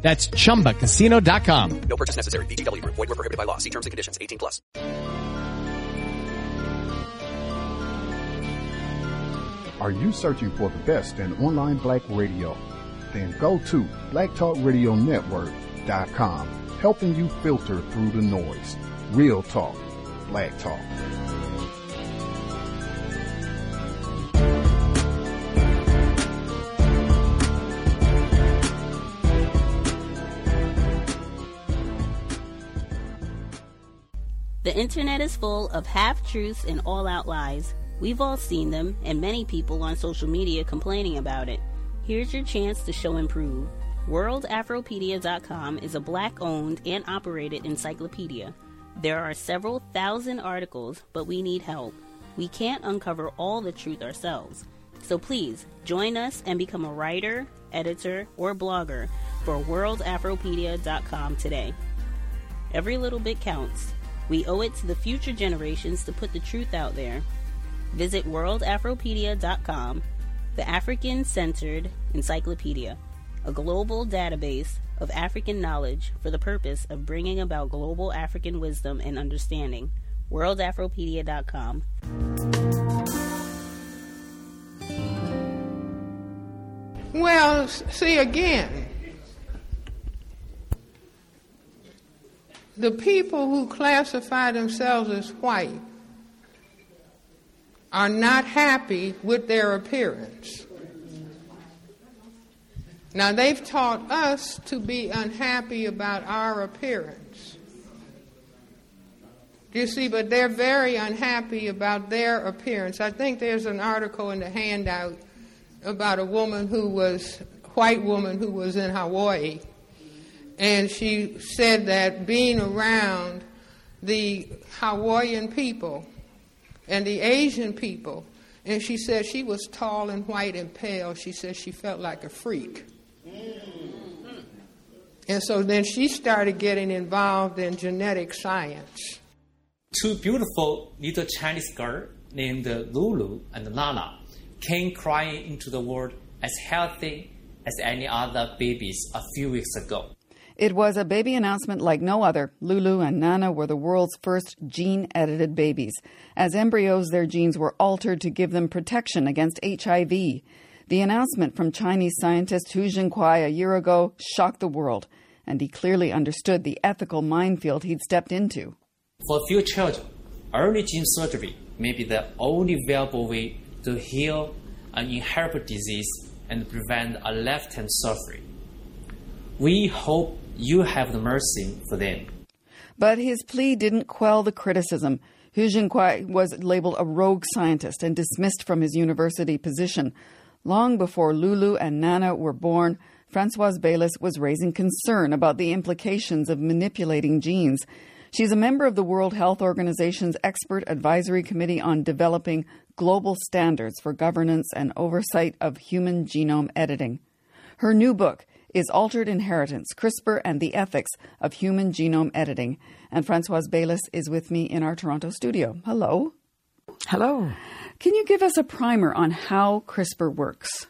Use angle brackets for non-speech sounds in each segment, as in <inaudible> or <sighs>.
That's ChumbaCasino.com. No purchase necessary. VGW Group. Void were prohibited by law. See terms and conditions. 18 plus. Are you searching for the best in online black radio? Then go to blacktalkradionetwork.com, helping you filter through the noise. Real talk, black talk. The internet is full of half truths and all out lies. We've all seen them, and many people on social media complaining about it. Here's your chance to show and prove. WorldAfropedia.com is a black owned and operated encyclopedia. There are several thousand articles, but we need help. We can't uncover all the truth ourselves. So please join us and become a writer, editor, or blogger for WorldAfropedia.com today. Every little bit counts. We owe it to the future generations to put the truth out there. Visit worldafropedia.com, the African centered encyclopedia, a global database of African knowledge for the purpose of bringing about global African wisdom and understanding. worldafropedia.com. Well, see again, the people who classify themselves as white are not happy with their appearance. Now, they've taught us to be unhappy about our appearance. You see, but they're very unhappy about their appearance. I think there's an article in the handout about a woman who was, white woman who was in Hawaii and she said that being around the Hawaiian people and the Asian people, and she said she was tall and white and pale. She said she felt like a freak. And so then she started getting involved in genetic science. Two beautiful little Chinese girls named Lulu and Lala came crying into the world as healthy as any other babies a few weeks ago. It was a baby announcement like no other. Lulu and Nana were the world's first gene edited babies. As embryos, their genes were altered to give them protection against HIV. The announcement from Chinese scientist Hu Jinkuai a year ago shocked the world, and he clearly understood the ethical minefield he'd stepped into. For few children, early gene surgery may be the only viable way to heal an inheritable disease and prevent a lifetime suffering. We hope you have the mercy for them. But his plea didn't quell the criticism. Hu Jinkuai was labeled a rogue scientist and dismissed from his university position. Long before Lulu and Nana were born, Francoise Baylis was raising concern about the implications of manipulating genes. She's a member of the World Health Organization's Expert Advisory Committee on developing global standards for governance and oversight of human genome editing. Her new book, is Altered Inheritance CRISPR and the Ethics of Human Genome Editing. And Francoise Baylis is with me in our Toronto studio. Hello. Hello. Can you give us a primer on how CRISPR works?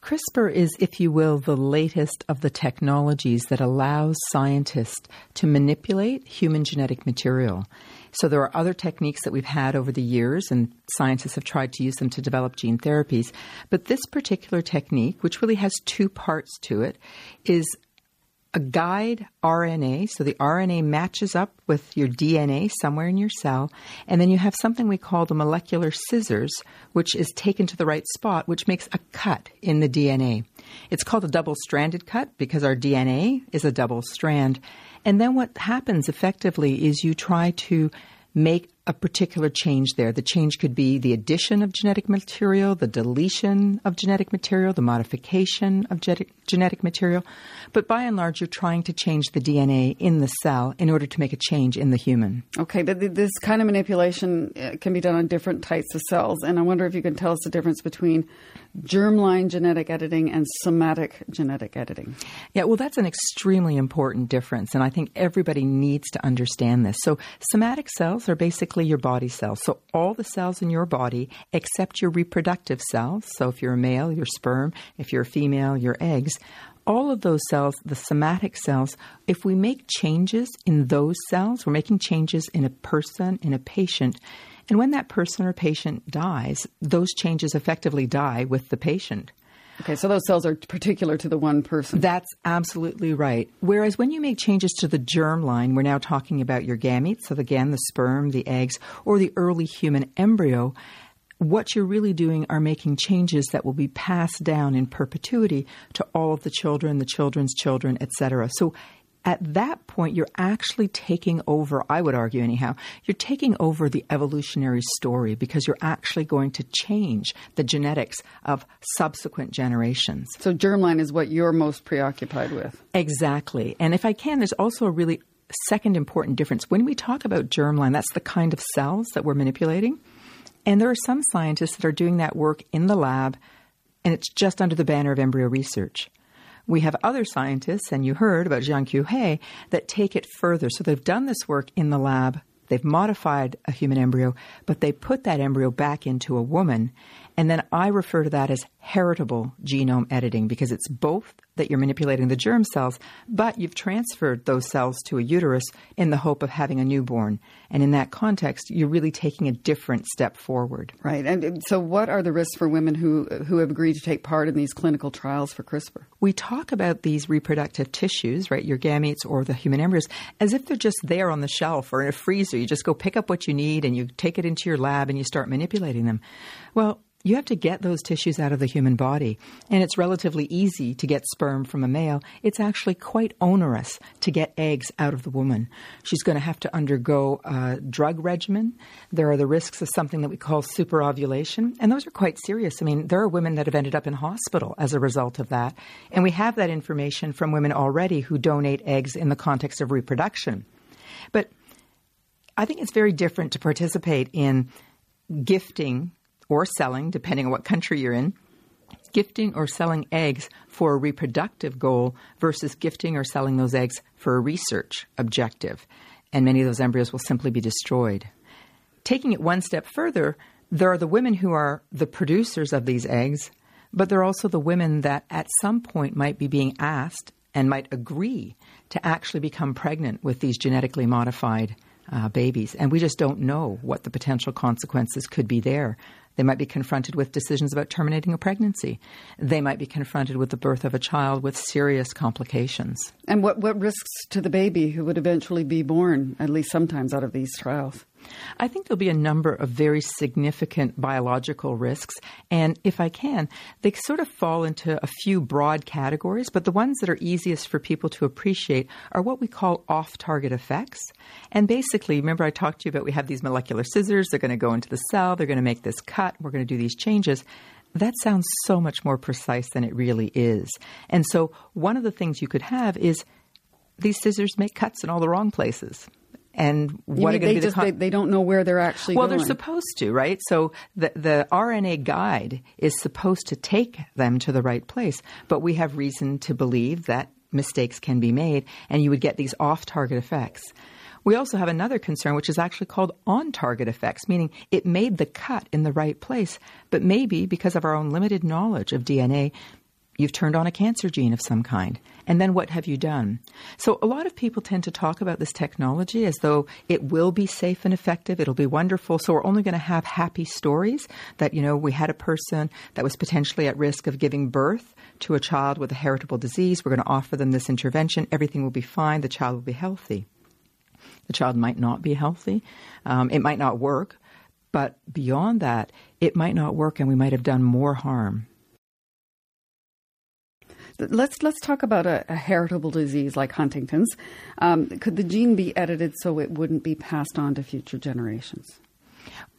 CRISPR is, if you will, the latest of the technologies that allows scientists to manipulate human genetic material. So there are other techniques that we've had over the years, and scientists have tried to use them to develop gene therapies. But this particular technique, which really has two parts to it, is a guide RNA. So the RNA matches up with your DNA somewhere in your cell. And then you have something we call the molecular scissors, which is taken to the right spot, which makes a cut in the DNA. It's called a double stranded cut because our DNA is a double strand. And then what happens effectively is you try to make a particular change there. The change could be the addition of genetic material, the deletion of genetic material, the modification of genetic, genetic material. But by and large, you're trying to change the DNA in the cell in order to make a change in the human. Okay, but th- this kind of manipulation uh, can be done on different types of cells. And I wonder if you can tell us the difference between germline genetic editing and somatic genetic editing. Yeah, well, that's an extremely important difference, and I think everybody needs to understand this. So, somatic cells are basically your body cells. So, all the cells in your body except your reproductive cells. So, if you're a male, your sperm, if you're a female, your eggs. All of those cells, the somatic cells, if we make changes in those cells, we're making changes in a person, in a patient, and when that person or patient dies, those changes effectively die with the patient. Okay, so those cells are particular to the one person. That's absolutely right. Whereas when you make changes to the germ line, we're now talking about your gametes, so again, the sperm, the eggs, or the early human embryo. What you're really doing are making changes that will be passed down in perpetuity to all of the children, the children's children, etc. So at that point, you're actually taking over, I would argue anyhow, you're taking over the evolutionary story because you're actually going to change the genetics of subsequent generations. So, germline is what you're most preoccupied with. Exactly. And if I can, there's also a really second important difference. When we talk about germline, that's the kind of cells that we're manipulating. And there are some scientists that are doing that work in the lab, and it's just under the banner of embryo research. We have other scientists, and you heard about Jiankui He, that take it further. So they've done this work in the lab. They've modified a human embryo, but they put that embryo back into a woman. And then I refer to that as heritable genome editing because it's both that you're manipulating the germ cells, but you've transferred those cells to a uterus in the hope of having a newborn. And in that context, you're really taking a different step forward. Right. And so, what are the risks for women who, who have agreed to take part in these clinical trials for CRISPR? We talk about these reproductive tissues, right, your gametes or the human embryos, as if they're just there on the shelf or in a freezer. You just go pick up what you need and you take it into your lab and you start manipulating them. Well, you have to get those tissues out of the human body. And it's relatively easy to get sperm from a male. It's actually quite onerous to get eggs out of the woman. She's going to have to undergo a drug regimen. There are the risks of something that we call superovulation, and those are quite serious. I mean, there are women that have ended up in hospital as a result of that. And we have that information from women already who donate eggs in the context of reproduction. But I think it's very different to participate in gifting or selling, depending on what country you're in, gifting or selling eggs for a reproductive goal versus gifting or selling those eggs for a research objective. And many of those embryos will simply be destroyed. Taking it one step further, there are the women who are the producers of these eggs, but there are also the women that at some point might be being asked and might agree to actually become pregnant with these genetically modified uh, babies. And we just don't know what the potential consequences could be there. They might be confronted with decisions about terminating a pregnancy. They might be confronted with the birth of a child with serious complications. And what, what risks to the baby who would eventually be born, at least sometimes, out of these trials? I think there'll be a number of very significant biological risks. And if I can, they sort of fall into a few broad categories, but the ones that are easiest for people to appreciate are what we call off target effects. And basically, remember I talked to you about we have these molecular scissors, they're going to go into the cell, they're going to make this cut, we're going to do these changes. That sounds so much more precise than it really is. And so, one of the things you could have is these scissors make cuts in all the wrong places and what are going to be just, the con- they, they, don't know where they're actually well going. they're supposed to right so the, the rna guide is supposed to take them to the right place but we have reason to believe that mistakes can be made and you would get these off target effects we also have another concern, which is actually called on target effects, meaning it made the cut in the right place, but maybe because of our own limited knowledge of DNA, You've turned on a cancer gene of some kind. And then what have you done? So, a lot of people tend to talk about this technology as though it will be safe and effective. It'll be wonderful. So, we're only going to have happy stories that, you know, we had a person that was potentially at risk of giving birth to a child with a heritable disease. We're going to offer them this intervention. Everything will be fine. The child will be healthy. The child might not be healthy. Um, it might not work. But beyond that, it might not work and we might have done more harm. Let's let's talk about a, a heritable disease like Huntington's. Um, could the gene be edited so it wouldn't be passed on to future generations?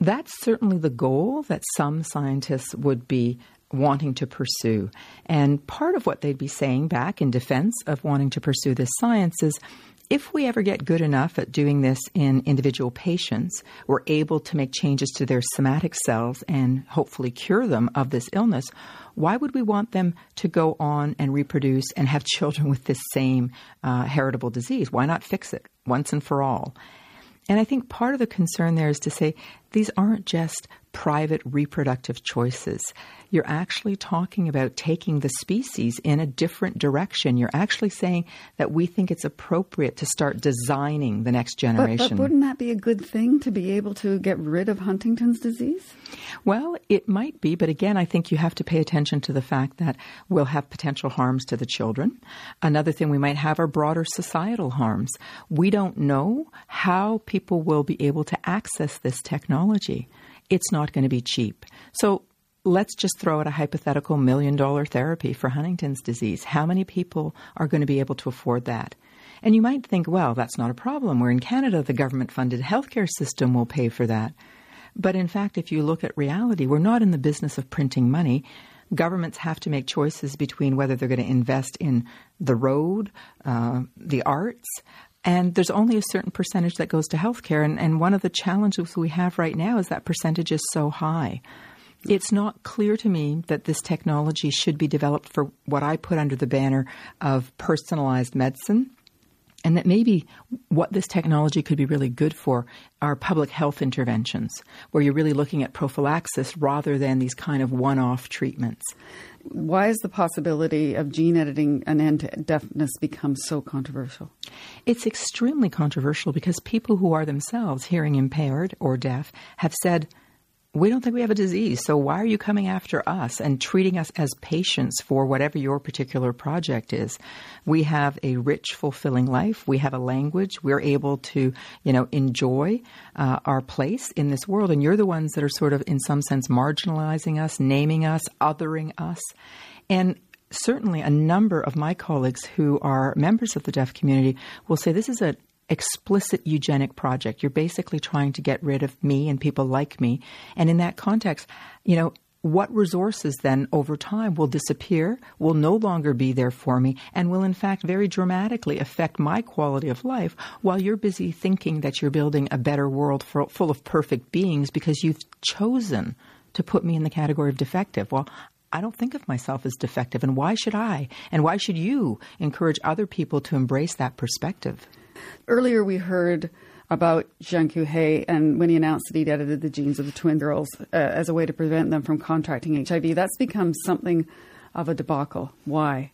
That's certainly the goal that some scientists would be wanting to pursue. And part of what they'd be saying back in defense of wanting to pursue this science is if we ever get good enough at doing this in individual patients, we're able to make changes to their somatic cells and hopefully cure them of this illness. Why would we want them to go on and reproduce and have children with this same uh, heritable disease? Why not fix it once and for all? And I think part of the concern there is to say these aren't just private reproductive choices. You're actually talking about taking the species in a different direction. You're actually saying that we think it's appropriate to start designing the next generation. But, but wouldn't that be a good thing to be able to get rid of Huntington's disease? Well, it might be, but again, I think you have to pay attention to the fact that we'll have potential harms to the children. Another thing we might have are broader societal harms. We don't know how people will be able to access this technology it's not going to be cheap. So let's just throw out a hypothetical million dollar therapy for Huntington's disease. How many people are going to be able to afford that? And you might think, well, that's not a problem. We're in Canada, the government funded healthcare system will pay for that. But in fact, if you look at reality, we're not in the business of printing money. Governments have to make choices between whether they're going to invest in the road, uh, the arts, and there's only a certain percentage that goes to healthcare. And, and one of the challenges we have right now is that percentage is so high. It's not clear to me that this technology should be developed for what I put under the banner of personalized medicine. And that maybe what this technology could be really good for are public health interventions, where you're really looking at prophylaxis rather than these kind of one off treatments. Why is the possibility of gene editing an end to deafness become so controversial? It's extremely controversial because people who are themselves hearing impaired or deaf have said, we don't think we have a disease, so why are you coming after us and treating us as patients for whatever your particular project is? We have a rich, fulfilling life. We have a language. We're able to, you know, enjoy uh, our place in this world. And you're the ones that are sort of, in some sense, marginalizing us, naming us, othering us. And certainly a number of my colleagues who are members of the deaf community will say this is a explicit eugenic project. You're basically trying to get rid of me and people like me. And in that context, you know, what resources then over time will disappear, will no longer be there for me, and will in fact very dramatically affect my quality of life while you're busy thinking that you're building a better world full of perfect beings because you've chosen to put me in the category of defective. Well, I don't think of myself as defective, and why should I? And why should you encourage other people to embrace that perspective? Earlier, we heard about Jian Qiuhei and when he announced that he'd edited the genes of the twin girls uh, as a way to prevent them from contracting HIV. That's become something of a debacle. Why?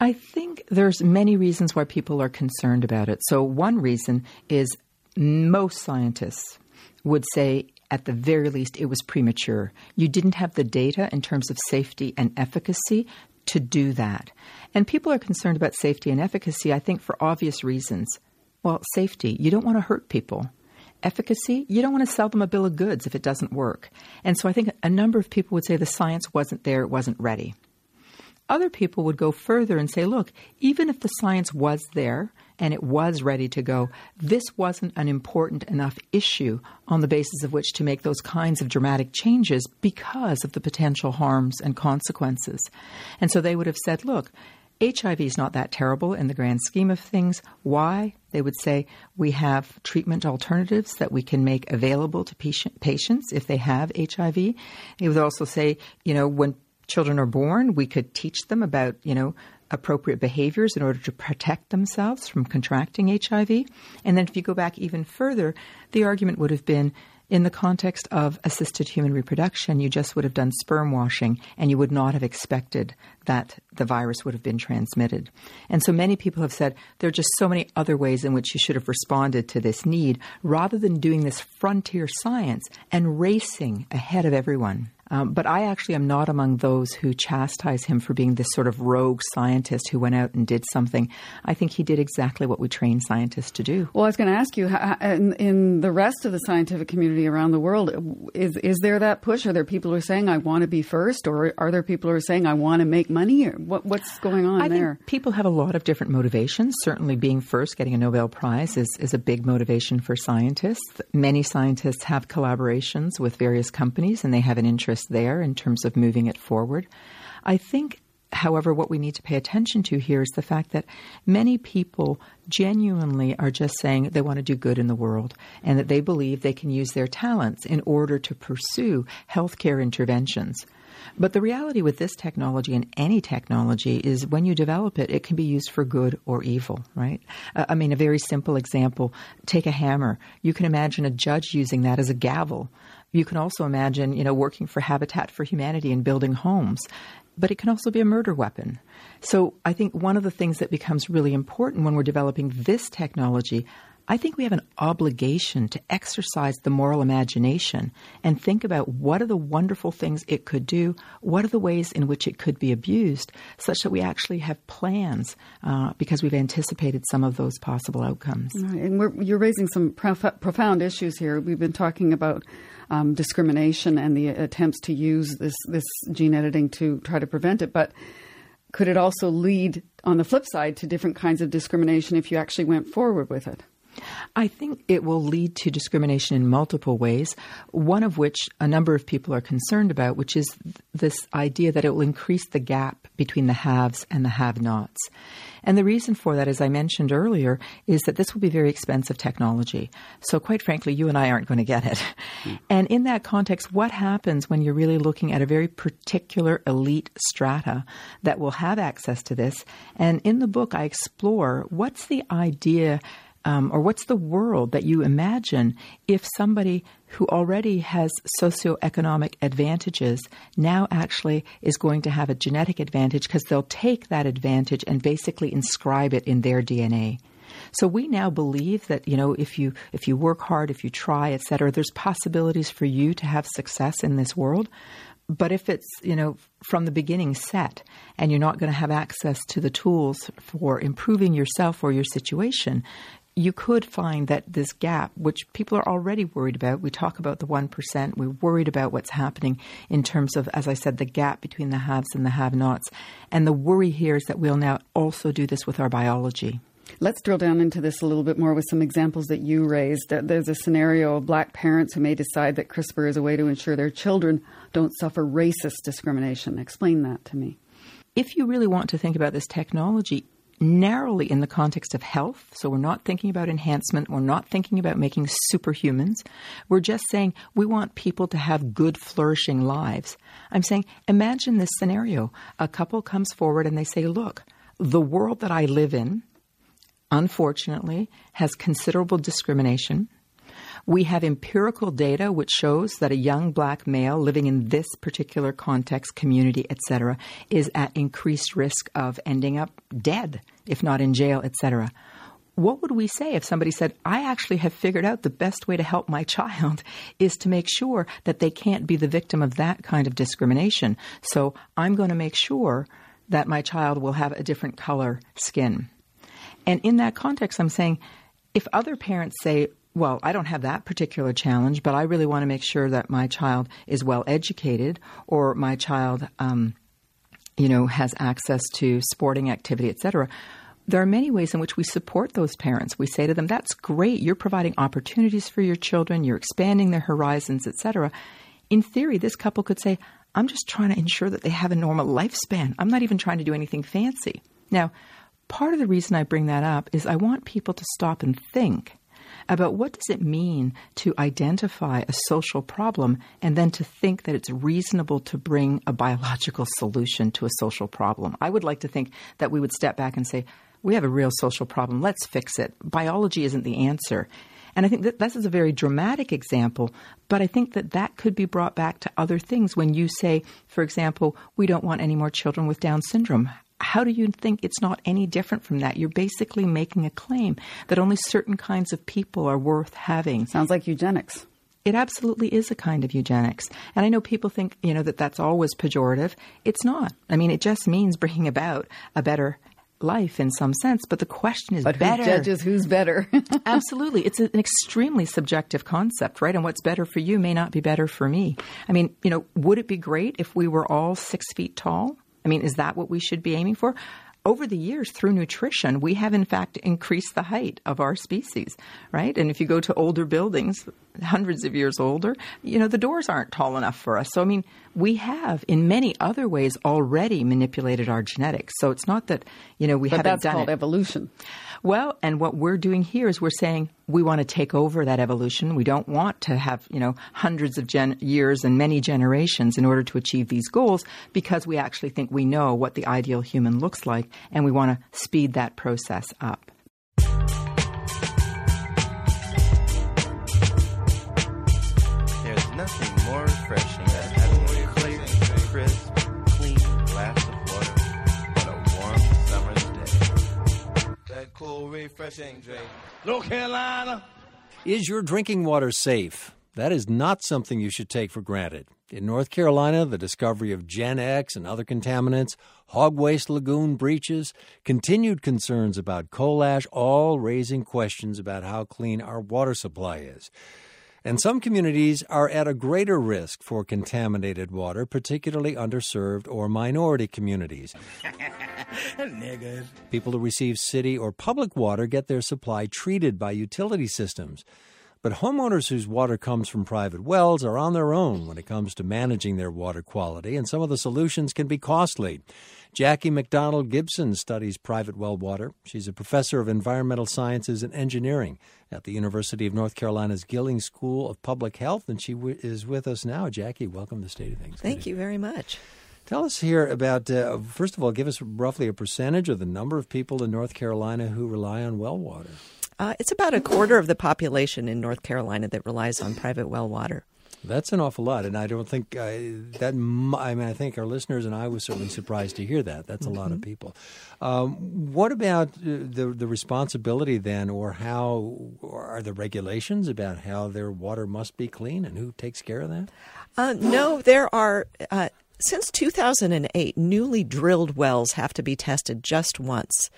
I think there's many reasons why people are concerned about it. So one reason is most scientists would say at the very least it was premature. You didn't have the data in terms of safety and efficacy to do that. And people are concerned about safety and efficacy, I think, for obvious reasons. Well, safety, you don't want to hurt people. Efficacy, you don't want to sell them a bill of goods if it doesn't work. And so I think a number of people would say the science wasn't there, it wasn't ready. Other people would go further and say, look, even if the science was there and it was ready to go, this wasn't an important enough issue on the basis of which to make those kinds of dramatic changes because of the potential harms and consequences. And so they would have said, look, HIV is not that terrible in the grand scheme of things. Why? They would say we have treatment alternatives that we can make available to patient, patients if they have HIV. They would also say, you know, when children are born, we could teach them about, you know, appropriate behaviors in order to protect themselves from contracting HIV. And then if you go back even further, the argument would have been in the context of assisted human reproduction, you just would have done sperm washing and you would not have expected that the virus would have been transmitted. And so many people have said there are just so many other ways in which you should have responded to this need rather than doing this frontier science and racing ahead of everyone. Um, but I actually am not among those who chastise him for being this sort of rogue scientist who went out and did something. I think he did exactly what we train scientists to do. Well, I was going to ask you, in, in the rest of the scientific community around the world, is is there that push? Are there people who are saying I want to be first, or are there people who are saying I want to make money? Or what, what's going on I there? Think people have a lot of different motivations. Certainly, being first, getting a Nobel Prize, is is a big motivation for scientists. Many scientists have collaborations with various companies, and they have an interest there in terms of moving it forward. I think However, what we need to pay attention to here is the fact that many people genuinely are just saying they want to do good in the world and that they believe they can use their talents in order to pursue healthcare interventions. But the reality with this technology and any technology is when you develop it, it can be used for good or evil, right? Uh, I mean, a very simple example take a hammer. You can imagine a judge using that as a gavel. You can also imagine, you know, working for Habitat for Humanity and building homes but it can also be a murder weapon. So I think one of the things that becomes really important when we're developing this technology, I think we have an obligation to exercise the moral imagination and think about what are the wonderful things it could do, what are the ways in which it could be abused, such that we actually have plans uh, because we've anticipated some of those possible outcomes. And you're raising some prof- profound issues here. We've been talking about um, discrimination and the attempts to use this this gene editing to try to prevent it, but could it also lead on the flip side to different kinds of discrimination if you actually went forward with it? I think it will lead to discrimination in multiple ways, one of which a number of people are concerned about, which is this idea that it will increase the gap between the haves and the have nots. And the reason for that, as I mentioned earlier, is that this will be very expensive technology. So, quite frankly, you and I aren't going to get it. Mm. And in that context, what happens when you're really looking at a very particular elite strata that will have access to this? And in the book, I explore what's the idea um, or what's the world that you imagine if somebody who already has socioeconomic advantages now actually is going to have a genetic advantage because they'll take that advantage and basically inscribe it in their DNA. So we now believe that you know if you if you work hard, if you try, etc., there's possibilities for you to have success in this world. But if it's you know from the beginning set and you're not going to have access to the tools for improving yourself or your situation, you could find that this gap, which people are already worried about, we talk about the 1%, we're worried about what's happening in terms of, as I said, the gap between the haves and the have nots. And the worry here is that we'll now also do this with our biology. Let's drill down into this a little bit more with some examples that you raised. Uh, there's a scenario of black parents who may decide that CRISPR is a way to ensure their children don't suffer racist discrimination. Explain that to me. If you really want to think about this technology, narrowly in the context of health. So we're not thinking about enhancement. We're not thinking about making superhumans. We're just saying we want people to have good, flourishing lives. I'm saying, imagine this scenario. A couple comes forward and they say, look, the world that I live in, unfortunately, has considerable discrimination. We have empirical data which shows that a young black male living in this particular context, community, etc., is at increased risk of ending up dead, if not in jail, etc. What would we say if somebody said, I actually have figured out the best way to help my <laughs> child is to make sure that they can't be the victim of that kind of discrimination? So I'm going to make sure that my child will have a different color skin. And in that context, I'm saying, if other parents say, well, I don't have that particular challenge, but I really want to make sure that my child is well educated or my child, um, you know, has access to sporting activity, etc. There are many ways in which we support those parents. We say to them, "That's great. You're providing opportunities for your children. You're expanding their horizons, etc." In theory, this couple could say, "I'm just trying to ensure that they have a normal lifespan. I'm not even trying to do anything fancy." Now, part of the reason I bring that up is I want people to stop and think about what does it mean to identify a social problem and then to think that it's reasonable to bring a biological solution to a social problem. I would like to think that we would step back and say, we have a real social problem. Let's fix it. Biology isn't the answer. And I think that this is a very dramatic example, but I think that that could be brought back to other things when you say, for example, we don't want any more children with Down syndrome how do you think it's not any different from that? You're basically making a claim that only certain kinds of people are worth having. Sounds like eugenics. It absolutely is a kind of eugenics. And I know people think, you know, that that's always pejorative. It's not. I mean, it just means bringing about a better life in some sense, but the question is But better. who judges who's better? <laughs> Absolutely. It's an extremely subjective concept, right? And what's better for you may not be better for me. I mean, you know, would it be great if we were all six feet tall? I mean, is that what we should be aiming for? Over the years, through nutrition, we have in fact increased the height of our species, right? And if you go to older buildings, hundreds of years older, you know, the doors aren't tall enough for us. So, I mean, we have in many other ways already manipulated our genetics. So it's not that, you know, we but haven't that's done called it. evolution. Well, and what we're doing here is we're saying we want to take over that evolution. We don't want to have, you know, hundreds of gen- years and many generations in order to achieve these goals because we actually think we know what the ideal human looks like and we want to speed that process up. Cool, refreshing drink. North Carolina. Is your drinking water safe? That is not something you should take for granted. In North Carolina, the discovery of Gen X and other contaminants, hog waste lagoon breaches, continued concerns about coal ash, all raising questions about how clean our water supply is. And some communities are at a greater risk for contaminated water, particularly underserved or minority communities. <laughs> People who receive city or public water get their supply treated by utility systems. But homeowners whose water comes from private wells are on their own when it comes to managing their water quality, and some of the solutions can be costly. Jackie McDonald Gibson studies private well water. She's a professor of environmental sciences and engineering at the University of North Carolina's Gilling School of Public Health, and she w- is with us now. Jackie, welcome to State of Things. Thank you very much. Tell us here about, uh, first of all, give us roughly a percentage of the number of people in North Carolina who rely on well water. Uh, it's about a quarter of the population in North Carolina that relies on private well water. That's an awful lot, and I don't think uh, that. I mean, I think our listeners and I was certainly surprised to hear that. That's a lot of people. Um, what about uh, the the responsibility then, or how are the regulations about how their water must be clean and who takes care of that? Uh, no, there are. Uh, since 2008, newly drilled wells have to be tested just once.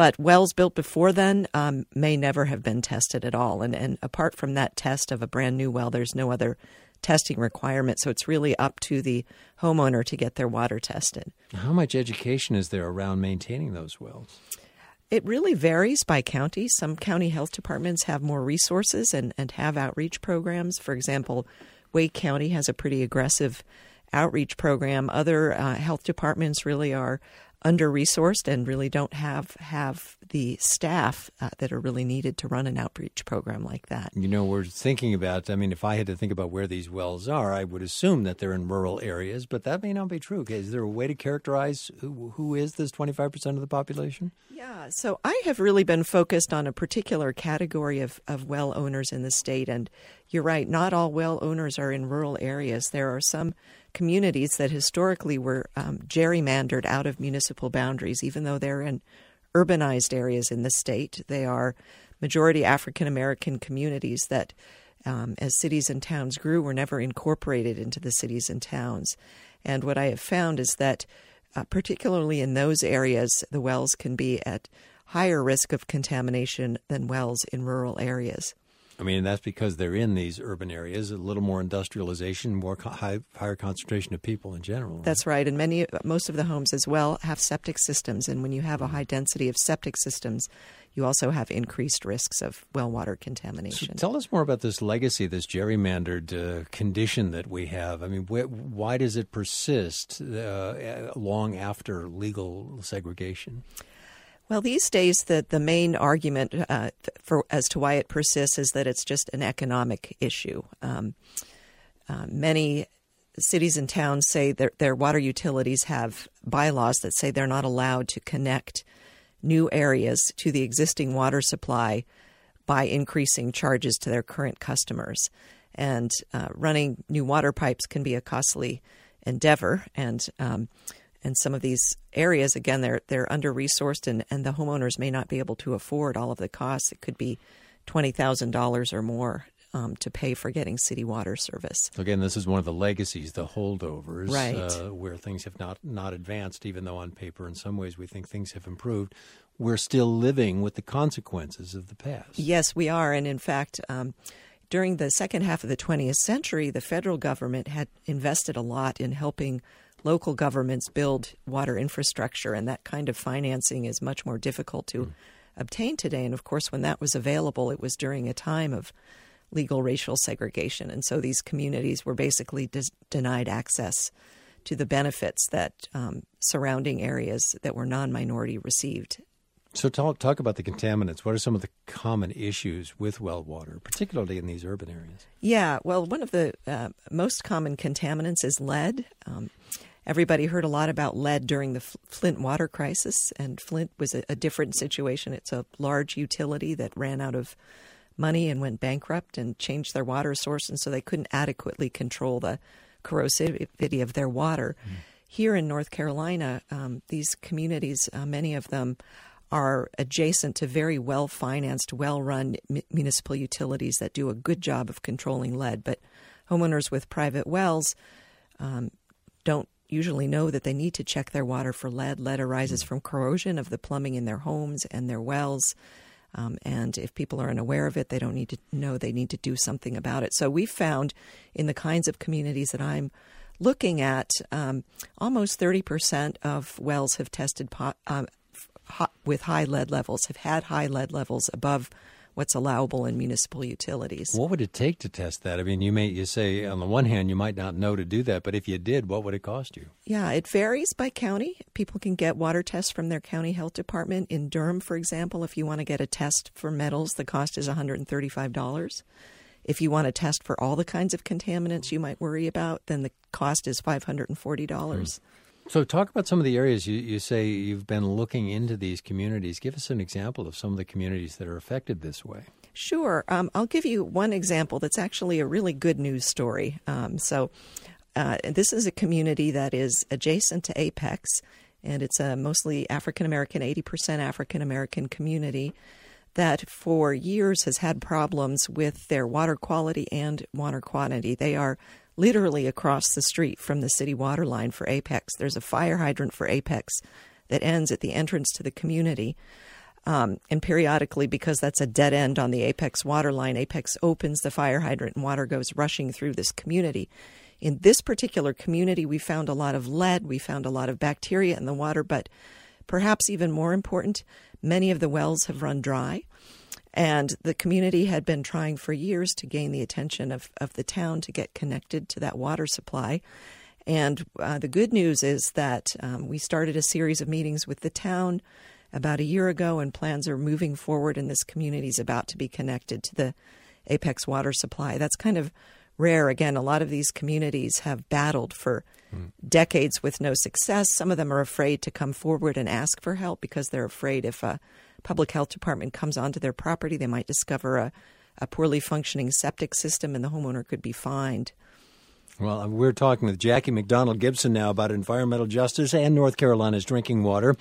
But wells built before then um, may never have been tested at all. And, and apart from that test of a brand new well, there's no other testing requirement. So it's really up to the homeowner to get their water tested. How much education is there around maintaining those wells? It really varies by county. Some county health departments have more resources and, and have outreach programs. For example, Wake County has a pretty aggressive outreach program. Other uh, health departments really are under resourced and really don't have have the staff uh, that are really needed to run an outreach program like that. You know, we're thinking about. I mean, if I had to think about where these wells are, I would assume that they're in rural areas, but that may not be true. Is there a way to characterize who, who is this twenty five percent of the population? Yeah, so I have really been focused on a particular category of, of well owners in the state. And you're right, not all well owners are in rural areas. There are some communities that historically were um, gerrymandered out of municipal boundaries, even though they're in urbanized areas in the state. They are majority African American communities that, um, as cities and towns grew, were never incorporated into the cities and towns. And what I have found is that, uh, particularly in those areas, the wells can be at higher risk of contamination than wells in rural areas. I mean, that's because they're in these urban areas, a little more industrialization, more co- high, higher concentration of people in general. That's right, and many, most of the homes as well have septic systems, and when you have a high density of septic systems, you also have increased risks of well water So contamination. tell us more about this legacy, this gerrymandered uh, condition that we have. I mean, wh- why does it persist uh, long after legal segregation? Well, these days, the, the main argument uh, for as to why it persists is that it's just an economic issue. Um, uh, many cities and towns say their, their water utilities have bylaws that say they're not allowed to connect new areas to the existing water supply by increasing charges to their current customers. And uh, running new water pipes can be a costly endeavor. And um, and some of these areas, again, they're they're under resourced, and, and the homeowners may not be able to afford all of the costs. It could be twenty thousand dollars or more um, to pay for getting city water service. Again, this is one of the legacies, the holdovers, Right. uh, where things have not, not advanced, even though on paper, in some ways, we think things have improved. We're still living with the consequences of the past. Yes, we are. And in fact, um, during the second half of the 20th century, the federal government had invested a lot in helping local governments build water infrastructure, and that kind of financing is much more difficult to obtain today. And of course, when that was available, it was during a time of legal racial segregation. And so these communities were basically dis- denied access to the benefits that um, surrounding areas that were non minority received. So, talk, talk about the contaminants. What are some of the common issues with well water, particularly in these urban areas? Yeah, well, one of the uh, most common contaminants is lead. Um, everybody heard a lot about lead during the Flint water crisis, and Flint was a, a different situation. It's a large utility that ran out of money and went bankrupt and changed their water source, and so they couldn't adequately control the corrosivity of their water. Here in North Carolina, um, these communities, uh, many of them, are adjacent to very well financed, well run municipal utilities that do a good job of controlling lead. But homeowners with private wells um, don't usually know that they need to check their water for lead. Lead arises from corrosion of the plumbing in their homes and their wells. Um, and if people are unaware of it, they don't need to know they need to do something about it. So we found in the kinds of communities that I'm looking at, um, almost 30% of wells have tested um, hot, with high lead levels, have had high lead levels above what's allowable in municipal utilities. What would it take to test that? I mean, you may you say on the one hand you might not know to do that, but if you did, what would it cost you? Yeah, it varies by county. People can get water tests from their county health department. In Durham, for example, if you want to get a test for metals, the cost is $135. If you want to test for all the kinds of contaminants you might worry about, then the cost is $540. So, talk about some of the areas you, you say you've been looking into these communities. Give us an example of some of the communities that are affected this way. Sure. Um, I'll give you one example that's actually a really good news story. Um, so, uh, this is a community that is adjacent to Apex, and it's a mostly African American, 80% African American community that for years has had problems with their water quality and water quantity. They are literally across the street from the city water line for Apex. There's a fire hydrant for Apex that ends at the entrance to the community. Um, and periodically, because that's a dead end on the Apex water line, Apex opens the fire hydrant and water goes rushing through this community. In this particular community, we found a lot of lead, we found a lot of bacteria in the water, but perhaps even more important, many of the wells have run dry. And the community had been trying for years to gain the attention of, of the town to get connected to that water supply. And uh, the good news is that um, we started a series of meetings with the town about a year ago, and plans are moving forward, and this community is about to be connected to the Apex water supply. That's kind of rare. Again, a lot of these communities have battled for decades with no success. Some of them are afraid to come forward and ask for help because they're afraid if a public health department comes onto their property, they might discover a, a poorly functioning septic system and the homeowner could be fined. Well, uh, we're talking with Jackie McDonald Gibson now about environmental justice and North Carolina's drinking water.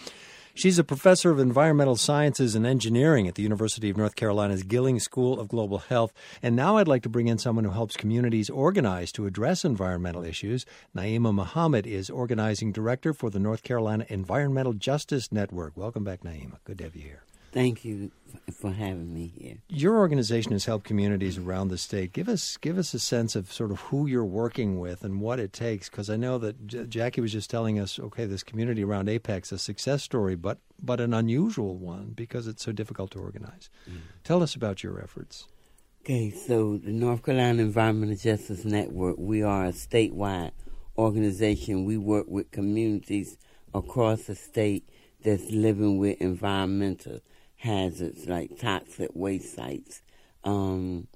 She's a professor of environmental sciences and engineering at the University of North Carolina's Gilling School of Global Health. And now I'd like to bring in someone who helps communities organize to address environmental issues. Naima Muhammad is organizing director for the North Carolina Environmental Justice Network. Welcome back, Naima. Good to have you here. Thank you for having me here. Your organization has helped communities around the state. Give us give us a sense of sort of who you're working with and what it takes, because I know that J- Jackie was just telling us, okay, this community around Apex, a success story, but but an unusual one because it's so difficult to organize. Mm. Tell us about your efforts. Okay, so the North Carolina Environmental Justice Network, we are a statewide organization. We work with communities across the state that's living with environmental hazards like toxic waste sites. Um,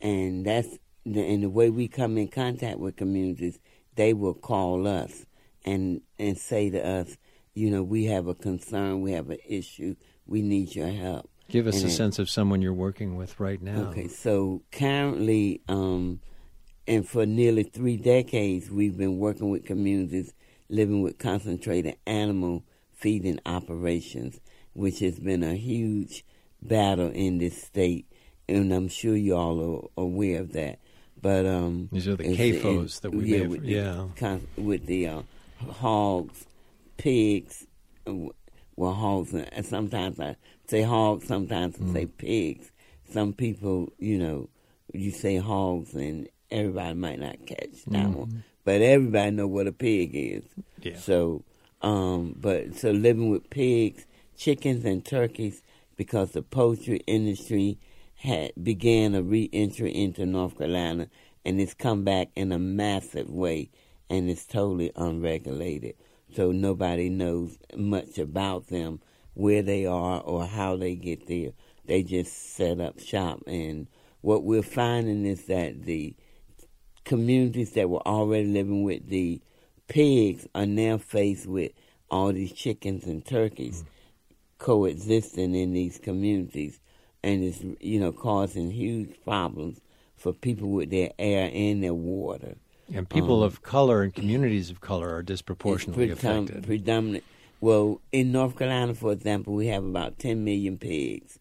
and that's the, and the way we come in contact with communities, they will call us and and say to us, you know, we have a concern, we have an issue, we need your help. Give us And a it- sense of someone you're working with right now. Okay, so currently, um, and for nearly three decades, we've been working with communities living with concentrated animal feeding operations, which has been a huge battle in this state. and I'm sure you all are aware of that. But um, these are the CAFOs that we yeah, may- with the yeah. con- with the uh, hogs, pigs, uh, well hogs. And sometimes I say hogs, sometimes I say pigs. Some people, you know, you say hogs, and everybody might not catch that one, but everybody know what a pig is. Yeah. So, um, but so living with pigs, chickens, and turkeys because the poultry industry had began a re-entry into North Carolina, and it's come back in a massive way, and it's totally unregulated. So nobody knows much about them, where they are, or how they get there. They just set up shop, and what we're finding is that the communities that were already living with the pigs are now faced with all these chickens and turkeys mm. Coexisting in these communities and it's you know causing huge problems for people with their air and their water. And people Um, of color and communities of color are disproportionately predom- affected. Predominant. Well, in North Carolina, for example, we have about 10 million pigs.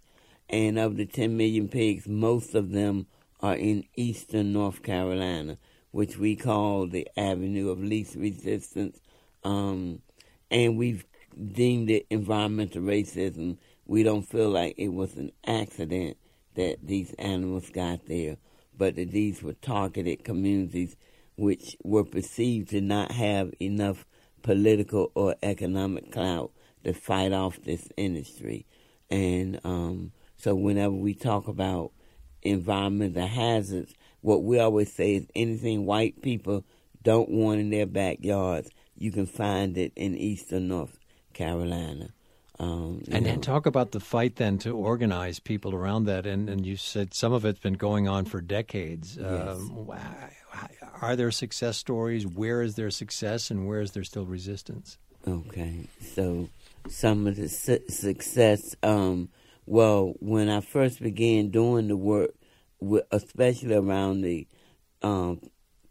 And of the 10 million pigs, most of them are in eastern North Carolina, which we call the Avenue of Least Resistance. Um, and we've deemed it environmental racism. We don't feel like it was an accident that these animals got there, but that these were targeted communities which were perceived to not have enough political or economic clout to fight off this industry. And um, so whenever we talk about environmental hazards, what we always say is anything white people don't want in their backyards, you can find it in eastern North Carolina. Um, And know. then talk about the fight then to organize people around that. And, and you said some of it's been going on for decades. Um, are there success stories? Where is there success and where is there still resistance? Okay, so some of the su- success. Um, well, when I first began doing the work, with, especially around the um,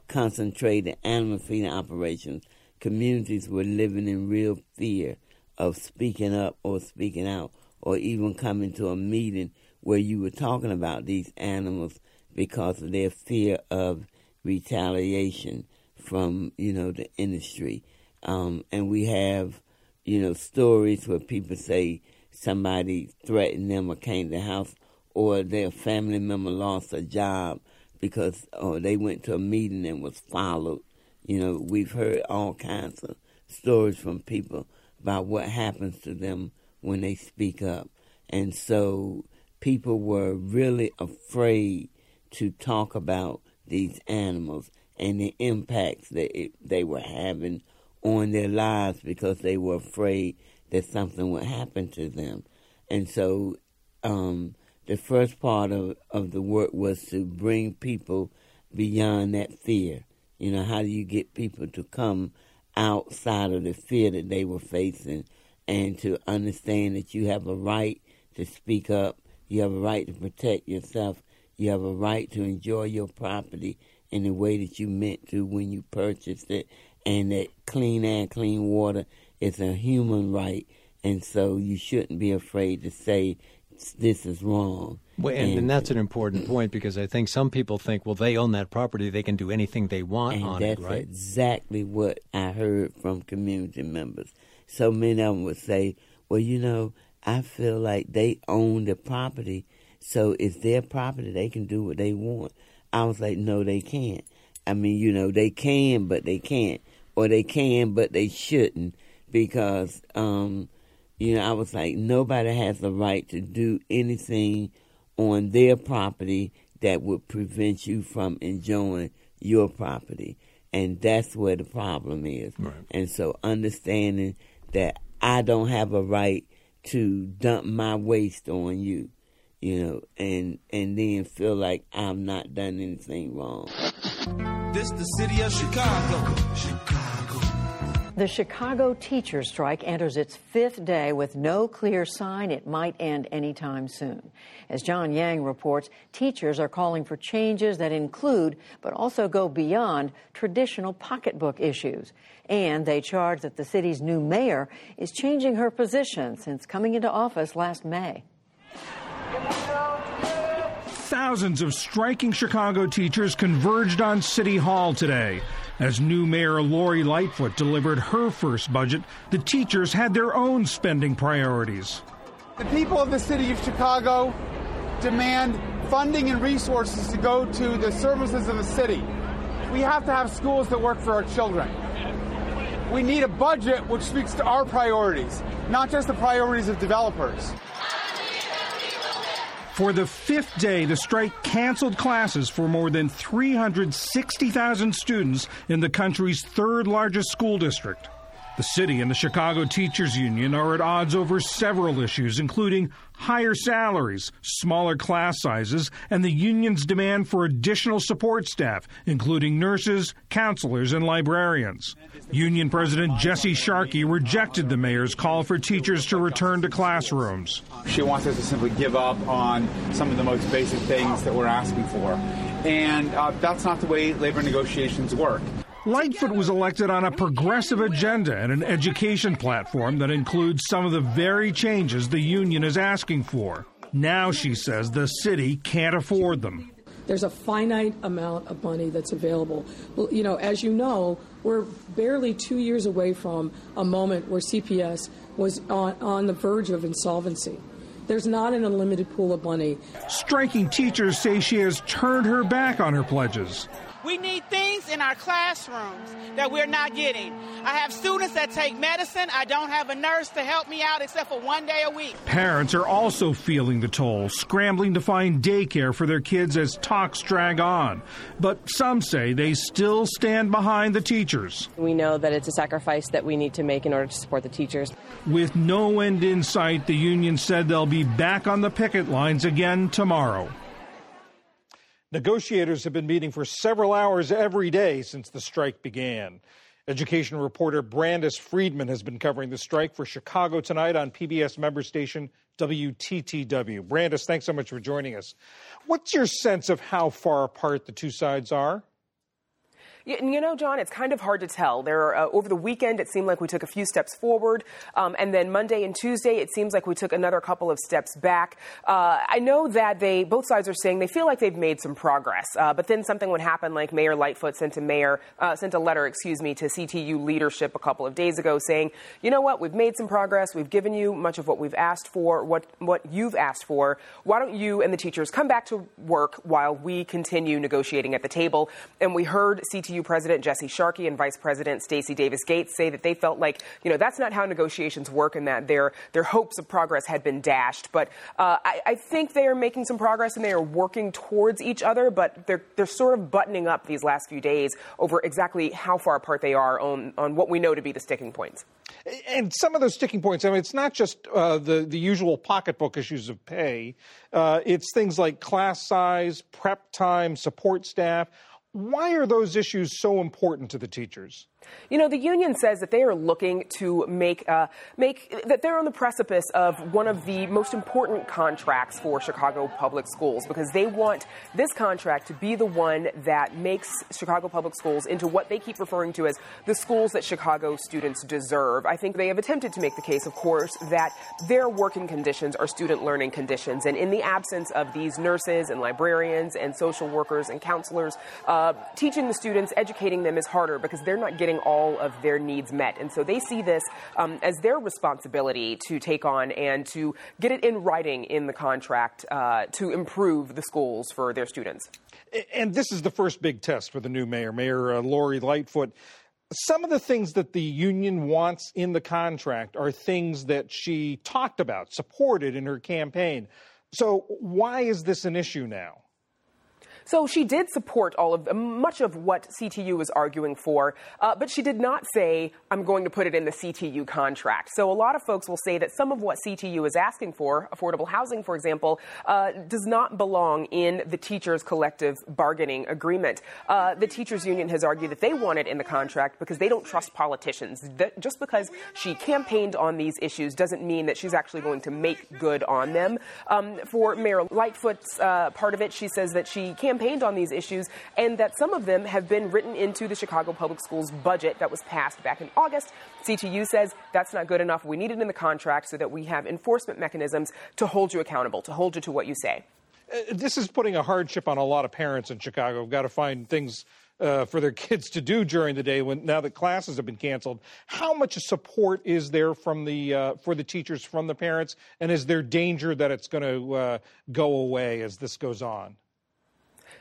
concentrated animal feeding operations, communities were living in real fear of speaking up or speaking out, or even coming to a meeting where you were talking about these animals because of their fear of retaliation from you know the industry. Um, and we have, you know, stories where people say somebody threatened them or came to the house, or their family member lost a job because or they went to a meeting and was followed. You know, we've heard all kinds of stories from people about what happens to them when they speak up. And so people were really afraid to talk about these animals and the impacts that it, they were having on their lives because they were afraid that something would happen to them. And so um, the first part of, of the work was to bring people beyond that fear. You know, how do you get people to come outside of the fear that they were facing and to understand that you have a right to speak up, you have a right to protect yourself, you have a right to enjoy your property in the way that you meant to when you purchased it, and that clean air, clean water is a human right, and so you shouldn't be afraid to say this is wrong. Well, and, and that's an important point because I think some people think, well, they own that property, they can do anything they want and on that's it, right? exactly what I heard from community members. So many of them would say, "Well, you know, I feel like they own the property, so it's their property. They can do what they want." I was like, "No, they can't. I mean, you know, they can, but they can't, or they can, but they shouldn't, because, um, you know, I was like, nobody has the right to do anything on their property that would prevent you from enjoying your property. And that's where the problem is. And so understanding that I don't have a right to dump my waste on you, you know, and and then feel like I've not done anything wrong. This the city of Chicago. Chicago. The Chicago teachers strike enters its fifth day with no clear sign it might end anytime soon. As John Yang reports, teachers are calling for changes that include, but also go beyond, traditional pocketbook issues. And they charge that the city's new mayor is changing her position since coming into office last May. Thousands of striking Chicago teachers converged on City Hall today. As new Mayor Lori Lightfoot delivered her first budget, the teachers had their own spending priorities. The people of the city of Chicago demand funding and resources to go to the services of the city. We have to have schools that work for our children. We need a budget which speaks to our priorities, not just the priorities of developers. For the fifth day, the strike canceled classes for more than 360,000 students in the country's third largest school district. The city and the Chicago Teachers Union are at odds over several issues, including higher salaries, smaller class sizes, and the union's demand for additional support staff, including nurses, counselors, and librarians. Union President Jesse Sharkey rejected the mayor's call for teachers to return to classrooms. She wants us to simply give up on some of the most basic things that we're asking for. And uh, that's not the way labor negotiations work. Lightfoot was elected on a progressive agenda and an education platform that includes some of the very changes the union is asking for. Now, she says, the city can't afford them. There's a finite amount of money that's available. Well, you know, as you know, we're barely two years away from a moment where CPS was on, on the verge of insolvency. There's not an unlimited pool of money. Striking teachers say she has turned her back on her pledges. We need things in our classrooms that we're not getting. I have students that take medicine. I don't have a nurse to help me out except for one day a week. Parents are also feeling the toll, scrambling to find daycare for their kids as talks drag on. But some say they still stand behind the teachers. We know that it's a sacrifice that we need to make in order to support the teachers. With no end in sight, the union said they'll be back on the picket lines again tomorrow. Negotiators have been meeting for several hours every day since the strike began. Education reporter Brandis Friedman has been covering the strike for Chicago Tonight on PBS member station WTTW. Brandis, thanks so much for joining us. What's your sense of how far apart the two sides are? You know, John, it's kind of hard to tell. There, uh, over the weekend, it seemed like we took a few steps forward, um, and then Monday and Tuesday, it seems like we took another couple of steps back. Uh, I know that they, both sides are saying they feel like they've made some progress, uh, but then something would happen, like Mayor Lightfoot sent a mayor uh, sent a letter, excuse me, to CTU leadership a couple of days ago, saying, you know what, we've made some progress, we've given you much of what we've asked for, what what you've asked for. Why don't you and the teachers come back to work while we continue negotiating at the table? And we heard CTU President Jesse Sharkey and Vice President Stacey Davis Gates say that they felt like, you know, that's not how negotiations work and that their, their hopes of progress had been dashed. But uh, I, I think they are making some progress and they are working towards each other, but they're, they're sort of buttoning up these last few days over exactly how far apart they are on, on what we know to be the sticking points. And some of those sticking points, I mean, it's not just uh, the, the usual pocketbook issues of pay, uh, it's things like class size, prep time, support staff. Why are those issues so important to the teachers? You know, the union says that they are looking to make uh, make that they're on the precipice of one of the most important contracts for Chicago public schools because they want this contract to be the one that makes Chicago public schools into what they keep referring to as the schools that Chicago students deserve. I think they have attempted to make the case, of course, that their working conditions are student learning conditions, and in the absence of these nurses and librarians and social workers and counselors, uh, teaching the students, educating them is harder because they're not getting getting all of their needs met. And so they see this um, as their responsibility to take on and to get it in writing in the contract uh, to improve the schools for their students. And this is the first big test for the new mayor, Mayor uh, Lori Lightfoot. Some of the things that the union wants in the contract are things that she talked about, supported in her campaign. So, why is this an issue now? So she did support all of much of what CTU was arguing for, uh, but she did not say, I'm going to put it in the CTU contract. So a lot of folks will say that some of what CTU is asking for, affordable housing, for example, uh, does not belong in the teachers' collective bargaining agreement. Uh, the teachers' union has argued that they want it in the contract because they don't trust politicians. That just because she campaigned on these issues doesn't mean that she's actually going to make good on them. Um, for Mayor Lightfoot's uh, part of it, she says that she campaigned campaigned on these issues and that some of them have been written into the Chicago Public Schools budget that was passed back in August. CTU says that's not good enough. We need it in the contract so that we have enforcement mechanisms to hold you accountable, to hold you to what you say. uh, this is putting a hardship on a lot of parents in Chicago. We've got to find things uh, for their <laughs> kids to do during the day when now that classes have been canceled. How much support is there from the uh, for the teachers from the parents, and is there danger that it's going to uh, go away as this goes on?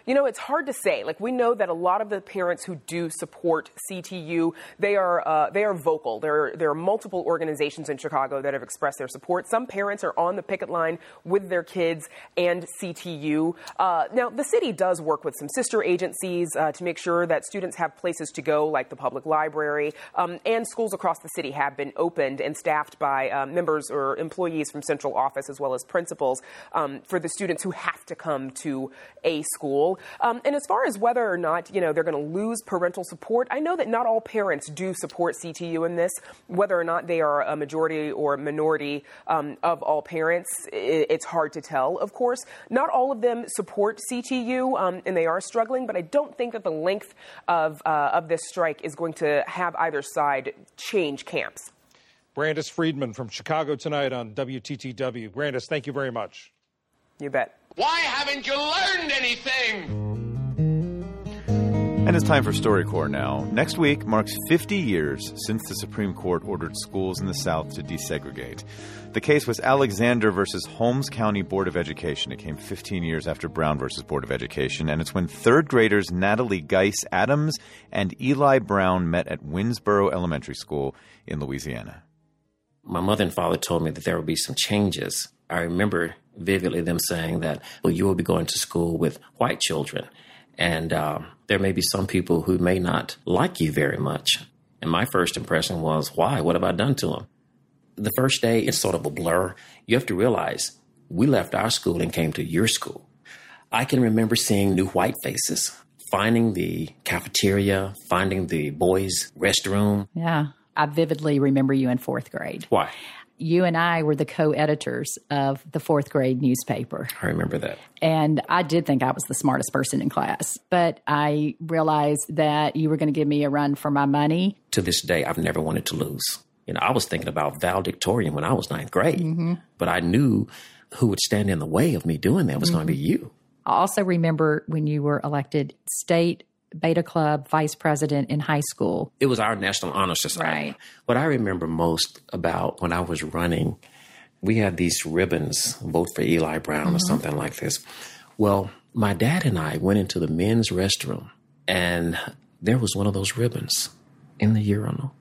You know, it's hard to say. Like we know that a lot of the parents who do support CTU, they are uh, they are vocal. There there are multiple organizations in Chicago that have expressed their support. Some parents are on the picket line with their kids and CTU. Uh, now, the city does work with some sister agencies uh, to make sure that students have places to go, like the public library, um, and schools across the city have been opened and staffed by um, members or employees from central office as well as principals um, for the students who have to come to a school. Um, and as far as whether or not you know they're going to lose parental support, I know that not all parents do support CTU in this. Whether or not they are a majority or minority um, of all parents, it's hard to tell. Of course, not all of them support CTU, um, and they are struggling. But I don't think that the length of uh, of this strike is going to have either side change camps. Brandis Friedman from Chicago tonight on WTTW. Brandis, thank you very much. You bet. Why haven't you learned anything? And it's time for StoryCorps now. Next week marks 50 years since the Supreme Court ordered schools in the South to desegregate. The case was Alexander versus Holmes County Board of Education. It came 15 years after Brown versus Board of Education, and it's when third graders Natalie Geis Adams and Eli Brown met at Winnsboro Elementary School in Louisiana. My mother and father told me that there would be some changes. I remember vividly them saying that, well, you will be going to school with white children, and uh, there may be some people who may not like you very much. And my first impression was, why? What have I done to them? The first day, it's sort of a blur. You have to realize we left our school and came to your school. I can remember seeing new white faces, finding the cafeteria, finding the boys' restroom. Yeah. I vividly remember you in fourth grade. Why? You and I were the co editors of the fourth grade newspaper. I remember that. And I did think I was the smartest person in class, but I realized that you were going to give me a run for my money. To this day, I've never wanted to lose. You know, I was thinking about valedictorian when I was ninth grade, mm-hmm. but I knew who would stand in the way of me doing that was mm-hmm. going to be you. I also remember when you were elected state Beta Club vice president in high school. It was our National Honor Society. Right. What I remember most about when I was running, we had these ribbons, vote for Eli Brown mm-hmm. or something like this. Well, my dad and I went into the men's restroom and there was one of those ribbons in the urinal.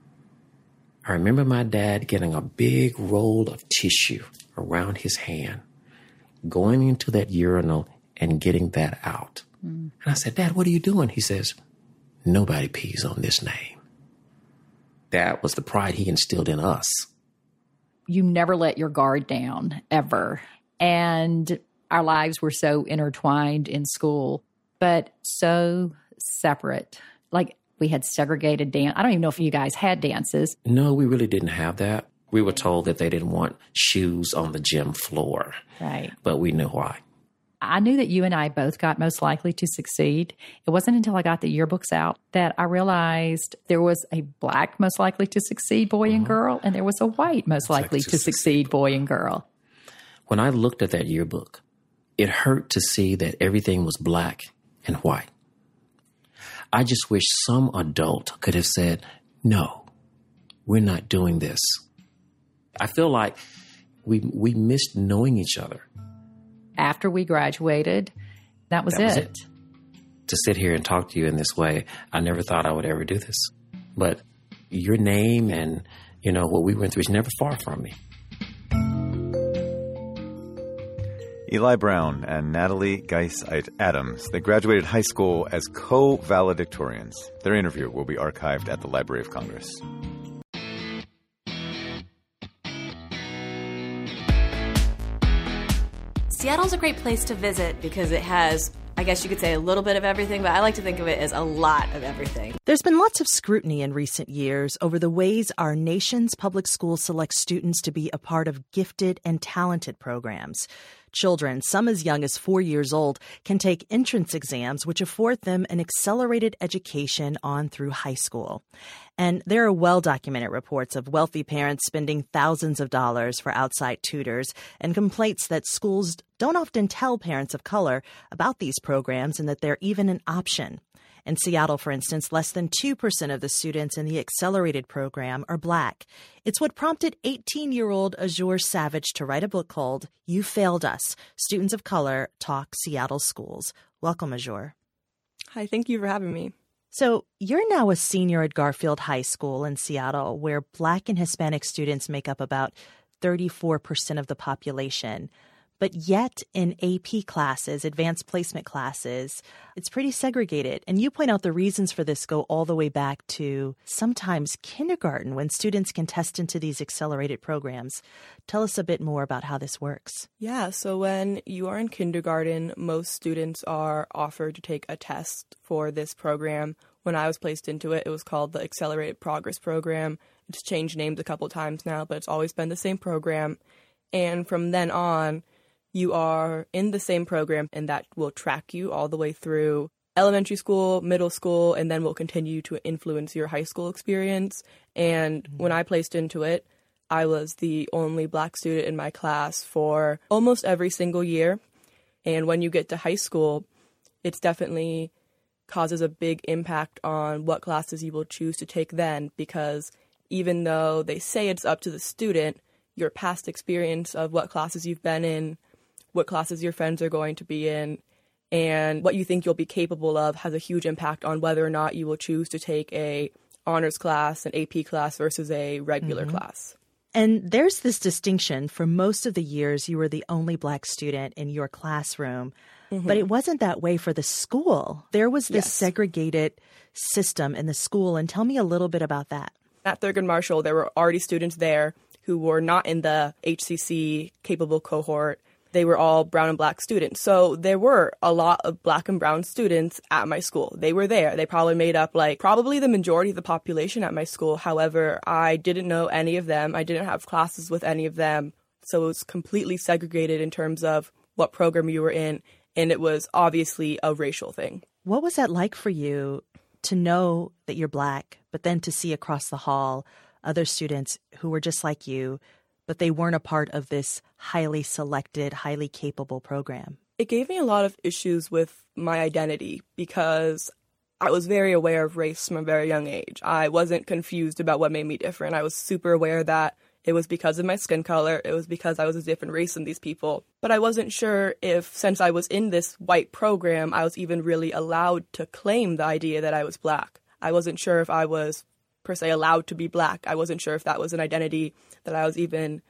I remember my dad getting a big roll of tissue around his hand, going into that urinal and getting that out. Mm. And I said, Dad, what are you doing? He says, Nobody pees on this name. That was the pride he instilled in us. You never let your guard down, ever. And our lives were so intertwined in school, but so separate. Like we had segregated dance. I don't even know if you guys had dances. No, we really didn't have that. We were told that they didn't want shoes on the gym floor. Right. But we knew why. I knew that you and I both got most likely to succeed. It wasn't until I got the yearbooks out that I realized there was a black most likely to succeed boy and uh-huh. girl, and there was a white most likely to, to succeed boy and girl. When I looked at that yearbook, it hurt to see that everything was black and white. I just wish some adult could have said, no, we're not doing this. I feel like we, we missed knowing each other after we graduated, that was, that it. was it. To sit here and talk to you in this way, I never thought I would ever do this. But your name and, you know, what we went through is never far from me. Eli Brown and Natalie Geis Adams. They graduated high school as co valedictorians. Their interview will be archived at the Library of Congress. Seattle's a great place to visit because it has I guess you could say a little bit of everything, but I like to think of it as a lot of everything. There's been lots of scrutiny in recent years over the ways our nation's public schools select students to be a part of gifted and talented programs. Children, some as young as four years old, can take entrance exams, which afford them an accelerated education on through high school. And there are well documented reports of wealthy parents spending thousands of dollars for outside tutors and complaints that schools don't often tell parents of color about these programs and that they're even an option. In Seattle, for instance, less than 2% of the students in the accelerated program are black. It's what prompted 18 year old Azure Savage to write a book called You Failed Us Students of Color Talk Seattle Schools. Welcome, Azure. Hi, thank you for having me. So, you're now a senior at Garfield High School in Seattle, where Black and Hispanic students make up about 34% of the population. But yet, in AP classes, advanced placement classes, it's pretty segregated. And you point out the reasons for this go all the way back to sometimes kindergarten when students can test into these accelerated programs. Tell us a bit more about how this works. Yeah, so when you are in kindergarten, most students are offered to take a test for this program. When I was placed into it, it was called the Accelerated Progress Program. It's changed names a couple times now, but it's always been the same program. And from then on, you are in the same program and that will track you all the way through elementary school, middle school, and then will continue to influence your high school experience. And mm-hmm. when I placed into it, I was the only black student in my class for almost every single year. And when you get to high school, it's definitely causes a big impact on what classes you will choose to take then because even though they say it's up to the student, your past experience of what classes you've been in what classes your friends are going to be in, and what you think you'll be capable of has a huge impact on whether or not you will choose to take a honors class, an AP class versus a regular mm-hmm. class. And there's this distinction. For most of the years, you were the only black student in your classroom, mm-hmm. but it wasn't that way for the school. There was this yes. segregated system in the school. And tell me a little bit about that. At Thurgood Marshall, there were already students there who were not in the HCC capable cohort they were all brown and black students. So there were a lot of black and brown students at my school. They were there. They probably made up like probably the majority of the population at my school. However, I didn't know any of them. I didn't have classes with any of them. So it was completely segregated in terms of what program you were in. And it was obviously a racial thing. What was that like for you to know that you're black, but then to see across the hall other students who were just like you, but they weren't a part of this highly selected, highly capable program? It gave me a lot of issues with my identity because I was very aware of race from a very young age. I wasn't confused about what made me different. I was super aware that it was because of my skin color, it was because I was a different race than these people. But I wasn't sure if, since I was in this white program, I was even really allowed to claim the idea that I was black. I wasn't sure if I was, per se, allowed to be black. I wasn't sure if that was an identity that I was even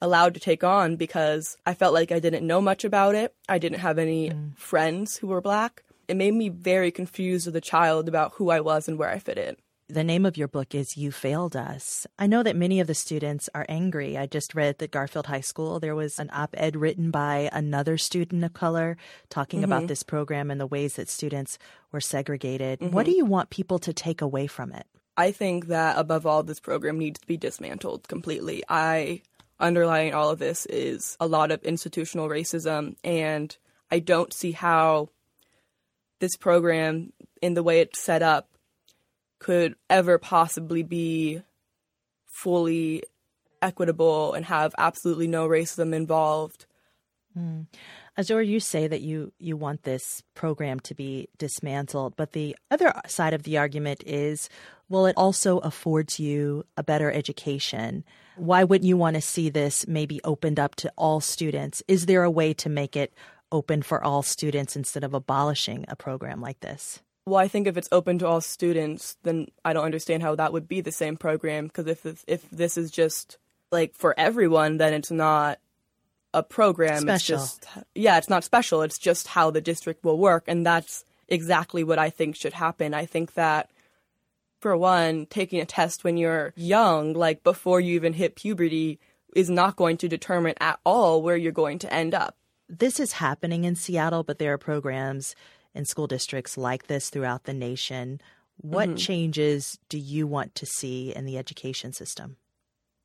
allowed to take on because I felt like I didn't know much about it. I didn't have any mm. friends who were black. It made me very confused as a child about who I was and where I fit in. The name of your book is You Failed Us. I know that many of the students are angry. I just read that Garfield High School, there was an op ed written by another student of color talking mm-hmm. about this program and the ways that students were segregated. Mm-hmm. What do you want people to take away from it? I think that above all, this program needs to be dismantled completely. I underlying all of this is a lot of institutional racism, and I don't see how this program, in the way it's set up, could ever possibly be fully equitable and have absolutely no racism involved. Mm. Azure, you say that you, you want this program to be dismantled, but the other side of the argument is well, it also affords you a better education. Why wouldn't you want to see this maybe opened up to all students? Is there a way to make it open for all students instead of abolishing a program like this? Well, I think if it's open to all students, then I don't understand how that would be the same program. Because if if this is just like for everyone, then it's not a program. Special. It's just yeah, it's not special. It's just how the district will work, and that's exactly what I think should happen. I think that for one, taking a test when you're young, like before you even hit puberty, is not going to determine at all where you're going to end up. This is happening in Seattle, but there are programs in school districts like this throughout the nation. What mm-hmm. changes do you want to see in the education system?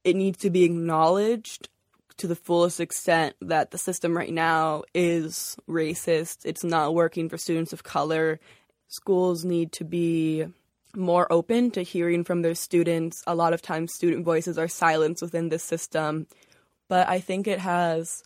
It needs to be acknowledged to the fullest extent that the system right now is racist. It's not working for students of color. Schools need to be more open to hearing from their students. A lot of times, student voices are silenced within this system. But I think it has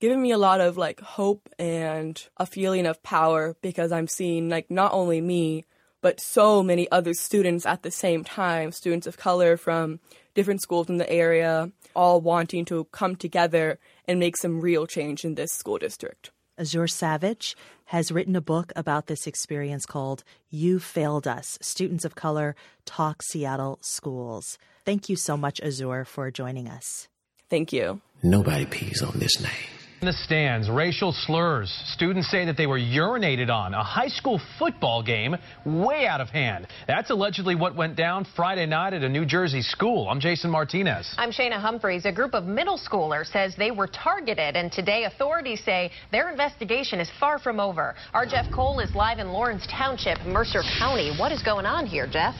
given me a lot of like hope and a feeling of power because I'm seeing like not only me, but so many other students at the same time, students of color from different schools in the area, all wanting to come together and make some real change in this school district. Azure Savage has written a book about this experience called You Failed Us Students of Color Talk Seattle Schools. Thank you so much, Azure, for joining us. Thank you. Nobody pees on this name. In the stands, racial slurs. Students say that they were urinated on. A high school football game way out of hand. That's allegedly what went down Friday night at a New Jersey school. I'm Jason Martinez. I'm Shayna Humphreys. A group of middle schoolers says they were targeted, and today authorities say their investigation is far from over. Our Jeff Cole is live in Lawrence Township, Mercer County. What is going on here, Jeff?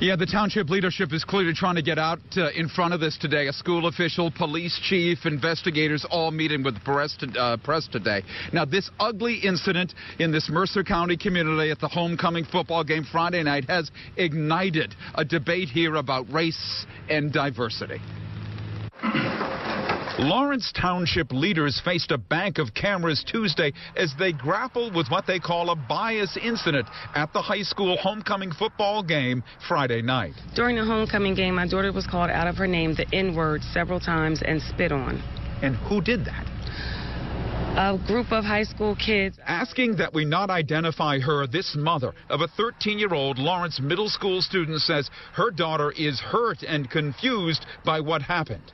Yeah, the township leadership is clearly trying to get out uh, in front of this today. A school official, police chief, investigators all meeting with press, to, uh, press today. Now, this ugly incident in this Mercer County community at the homecoming football game Friday night has ignited a debate here about race and diversity. Lawrence Township leaders faced a bank of cameras Tuesday as they grappled with what they call a bias incident at the high school homecoming football game Friday night. During the homecoming game, my daughter was called out of her name, the N word, several times and spit on. And who did that? a group of high school kids. Asking that we not identify her, this mother of a 13 year old Lawrence middle school student says her daughter is hurt and confused by what happened.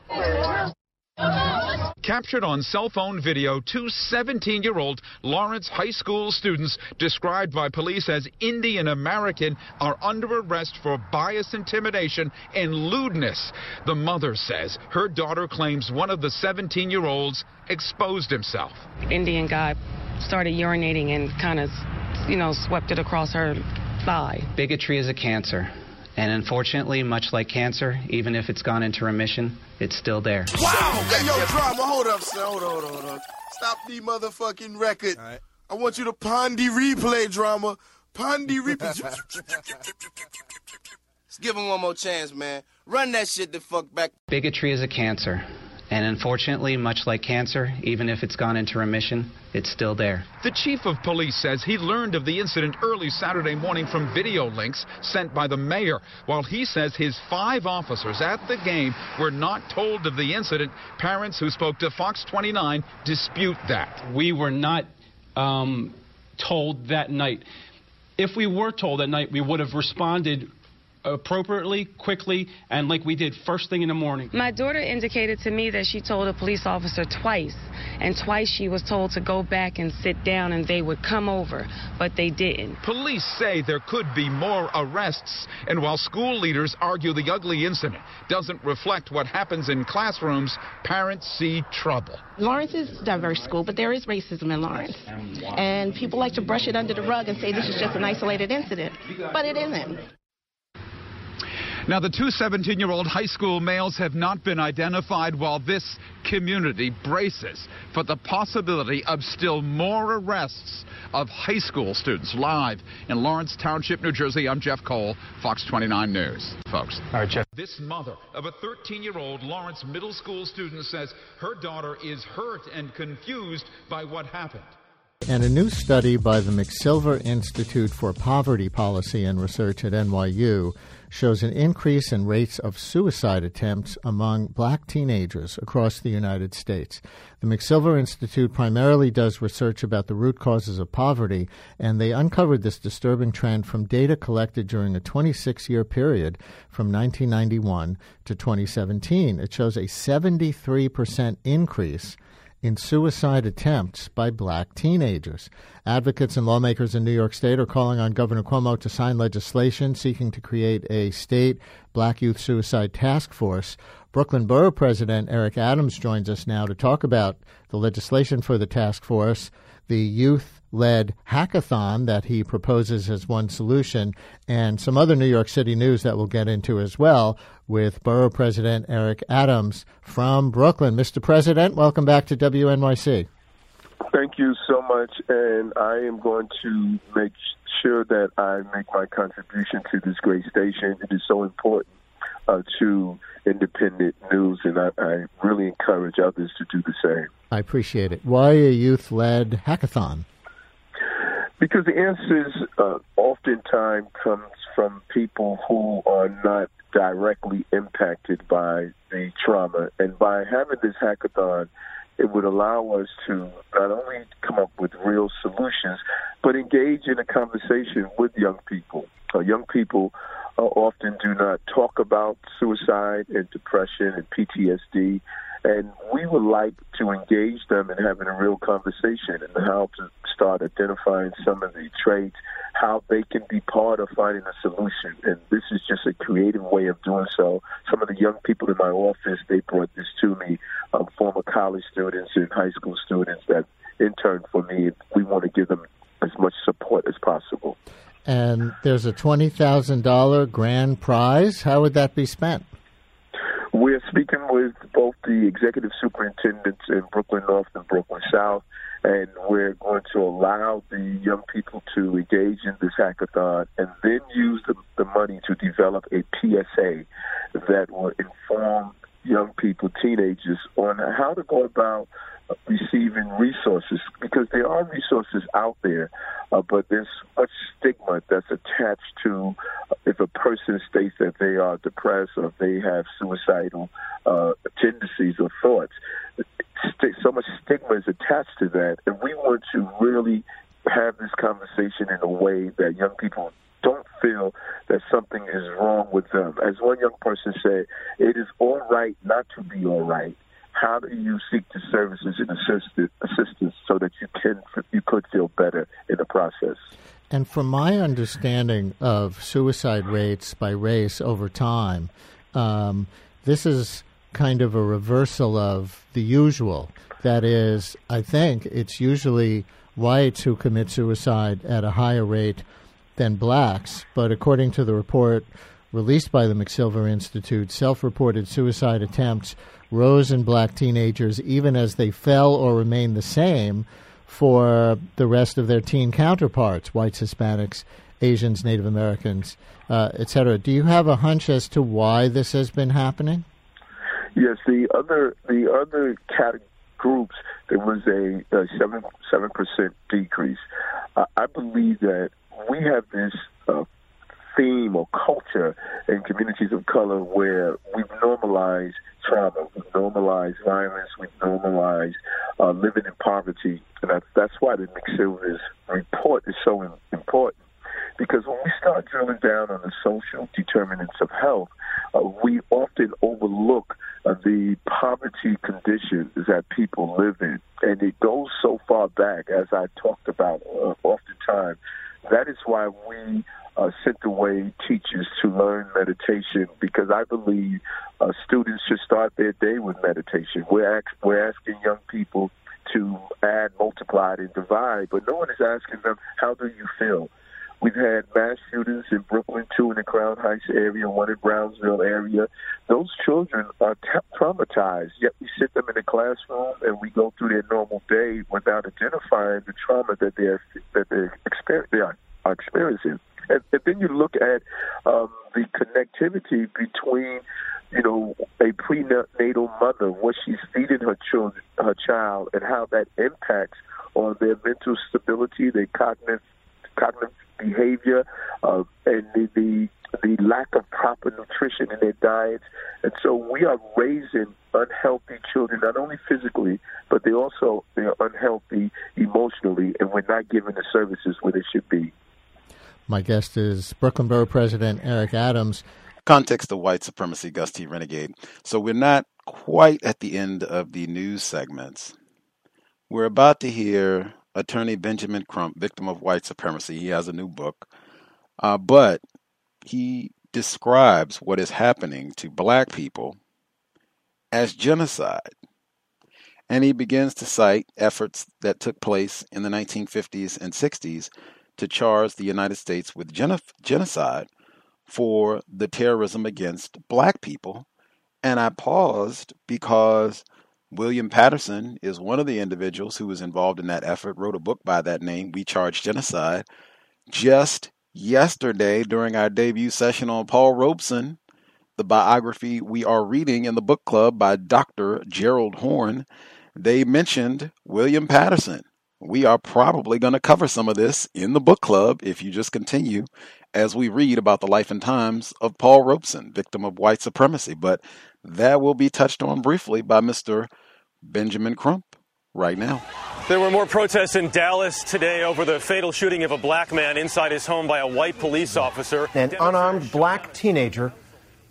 Captured on cell phone video, two 17 year old Lawrence High School students, described by police as Indian American, are under arrest for bias intimidation and lewdness. The mother says her daughter claims one of the 17 year olds exposed himself. Indian guy started urinating and kind of, you know, swept it across her thigh. Bigotry is a cancer. And unfortunately, much like cancer, even if it's gone into remission, it's still there. Wow! Hey, yo, drama, hold up, son. Hold on, hold on, hold on. Stop the motherfucking record. I want you to pondy replay, drama. Pondy replay. <laughs> Let's give him one more chance, man. Run that shit the fuck back. Bigotry is a cancer. And unfortunately, much like cancer, even if it's gone into remission, it's still there. The chief of police says he learned of the incident early Saturday morning from video links sent by the mayor. While he says his five officers at the game were not told of the incident, parents who spoke to Fox 29 dispute that. We were not um, told that night. If we were told that night, we would have responded appropriately, quickly, and like we did first thing in the morning. My daughter indicated to me that she told a police officer twice, and twice she was told to go back and sit down and they would come over, but they didn't. Police say there could be more arrests, and while school leaders argue the ugly incident doesn't reflect what happens in classrooms, parents see trouble. Lawrence is a diverse school, but there is racism in Lawrence. And people like to brush it under the rug and say this is just an isolated incident, but it isn't. Now, the two 17 year old high school males have not been identified while this community braces for the possibility of still more arrests of high school students. Live in Lawrence Township, New Jersey, I'm Jeff Cole, Fox 29 News. Folks. All right, Jeff. This mother of a 13 year old Lawrence middle school student says her daughter is hurt and confused by what happened. And a new study by the McSilver Institute for Poverty Policy and Research at NYU shows an increase in rates of suicide attempts among black teenagers across the United States. The McSilver Institute primarily does research about the root causes of poverty, and they uncovered this disturbing trend from data collected during a 26 year period from 1991 to 2017. It shows a 73% increase in suicide attempts by black teenagers. Advocates and lawmakers in New York State are calling on Governor Cuomo to sign legislation seeking to create a state black youth suicide task force. Brooklyn Borough President Eric Adams joins us now to talk about the legislation for the task force, the youth led hackathon that he proposes as one solution, and some other New York City news that we'll get into as well with Borough President Eric Adams from Brooklyn. Mr. President, welcome back to WNYC. Thank you so much, and I am going to make sure that I make my contribution to this great station. It is so important uh, to independent news, and I, I really encourage others to do the same. I appreciate it. Why a youth led hackathon? Because the answers uh, oftentimes comes from people who are not directly impacted by the trauma. And by having this hackathon, it would allow us to not only come up with real solutions, but engage in a conversation with young people. Uh, young people uh, often do not talk about suicide and depression and PTSD. And we would like to engage them in having a real conversation and how to start identifying some of the traits, how they can be part of finding a solution. And this is just a creative way of doing so. Some of the young people in my office, they brought this to me, um, former college students and high school students that interned for me. We want to give them as much support as possible. And there's a $20,000 grand prize. How would that be spent? We're speaking with both the executive superintendents in Brooklyn North and Brooklyn South, and we're going to allow the young people to engage in this hackathon and then use the, the money to develop a PSA that will inform young people, teenagers, on how to go about receiving resources because there are resources out there, uh, but there's much stigma that's attached to uh, if a person states that they are depressed or they have suicidal uh, tendencies or thoughts. So much stigma is attached to that, and we want to really have this conversation in a way that young people don't feel that something is wrong with them. As one young person said, it is all right not to be all right how do you seek the services and assistance so that you can you could feel better in the process? And from my understanding of suicide rates by race over time, um, this is kind of a reversal of the usual. That is, I think it's usually whites who commit suicide at a higher rate than blacks. But according to the report released by the McSilver Institute, self reported suicide attempts rose in black teenagers even as they fell or remained the same for the rest of their teen counterparts, whites, Hispanics, Asians, Native Americans, uh, etc. Do you have a hunch as to why this has been happening? Yes, the other the other cat groups there was a, a seven seven percent decrease. Uh, I believe that we have this uh, theme or culture in communities of color where we've normalized trauma, we've normalized violence, we've normalized uh, living in poverty. And that's, that's why the McSilver's report is so important. Because when we start drilling down on the social determinants of health, uh, we often overlook uh, the poverty conditions that people live in. And it goes so far back, as I talked about uh, oftentimes. That is why we uh, sent away teachers to learn meditation because I believe uh, students should start their day with meditation. We're, ask, we're asking young people to add, multiply, and divide, but no one is asking them, how do you feel? We've had mass shootings in Brooklyn, two in the Crown Heights area, one in Brownsville area. Those children are t- traumatized, yet we sit them in a classroom and we go through their normal day without identifying the trauma that they're that they're, exper- they are, are experiencing. And, and then you look at um, the connectivity between, you know, a prenatal mother, what she's feeding her children, her child, and how that impacts on their mental stability, their cognitive cognitive behavior, uh, and the, the the lack of proper nutrition in their diets. And so we are raising unhealthy children, not only physically, but they also they are unhealthy emotionally, and we're not giving the services where they should be. My guest is Brooklyn Borough President Eric Adams. Context of white supremacy, Gus T. Renegade. So we're not quite at the end of the news segments. We're about to hear attorney Benjamin Crump, victim of white supremacy. He has a new book, uh, but he describes what is happening to black people as genocide. And he begins to cite efforts that took place in the 1950s and 60s to charge the United States with genocide for the terrorism against black people. And I paused because William Patterson is one of the individuals who was involved in that effort, wrote a book by that name, We Charge Genocide. Just yesterday, during our debut session on Paul Robeson, the biography we are reading in the book club by Dr. Gerald Horne, they mentioned William Patterson. We are probably going to cover some of this in the book club if you just continue as we read about the life and times of Paul Robeson, victim of white supremacy. But that will be touched on briefly by Mr. Benjamin Crump right now. There were more protests in Dallas today over the fatal shooting of a black man inside his home by a white police officer. An unarmed black teenager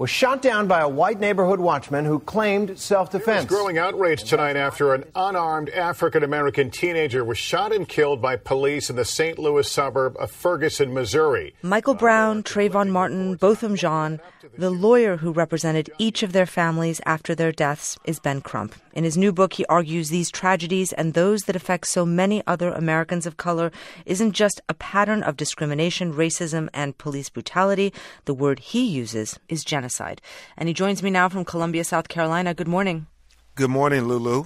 was shot down by a white neighborhood watchman who claimed self defense. growing outrage tonight after an unarmed African American teenager was shot and killed by police in the St. Louis suburb of Ferguson, Missouri. Michael Brown, Trayvon Martin, Botham Jean, the lawyer who represented each of their families after their deaths is Ben Crump. In his new book, he argues these tragedies and those that affect so many other Americans of color isn't just a pattern of discrimination, racism, and police brutality. The word he uses is genocide. And he joins me now from Columbia, South Carolina. Good morning. Good morning, Lulu.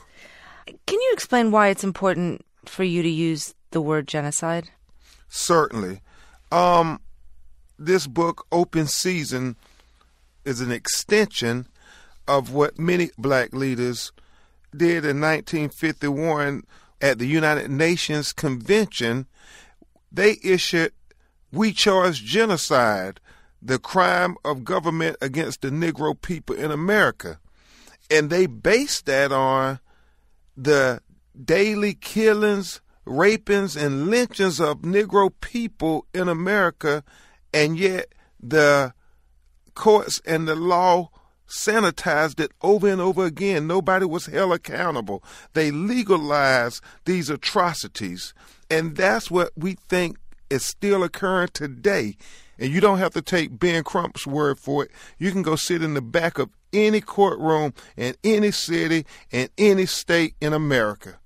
Can you explain why it's important for you to use the word genocide? Certainly. Um, this book, Open Season, is an extension of what many black leaders did in 1951 at the United Nations Convention. They issued We Charge Genocide, the crime of government against the Negro people in America. And they based that on the daily killings, rapings, and lynchings of Negro people in America, and yet the courts and the law sanitized it over and over again. Nobody was held accountable. They legalized these atrocities. And that's what we think is still occurring today. And you don't have to take Ben Crump's word for it. You can go sit in the back of any courtroom in any city in any state in America.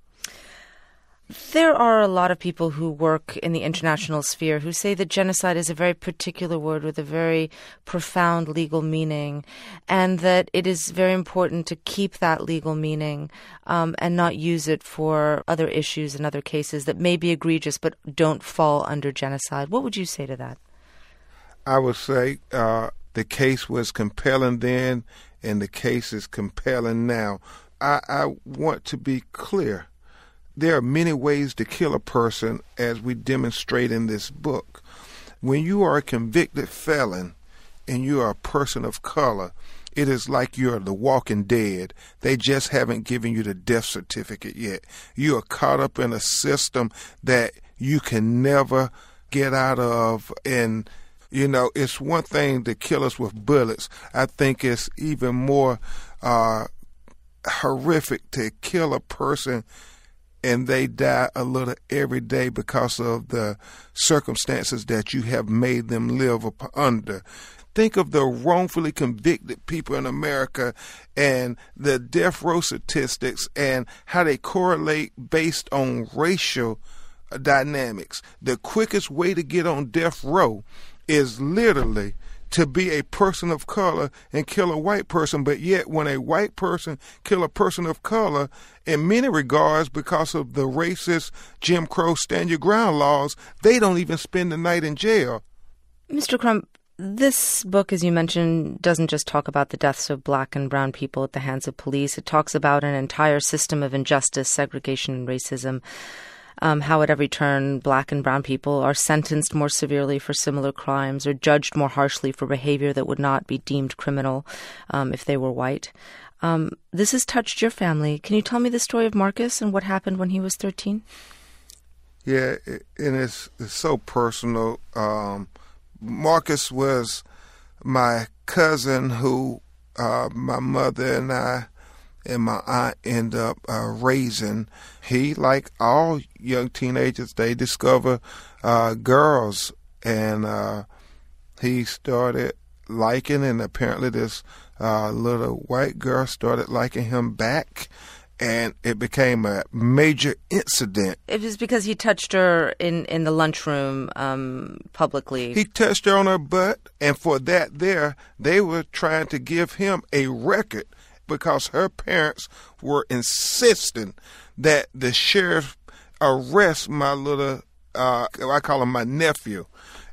There are a lot of people who work in the international sphere who say that genocide is a very particular word with a very profound legal meaning, and that it is very important to keep that legal meaning um, and not use it for other issues and other cases that may be egregious but don't fall under genocide. What would you say to that? I would say uh, the case was compelling then, and the case is compelling now. I, I want to be clear there are many ways to kill a person, as we demonstrate in this book. When you are a convicted felon and you are a person of color, it is like you're the walking dead. They just haven't given you the death certificate yet. You are caught up in a system that you can never get out of. And, you know, it's one thing to kill us with bullets. I think it's even more uh, horrific to kill a person and they die a little every day because of the circumstances that you have made them live under. Think of the wrongfully convicted people in America and the death row statistics and how they correlate based on racial dynamics. The quickest way to get on death row is literally to be a person of color and kill a white person, but yet when a white person kill a person of color, in many regards, because of the racist Jim Crow stand your ground laws, they don't even spend the night in jail. Mr. Crump, this book, as you mentioned, doesn't just talk about the deaths of black and brown people at the hands of police. It talks about an entire system of injustice, segregation, and racism um, how at every turn black and brown people are sentenced more severely for similar crimes or judged more harshly for behavior that would not be deemed criminal um, if they were white. Um, this has touched your family. Can you tell me the story of Marcus and what happened when he was 13? Yeah, and it's, it's so personal. Um, Marcus was my cousin who uh, my mother and I and my aunt end up uh, raising. He, like all young teenagers, they discover uh, girls, and uh, he started liking, and apparently this uh, little white girl started liking him back, and it became a major incident. It was because he touched her in, in the lunchroom um, publicly. He touched her on her butt, and for that, there, they were trying to give him a record because her parents were insisting that the sheriff arrest my little, uh, I call him my nephew.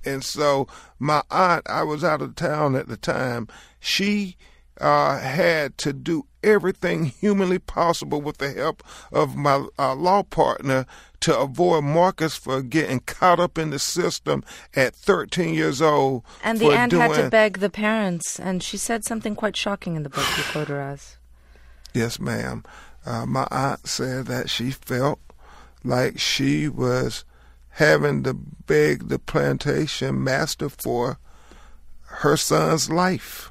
And so my aunt, I was out of town at the time, she uh, had to do everything humanly possible with the help of my uh, law partner to avoid Marcus for getting caught up in the system at 13 years old. And the aunt doing... had to beg the parents, and she said something quite shocking in the book you quote her as. Yes, ma'am. Uh, my aunt said that she felt like she was having to beg the plantation master for her son's life.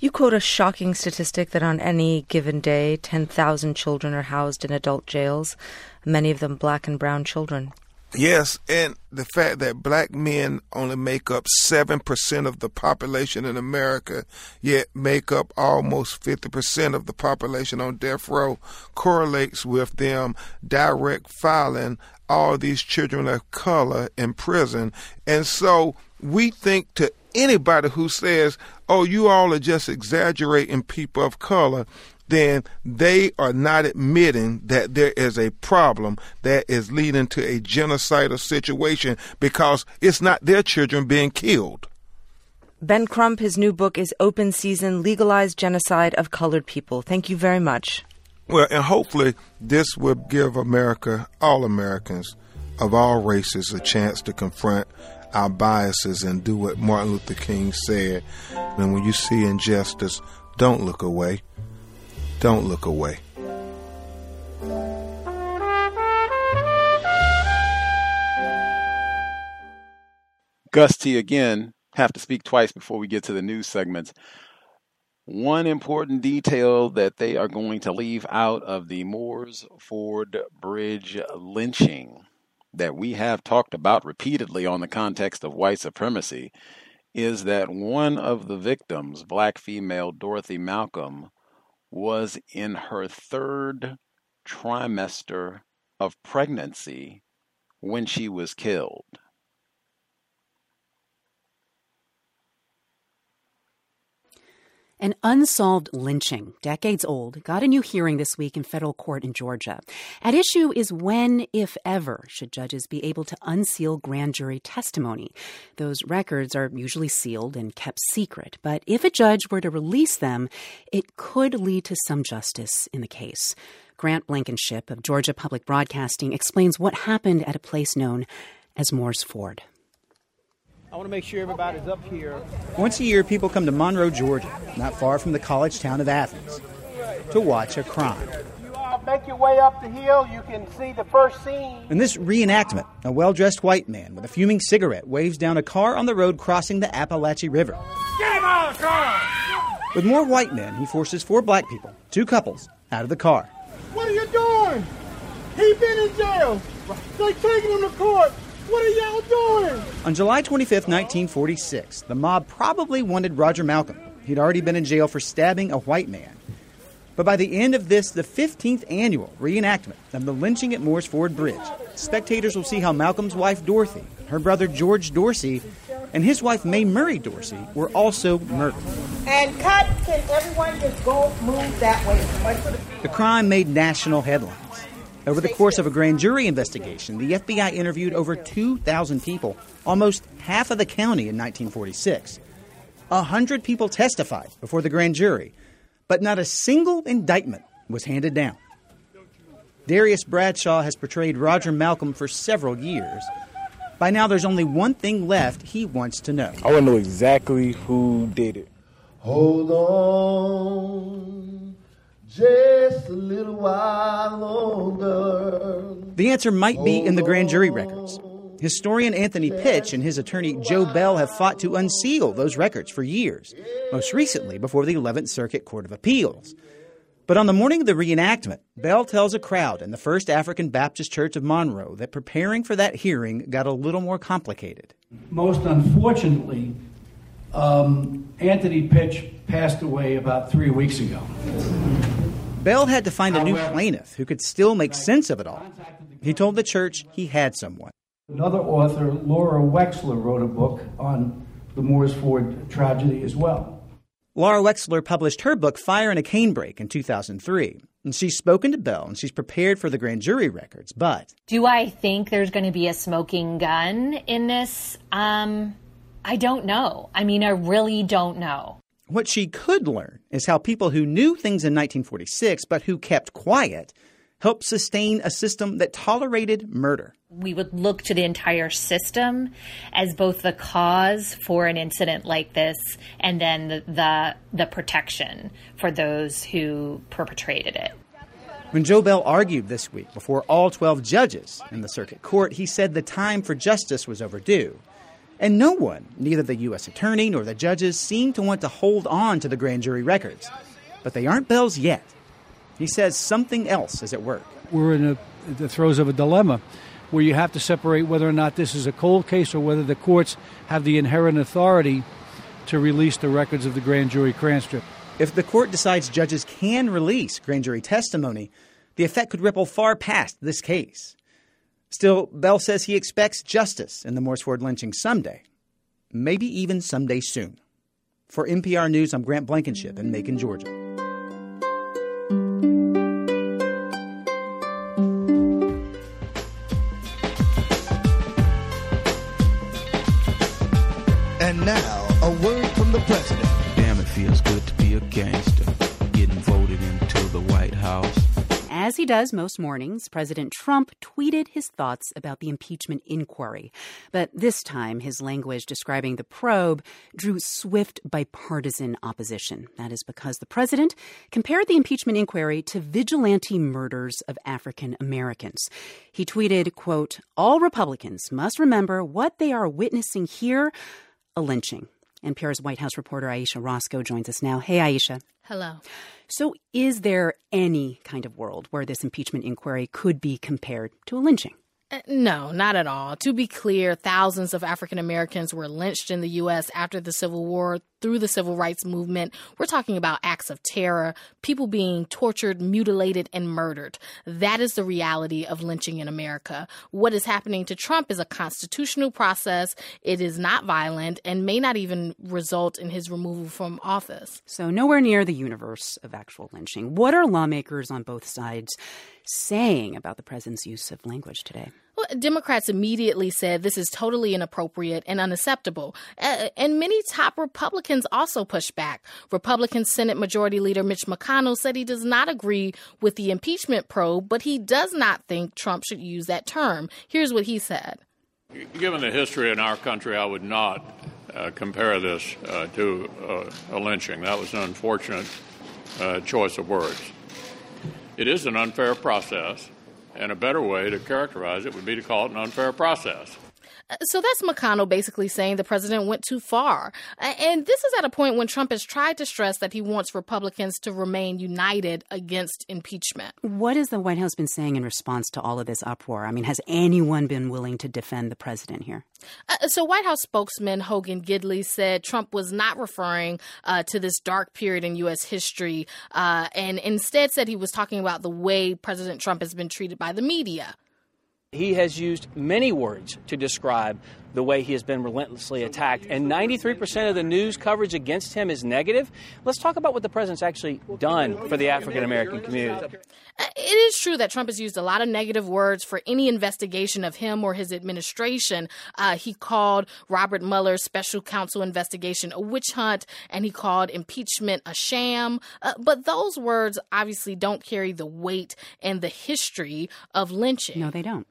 You quote a shocking statistic that on any given day, 10,000 children are housed in adult jails, many of them black and brown children. Yes, and the fact that black men only make up 7% of the population in America, yet make up almost 50% of the population on death row, correlates with them direct filing all these children of color in prison. And so we think to anybody who says, oh, you all are just exaggerating people of color, then they are not admitting that there is a problem that is leading to a genocidal situation because it's not their children being killed. Ben Crump, his new book is Open Season Legalized Genocide of Colored People. Thank you very much. Well, and hopefully this will give America, all Americans of all races, a chance to confront our biases and do what Martin Luther King said. And when you see injustice, don't look away. Don't look away. Gus T. again, have to speak twice before we get to the news segments. One important detail that they are going to leave out of the Moores Ford Bridge lynching that we have talked about repeatedly on the context of white supremacy is that one of the victims, black female Dorothy Malcolm, was in her third trimester of pregnancy when she was killed. An unsolved lynching, decades old, got a new hearing this week in federal court in Georgia. At issue is when, if ever, should judges be able to unseal grand jury testimony. Those records are usually sealed and kept secret, but if a judge were to release them, it could lead to some justice in the case. Grant Blankenship of Georgia Public Broadcasting explains what happened at a place known as Moores Ford. I want to make sure everybody's up here. Once a year, people come to Monroe, Georgia, not far from the college town of Athens, to watch a crime. You uh, make your way up the hill, you can see the first scene. In this reenactment, a well dressed white man with a fuming cigarette waves down a car on the road crossing the Apalachee River. Get out of the car! With more white men, he forces four black people, two couples, out of the car. What are you doing? He been in jail. They taking him to court. What are y'all doing? On July 25, 1946, the mob probably wanted Roger Malcolm. He'd already been in jail for stabbing a white man. But by the end of this, the 15th annual reenactment of the lynching at Moores Ford Bridge, spectators will see how Malcolm's wife Dorothy, her brother George Dorsey, and his wife Mae Murray Dorsey were also murdered. And cut, can everyone just go move that way? The crime made national headlines. Over the course of a grand jury investigation, the FBI interviewed over 2,000 people, almost half of the county in 1946. A hundred people testified before the grand jury, but not a single indictment was handed down. Darius Bradshaw has portrayed Roger Malcolm for several years. By now, there's only one thing left he wants to know. I want to know exactly who did it. Hold on just a little while longer. The answer might be in the grand jury records. Historian Anthony Pitch and his attorney Joe Bell have fought to unseal those records for years, most recently before the 11th Circuit Court of Appeals. But on the morning of the reenactment, Bell tells a crowd in the First African Baptist Church of Monroe that preparing for that hearing got a little more complicated. Most unfortunately, um, Anthony Pitch passed away about three weeks ago. Bell had to find a new plaintiff who could still make sense of it all. He told the church he had someone. Another author, Laura Wexler, wrote a book on the Moores Ford tragedy as well. Laura Wexler published her book, Fire in a Canebrake, in 2003. And she's spoken to Bell and she's prepared for the grand jury records, but. Do I think there's going to be a smoking gun in this? Um, I don't know. I mean, I really don't know. What she could learn is how people who knew things in 1946 but who kept quiet helped sustain a system that tolerated murder. We would look to the entire system as both the cause for an incident like this and then the, the, the protection for those who perpetrated it. When Joe Bell argued this week before all 12 judges in the circuit court, he said the time for justice was overdue. And no one, neither the U.S. attorney nor the judges, seem to want to hold on to the grand jury records. But they aren't Bell's yet. He says something else is at work. We're in a, the throes of a dilemma where you have to separate whether or not this is a cold case or whether the courts have the inherent authority to release the records of the grand jury transcript. If the court decides judges can release grand jury testimony, the effect could ripple far past this case. Still, Bell says he expects justice in the Moores Ford lynching someday, maybe even someday soon. For NPR News, I'm Grant Blankenship in Macon, Georgia. And now, a word from the president. As he does most mornings, President Trump tweeted his thoughts about the impeachment inquiry. But this time, his language describing the probe drew swift bipartisan opposition. That is because the president compared the impeachment inquiry to vigilante murders of African Americans. He tweeted, quote, All Republicans must remember what they are witnessing here a lynching. NPR's White House reporter Ayesha Rascoe joins us now. Hey, Ayesha. Hello. So, is there any kind of world where this impeachment inquiry could be compared to a lynching? Uh, no, not at all. To be clear, thousands of African Americans were lynched in the U.S. after the Civil War through the Civil Rights Movement. We're talking about acts of terror, people being tortured, mutilated, and murdered. That is the reality of lynching in America. What is happening to Trump is a constitutional process. It is not violent and may not even result in his removal from office. So, nowhere near the universe of actual lynching. What are lawmakers on both sides saying about the president's use of language today? Well, Democrats immediately said this is totally inappropriate and unacceptable. And many top Republicans also pushed back. Republican Senate Majority Leader Mitch McConnell said he does not agree with the impeachment probe, but he does not think Trump should use that term. Here's what he said. Given the history in our country, I would not uh, compare this uh, to uh, a lynching. That was an unfortunate uh, choice of words. It is an unfair process, and a better way to characterize it would be to call it an unfair process. So that's McConnell basically saying the president went too far. And this is at a point when Trump has tried to stress that he wants Republicans to remain united against impeachment. What has the White House been saying in response to all of this uproar? I mean, has anyone been willing to defend the president here? Uh, so, White House spokesman Hogan Gidley said Trump was not referring uh, to this dark period in U.S. history, uh, and instead said he was talking about the way President Trump has been treated by the media. He has used many words to describe the way he has been relentlessly attacked, and 93% of the news coverage against him is negative. Let's talk about what the president's actually done for the African American community. Uh, it is true that Trump has used a lot of negative words for any investigation of him or his administration. Uh, he called Robert Mueller's special counsel investigation a witch hunt, and he called impeachment a sham. Uh, but those words obviously don't carry the weight and the history of lynching. No, they don't.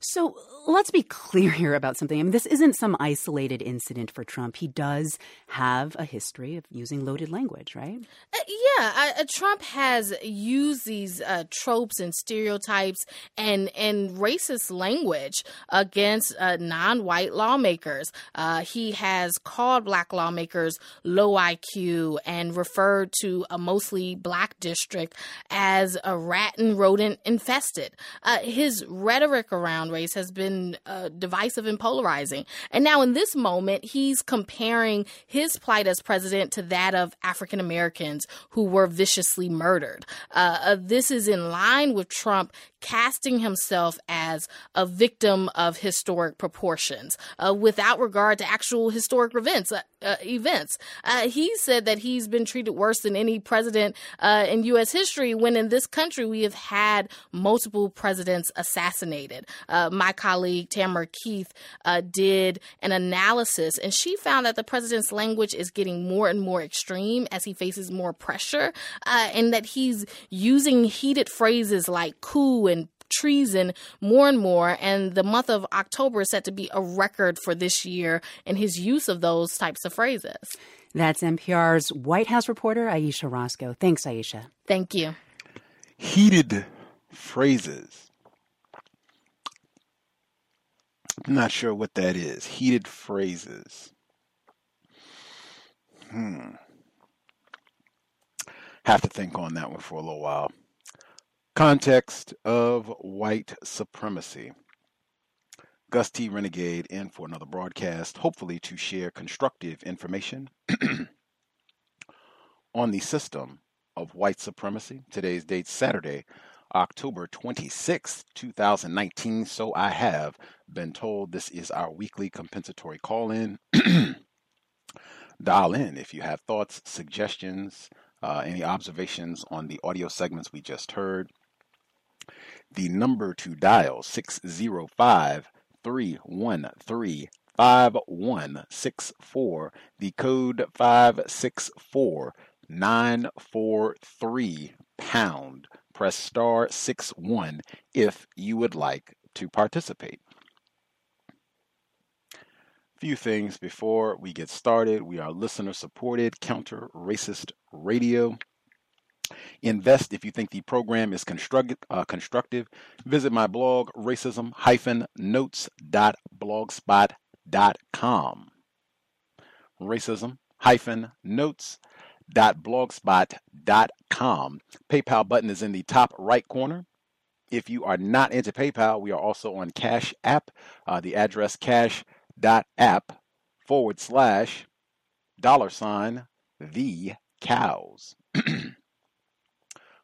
So let's be clear here about something. I mean, this isn't some isolated incident for Trump. He does have a history of using loaded language, right? Uh, yeah, uh, Trump has used these uh, tropes and stereotypes and and racist language against uh, non-white lawmakers. Uh, he has called black lawmakers low IQ and referred to a mostly black district as a rat and rodent infested. Uh, his rhetoric around race has been uh, divisive and polarizing. And now, in this moment, he's comparing his plight as president to that of African Americans who were viciously murdered. Uh, uh, this is in line with Trump casting himself as a victim of historic proportions uh, without regard to actual historic events. Uh, uh, events. He said that he's been treated worse than any president in U.S. history when in this country we have had multiple presidents assassinated. My colleague Tamara Keith uh, did an analysis and she found that the president's language is getting more and more extreme as he faces more pressure uh, and that he's using heated phrases like coup and treason more and more. And the month of October is set to be a record for this year in his use of those types of phrases. That's NPR's White House reporter, Ayesha Rascoe. Thanks, Ayesha. Thank you. Heated phrases. I'm not sure what that is. Heated phrases. Hmm. Have to think on that one for a little while. Context of white supremacy. Gus T. Renegade in for another broadcast, hopefully to share constructive information <clears throat> on the system of white supremacy. Today's date, Saturday, October 26th, 2019. So I have been told this is our weekly compensatory call in. <clears throat> Dial in if you have thoughts, suggestions, uh, any observations on the audio segments we just heard. The number to dial 605 313 5164. The code 564 943 pound. Press star 6 1 if you would like to participate. Few things before we get started. We are listener supported, counter racist radio. Invest if you think the program is construct, uh, constructive. Visit my blog, racism notes.blogspot.com. racism-notes.blogspot.com. Racism-notes.blogspot.com. PayPal button is in the top right corner. If you are not into PayPal, we are also on Cash App. Uh, the address cash.app forward slash dollar sign the cows. <clears throat>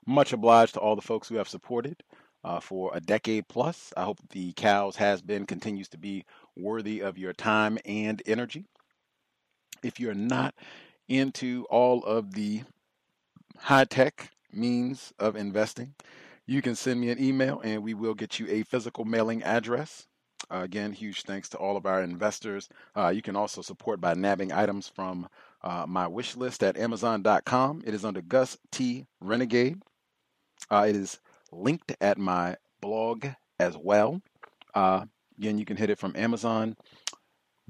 Much obliged to all the folks who have supported uh, for a decade plus. I hope the cows has been, continues to be worthy of your time and energy. If you're not into all of the high tech means of investing, you can send me an email and we will get you a physical mailing address. Uh, again, huge thanks to all of our investors. Uh, you can also support by nabbing items from uh, my wish list at Amazon.com. It is under Gus T. Renegade. Uh, it is linked at my blog as well. Uh, again, you can hit it from Amazon.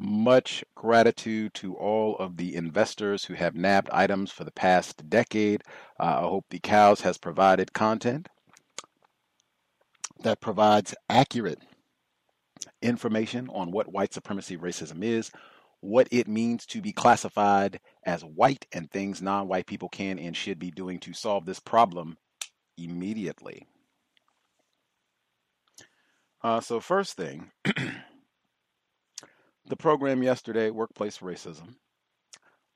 Much gratitude to all of the investors who have nabbed items for the past decade. Uh, I hope the cows has provided content that provides accurate information on what white supremacy racism is, what it means to be classified as white, and things non white people can and should be doing to solve this problem immediately. Uh, so, first thing, <clears throat> the program yesterday, Workplace Racism,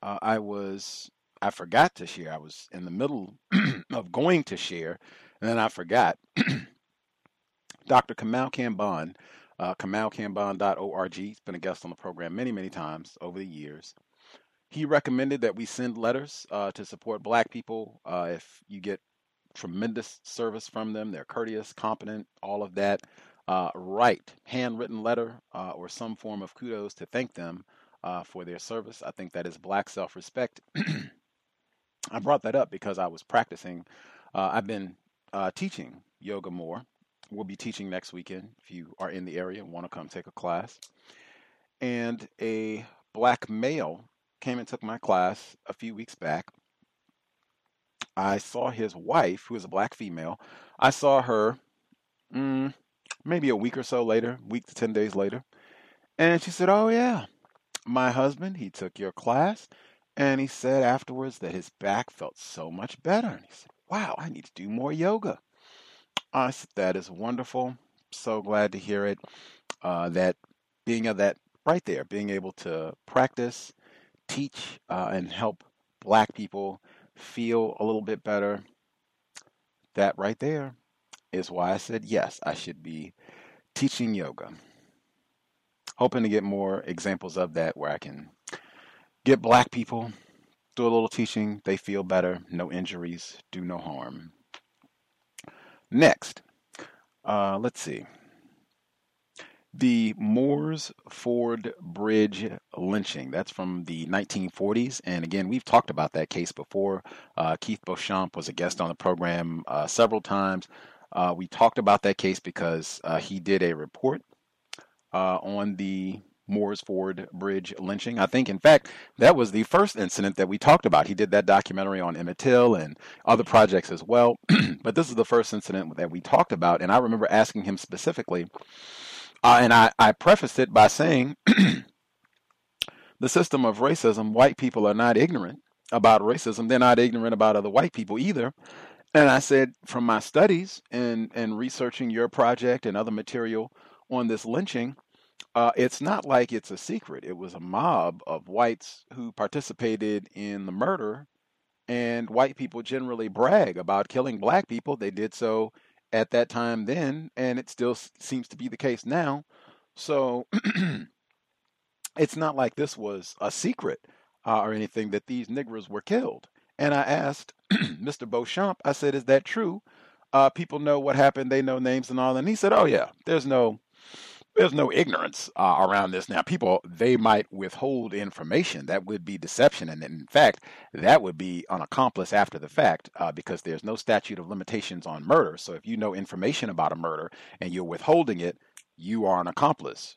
uh, I was, I forgot to share. I was in the middle <clears throat> of going to share, and then I forgot. <clears throat> Dr. Kamau Kambon, uh, kamalkamban.org, he's been a guest on the program many, many times over the years. He recommended that we send letters uh, to support black people. Uh, if you get tremendous service from them. They're courteous, competent, all of that. Uh, write handwritten letter uh, or some form of kudos to thank them uh, for their service. I think that is black self respect. <clears throat> I brought that up because I was practicing. Uh, I've been uh, teaching yoga more. We'll be teaching next weekend if you are in the area and want to come take a class. And a black male came and took my class a few weeks back I saw his wife, who is a black female. I saw her mm, maybe a week or so later, week to 10 days later. And she said, Oh, yeah, my husband, he took your class. And he said afterwards that his back felt so much better. And he said, Wow, I need to do more yoga. I said, That is wonderful. So glad to hear it. uh, that being of that right there, being able to practice, teach, uh, and help black people feel a little bit better, that right there is why I said yes, I should be teaching yoga. Hoping to get more examples of that where I can get black people do a little teaching, they feel better, no injuries, do no harm. Next, uh, let's see. The Moores Ford Bridge lynching. That's from the 1940s. And again, we've talked about that case before. Uh, Keith Beauchamp was a guest on the program uh, several times. Uh, we talked about that case because uh, he did a report uh, on the Moores Ford Bridge lynching. I think, in fact, that was the first incident that we talked about. He did that documentary on Emmett Till and other projects as well. <clears throat> but this is the first incident that we talked about. And I remember asking him specifically uh, and I, I prefaced it by saying <clears throat> the system of racism, white people are not ignorant about racism. They're not ignorant about other white people either. And I said, from my studies and, and researching your project and other material on this lynching, uh, it's not like it's a secret. It was a mob of whites who participated in the murder, and white people generally brag about killing black people. They did so at that time then, and it still seems to be the case now. So <clears throat> it's not like this was a secret uh, or anything that these niggers were killed. And I asked <clears throat> Mr. Beauchamp, I said, is that true? Uh, people know what happened, they know names and all. And he said, oh, yeah, there's no there's no ignorance uh, around this now people they might withhold information that would be deception and in fact that would be an accomplice after the fact uh, because there's no statute of limitations on murder so if you know information about a murder and you're withholding it you are an accomplice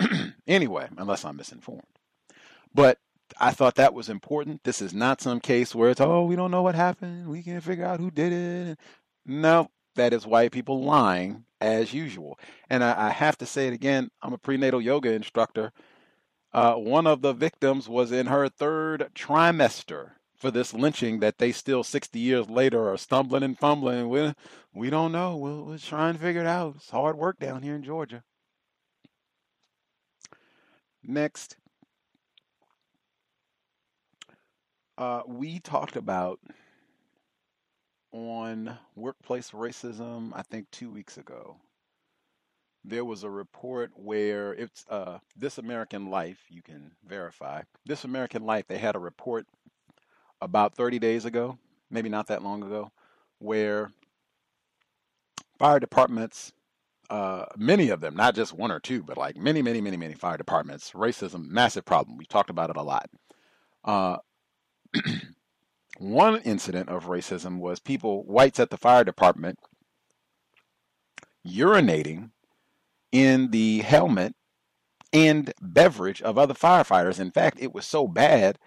<clears throat> anyway unless i'm misinformed but I thought that was important. This is not some case where it's, oh, we don't know what happened. We can't figure out who did it. No, that is white people lying as usual. And I, I have to say it again I'm a prenatal yoga instructor. Uh, one of the victims was in her third trimester for this lynching that they still 60 years later are stumbling and fumbling. We, we don't know. We'll, we'll figure it out. It's hard work down here in Georgia. Next, uh, we talked about on workplace racism, I think two weeks ago. There was a report where it's uh, This American Life, you can verify. This American Life, they had a report about 30 days ago, maybe not that long ago, where fire departments, uh, many of them, not just one or two, but like many, many, many, many fire departments, racism, massive problem. We talked about it a lot. Uh, <clears throat> One incident of racism was people, whites at the fire department, urinating in the helmet and beverage of other firefighters. In fact, it was so bad,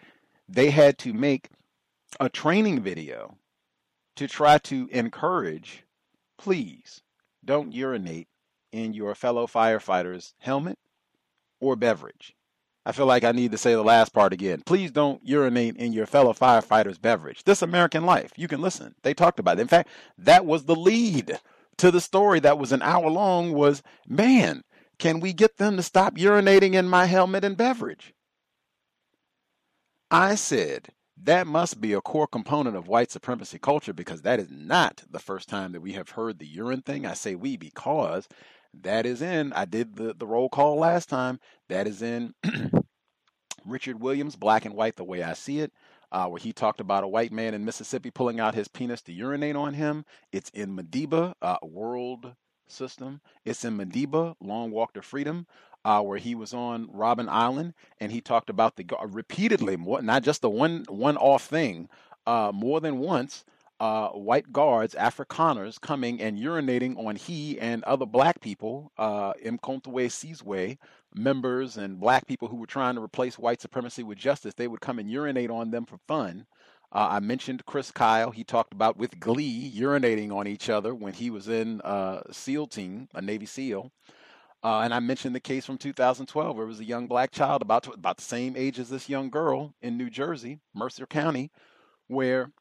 they had to make a training video to try to encourage please don't urinate in your fellow firefighter's helmet or beverage. I feel like I need to say the last part again. Please don't urinate in your fellow firefighter's beverage. This American Life, you can listen. They talked about it. In fact, that was the lead to the story that was an hour long was, man, can we get them to stop urinating in my helmet and beverage? I said, that must be a core component of white supremacy culture because that is not the first time that we have heard the urine thing. I say we because that is in, I did the, the roll call last time. That is in Richard Williams, Black and White, the way I see it, uh, where he talked about a white man in Mississippi pulling out his penis to urinate on him. It's in Madiba, uh, World System. It's in Madiba, Long Walk to Freedom. Uh, where he was on Robben Island, and he talked about the repeatedly, more, not just the one one-off thing, uh, more than once uh, white guards, Afrikaners, coming and urinating on he and other black people, uh, Umkhonto we Sizwe, members and black people who were trying to replace white supremacy with justice. They would come and urinate on them for fun. Uh, I mentioned Chris Kyle. He talked about with glee urinating on each other when he was in uh, SEAL team, a Navy SEAL. Uh, and I mentioned the case from 2012 where it was a young black child about to, about the same age as this young girl in New Jersey, Mercer County, where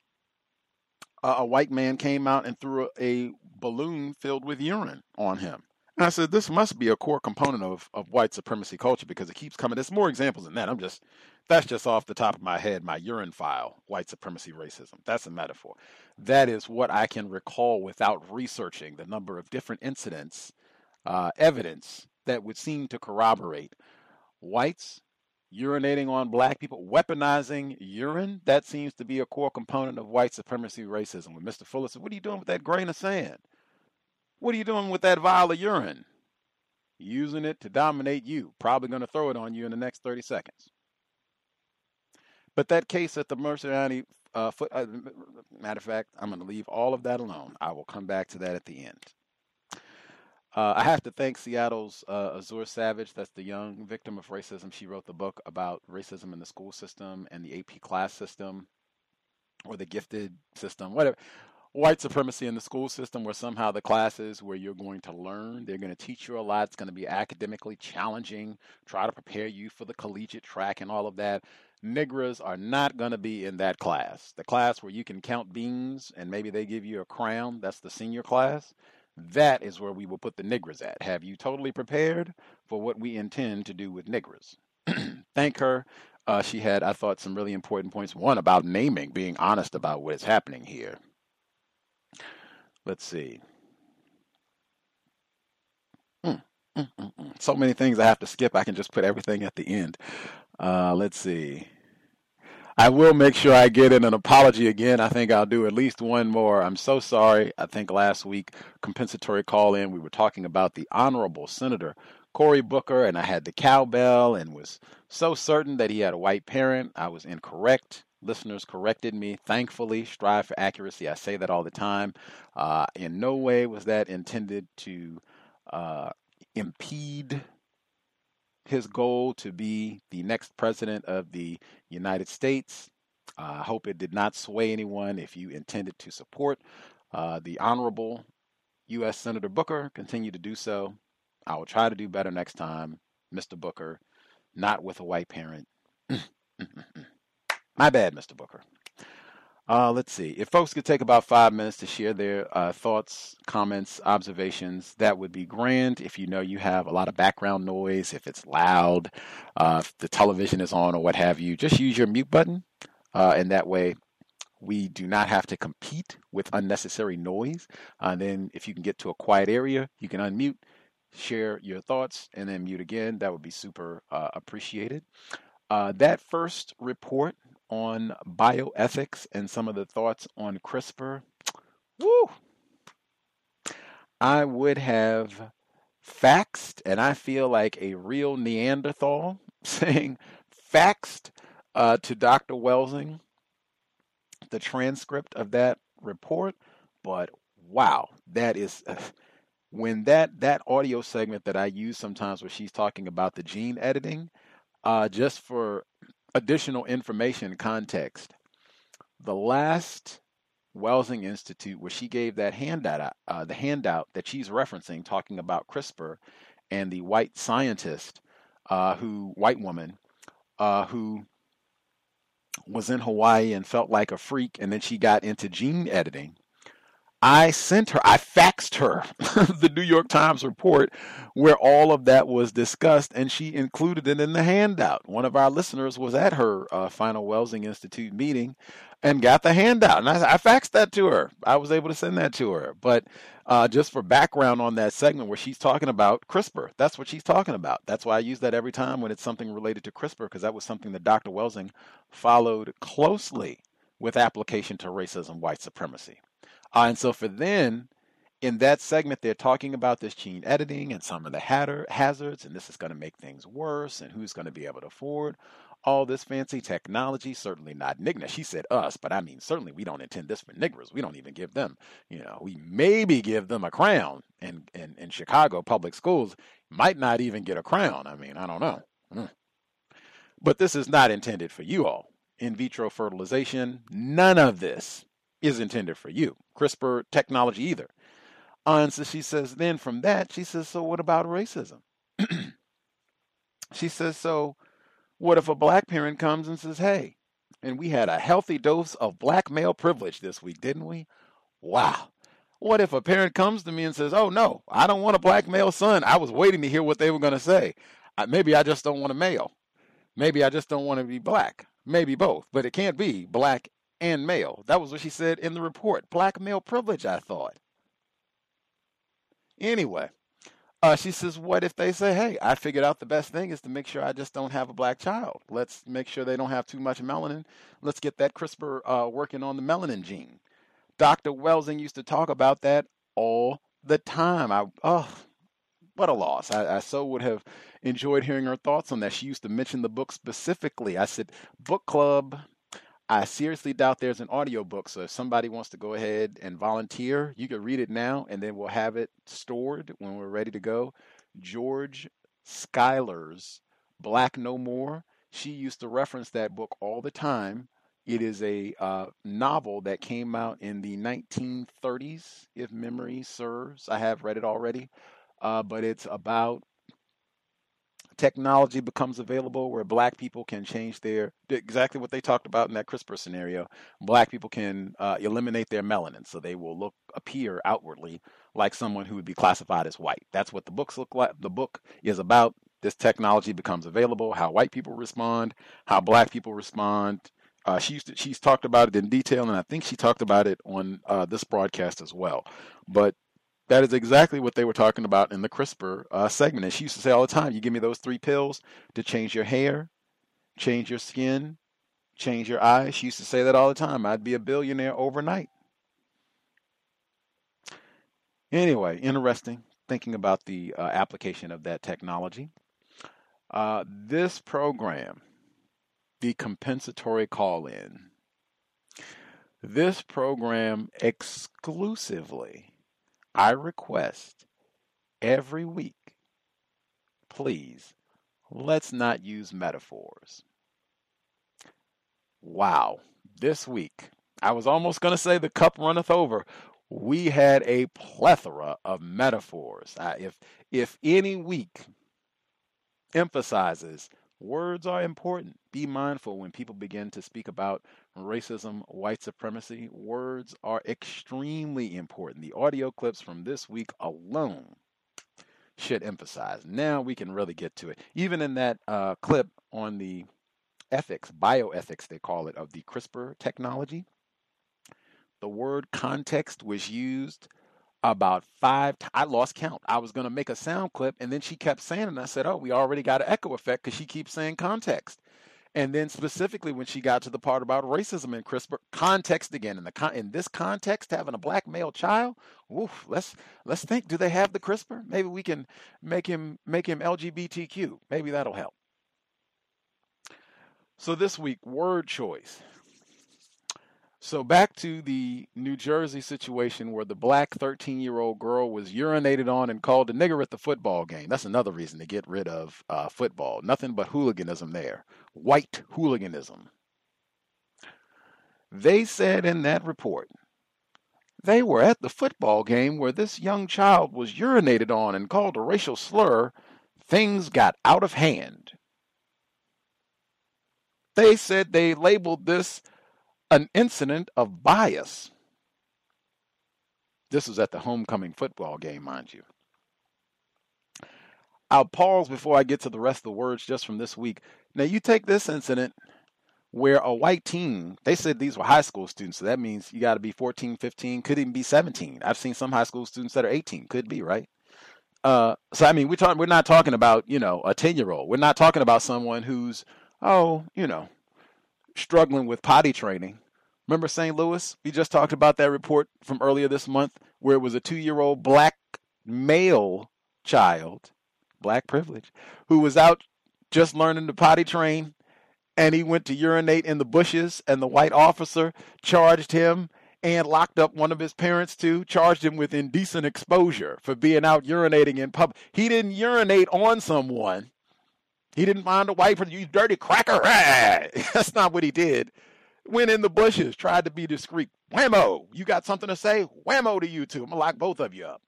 a white man came out and threw a, a balloon filled with urine on him. And I said, this must be a core component of, of white supremacy culture because it keeps coming. There's more examples than that. I'm just, that's just off the top of my head, my urine file, white supremacy racism. That's a metaphor. That is what I can recall without researching the number of different incidents, uh, evidence that would seem to corroborate whites urinating on black people, weaponizing urine. That seems to be a core component of white supremacy racism. When Mr. Fuller said, What are you doing with that grain of sand? What are you doing with that vial of urine? Using it to dominate you. Probably going to throw it on you in the next 30 seconds. But that case at the Mercer County, uh, foot, uh, matter of fact, I'm going to leave all of that alone. I will come back to that at the end. Uh, I have to thank Seattle's uh, Azure Savage. That's the young victim of racism. She wrote the book about racism in the school system and the AP class system or the gifted system, whatever. White supremacy in the school system, where somehow the classes where you're going to learn, they're going to teach you a lot. It's going to be academically challenging, try to prepare you for the collegiate track and all of that. Negras are not going to be in that class. The class where you can count beans and maybe they give you a crown, that's the senior class. That is where we will put the Negras at. Have you totally prepared for what we intend to do with Negras? <clears throat> Thank her. Uh, she had, I thought, some really important points. One about naming, being honest about what is happening here. Let's see. Mm, mm, mm, mm. so many things I have to skip. I can just put everything at the end. Uh, let's see. I will make sure I get in an apology again. I think I'll do at least one more. I'm so sorry. I think last week, compensatory call in, we were talking about the Honorable Senator Cory Booker, and I had the cowbell and was so certain that he had a white parent. I was incorrect. Listeners corrected me. Thankfully, strive for accuracy. I say that all the time. Uh, in no way was that intended to uh, impede his goal to be the next president of the United States. Uh, I hope it did not sway anyone. If you intended to support uh, the Honorable U.S. Senator Booker, continue to do so. I will try to do better next time, Mr. Booker, not with a white parent. <clears throat> My bad, Mr. Booker. Uh, let's see. If folks could take about five minutes to share their uh, thoughts, comments, observations, that would be grand. If you know you have a lot of background noise, if it's loud, uh, if the television is on or what have you, just use your mute button. Uh, and that way, we do not have to compete with unnecessary noise. And uh, then, if you can get to a quiet area, you can unmute, share your thoughts, and then mute again. That would be super uh, appreciated. that first report on bioethics and some of the thoughts on CRISPR, woo, I would have faxed, and I feel like a real Neanderthal <laughs> saying faxed uh, to Dr. Welsing the transcript of that report. But wow, that is. Uh, <sighs> when that that audio segment that I use sometimes where she's talking about the gene editing, uh, just for additional information context. The last Welsing Institute, where she gave that handout, uh, the handout that she's referencing, talking about CRISPR and the white scientist, uh, who white woman, uh, who was in Hawaii and felt like a freak, and then she got into gene editing I sent her, I faxed her <laughs> the New York Times report where all of that was discussed, and she included it in the handout. One of our listeners was at her uh, final Welsing Institute meeting and got the handout, and I, I, faxed that to her. I was able to send that to her. But uh, just for background on that segment where she's talking about CRISPR, that's what she's talking about. That's why I use that every time when it's something related to CRISPR, because that was something that Dr. Welsing followed closely with application to racism, white supremacy. Uh, and so for then, in that segment, they're talking about this gene editing and some of the hazards, and this is going to make things worse, and who's going to be able to afford all this fancy technology. Certainly not Nigna. She said us, but I mean, certainly we don't intend this for niggers. We don't even give them, you know, we maybe give them a crown in, in, in Chicago public schools, might not even get a crown. I mean, I don't know. Mm. But this is not intended for you all. In vitro fertilization, none of this is intended for you. CRISPR technology either. Uh, and so she says, then from that, she says, so what about racism? <clears throat> she says, so what if a black parent comes and says, hey, and we had a healthy dose of black male privilege this week, didn't we? Wow. What if a parent comes to me and says, "Oh no, I don't want a black male son. I was waiting to hear what they were going to say. Maybe I just don't want a male. Maybe I just don't want to be black. Maybe both, but it can't be black and male." That was what she said in the report. Black male privilege, I thought. Anyway, uh, she says, "What if they say, hey, I figured out the best thing is to make sure I just don't have a black child. Let's make sure they don't have too much melanin. Let's get that CRISPR uh, working on the melanin gene." Dr. Welsing used to talk about that all the time. I oh, what a loss. I, I, so would have enjoyed hearing her thoughts on that. She used to mention the book specifically. I said, book club. I seriously doubt there's an audio book. So if somebody wants to go ahead and volunteer, you can read it now and then we'll have it stored when we're ready to go. George Schuyler's Black No More. She used to reference that book all the time it is a uh, novel that came out in the 1930s, if memory serves. I have read it already, uh, but it's about technology becomes available where black people can change their exactly what they talked about in that CRISPR scenario. Black people can uh, eliminate their melanin, so they will look appear outwardly like someone who would be classified as white. That's what the books look like. The book is about. This technology becomes available, how white people respond, how black people respond, uh, she to, she's talked about it in detail, and I think she talked about it on uh, this broadcast as well. But that is exactly what they were talking about in the CRISPR uh, segment. And she used to say all the time, "You give me those three pills to change your hair, change your skin, change your eyes." She used to say that all the time. I'd be a billionaire overnight. Anyway, interesting thinking about the uh, application of that technology. Uh, this program the compensatory call in. This program exclusively, I request every week, please, let's not use metaphors. Wow, this week, I was almost going to say the cup runneth over. We had a plethora of metaphors. if if any week emphasizes Words are important. Be mindful when people begin to speak about racism, white supremacy. Words are extremely important. The audio clips from this week alone should emphasize. Now we can really get to it. Even in that uh, clip on the ethics, bioethics, they call it, of the CRISPR technology, the word context was used about five. T- I lost count. I was going to make a sound clip, and then she kept saying. And I said, "Oh, we already got an echo effect because she keeps saying context." And then specifically when she got to the part about racism and CRISPR, context again. In the con- in this context, having a black male child, oof, let's let's think. Do they have the CRISPR? Maybe we can make him make him LGBTQ. Maybe that'll help. So this week, word choice. So back to the New Jersey situation where the black 13 year old girl was urinated on and called a nigger at the football game. That's another reason to get rid of uh, football. Nothing but hooliganism there. White hooliganism. They said in that report they were at the football game where this young child was urinated on and called a racial slur. Things got out of hand. They said they labeled this an incident of bias. This was at the homecoming football game, mind you. I'll pause before I get to the rest of the words just from this week. Now, you take this incident where a white teen, they said these were high school students, so that means you got to be 14, 15, could even be 17. I've seen some high school students that are 18, could be, right? Uh, so I mean, we're talking, we're not talking about you know a 10 year old. We're not talking about someone who's oh you know struggling with potty training. Remember St. Louis? We just talked about that report from earlier this month where it was a two year old black male child, black privilege, who was out just learning to potty train and he went to urinate in the bushes and the white officer charged him and locked up one of his parents too, charged him with indecent exposure for being out urinating in public. He didn't urinate on someone. He didn't find a wife for you dirty cracker. <laughs> That's not what he did. Went in the bushes, tried to be discreet. Whammo! You got something to say? Whammo to you two. I'm gonna lock both of you up.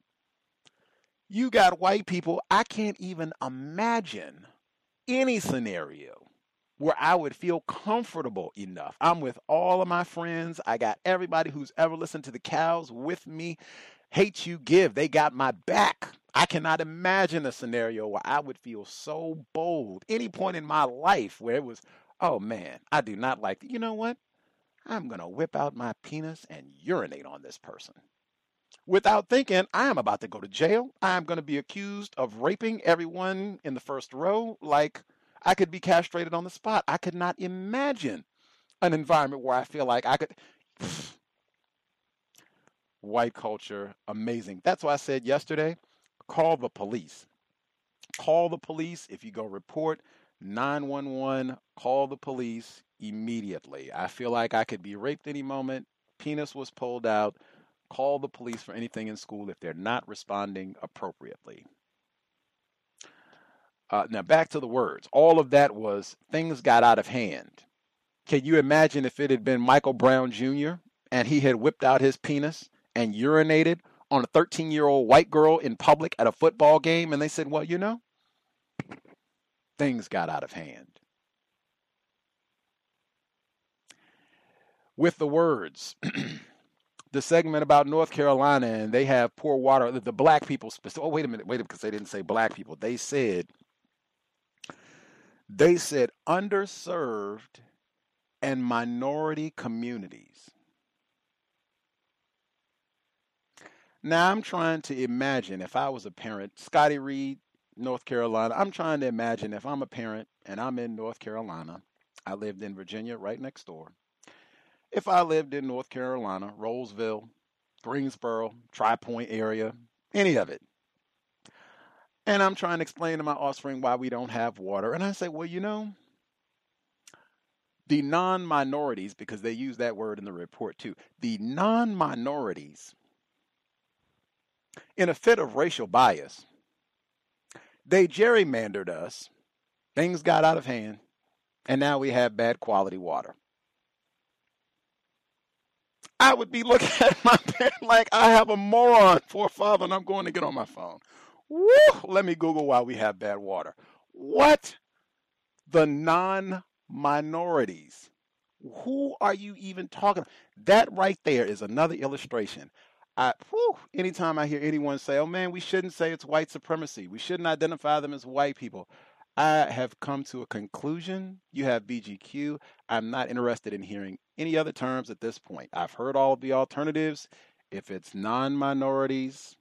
You got white people. I can't even imagine any scenario where I would feel comfortable enough. I'm with all of my friends. I got everybody who's ever listened to the cows with me. Hate you give. They got my back. I cannot imagine a scenario where I would feel so bold any point in my life where it was, oh man, I do not like, you know what? I'm going to whip out my penis and urinate on this person. Without thinking, I am about to go to jail. I'm going to be accused of raping everyone in the first row. Like, I could be castrated on the spot. I could not imagine an environment where I feel like I could. <sighs> White culture, amazing. That's why I said yesterday call the police. Call the police if you go report 911, call the police immediately. I feel like I could be raped any moment. Penis was pulled out. Call the police for anything in school if they're not responding appropriately. Uh, now, back to the words. All of that was things got out of hand. Can you imagine if it had been Michael Brown Jr. and he had whipped out his penis and urinated on a 13 year old white girl in public at a football game and they said, well, you know, things got out of hand. With the words, <clears throat> the segment about North Carolina and they have poor water, the black people, oh, wait a minute, wait a minute, because they didn't say black people. They said, they said underserved and minority communities. Now I'm trying to imagine if I was a parent, Scotty Reed, North Carolina. I'm trying to imagine if I'm a parent and I'm in North Carolina. I lived in Virginia right next door. If I lived in North Carolina, Rolesville, Greensboro, Tri Point area, any of it. And I'm trying to explain to my offspring why we don't have water. And I say, well, you know, the non minorities, because they use that word in the report too, the non minorities in a fit of racial bias, they gerrymandered us. Things got out of hand, and now we have bad quality water. I would be looking <laughs> at my parent like I have a moron for a father, and I'm going to get on my phone. Woo! Let me Google why we have bad water. What? The non minorities. Who are you even talking? That right there is another illustration I, whew, anytime I hear anyone say, oh man, we shouldn't say it's white supremacy, we shouldn't identify them as white people, I have come to a conclusion. You have BGQ. I'm not interested in hearing any other terms at this point. I've heard all of the alternatives. If it's non minorities,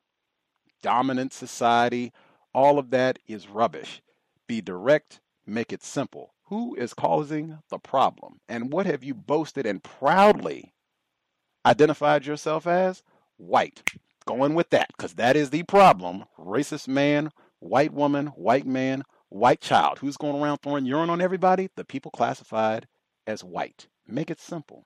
dominant society, all of that is rubbish. Be direct, make it simple. Who is causing the problem? And what have you boasted and proudly identified yourself as? White. Going with that, because that is the problem. Racist man, white woman, white man, white child. Who's going around throwing urine on everybody? The people classified as white. Make it simple.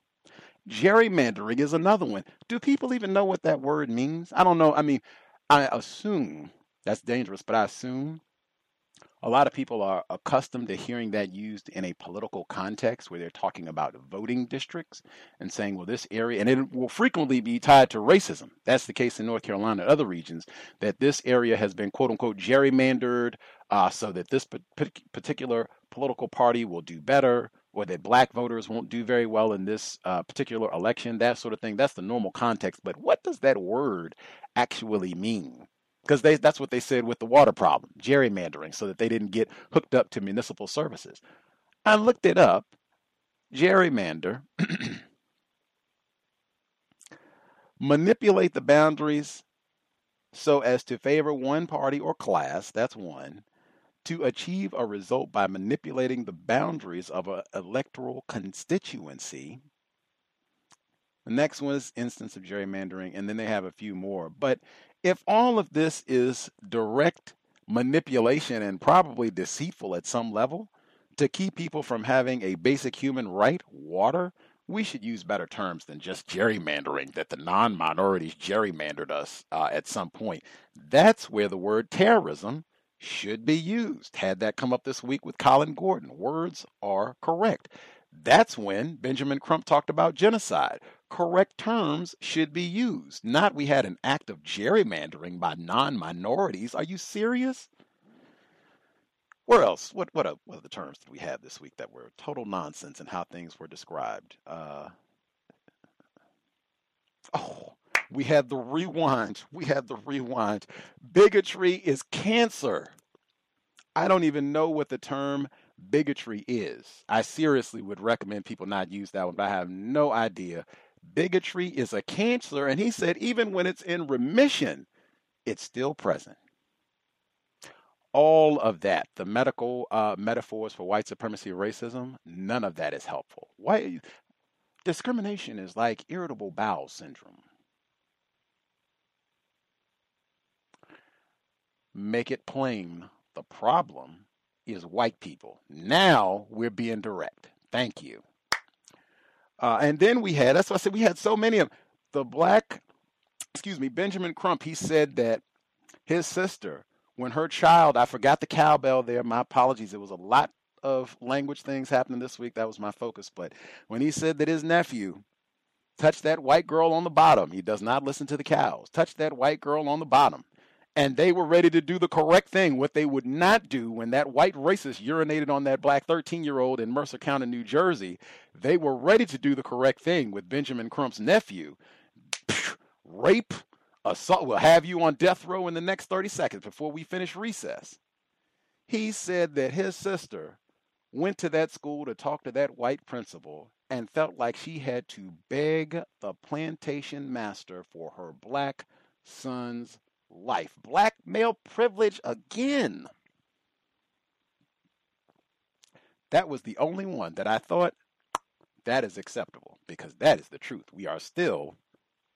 Gerrymandering is another one. Do people even know what that word means? I don't know. I mean, I assume that's dangerous, but I assume a lot of people are accustomed to hearing that used in a political context where they're talking about voting districts and saying, well, this area, and it will frequently be tied to racism. That's the case in North Carolina and other regions, that this area has been quote unquote gerrymandered uh, so that this particular political party will do better or that black voters won't do very well in this uh, particular election, that sort of thing. That's the normal context. But what does that word actually mean? Because they that's what they said with the water problem, gerrymandering, so that they didn't get hooked up to municipal services. I looked it up. Gerrymander <clears throat> manipulate the boundaries so as to favor one party or class, that's one, to achieve a result by manipulating the boundaries of an electoral constituency. The next one is instance of gerrymandering, and then they have a few more. But if all of this is direct manipulation and probably deceitful at some level to keep people from having a basic human right, water, we should use better terms than just gerrymandering, that the non minorities gerrymandered us uh, at some point. That's where the word terrorism should be used. Had that come up this week with Colin Gordon. Words are correct. That's when Benjamin Crump talked about genocide correct terms should be used. Not we had an act of gerrymandering by non minorities. Are you serious? Where else? What what, what other terms did we have this week that were total nonsense and how things were described? Uh, oh, We had the rewind. We had the rewind. Bigotry is cancer. I don't even know what the term bigotry is. I seriously would recommend people not use that one, but I have no idea. Bigotry is a cancer, and he said even when it's in remission, it's still present. All of that, the medical uh, metaphors for white supremacy, racism, none of that is helpful. Why discrimination is like irritable bowel syndrome. Make it plain. The problem is white people. Now we're being direct. Thank you. Uh, and then we had, that's what I said, we had so many of. The black, excuse me, Benjamin Crump, he said that his sister, when her child, I forgot the cowbell there, my apologies, it was a lot of language things happening this week. That was my focus. But when he said that his nephew touched that white girl on the bottom, he does not listen to the cows, touched that white girl on the bottom, and they were ready to do the correct thing, what they would not do when that white racist urinated on that black 13 year old in Mercer County, New Jersey. They were ready to do the correct thing with Benjamin Crump's nephew. Rape, assault, we'll have you on death row in the next 30 seconds before we finish recess. He said that his sister went to that school to talk to that white principal and felt like she had to beg the plantation master for her black son's life. Black male privilege again. That was the only one that I thought that is acceptable because that is the truth. We are still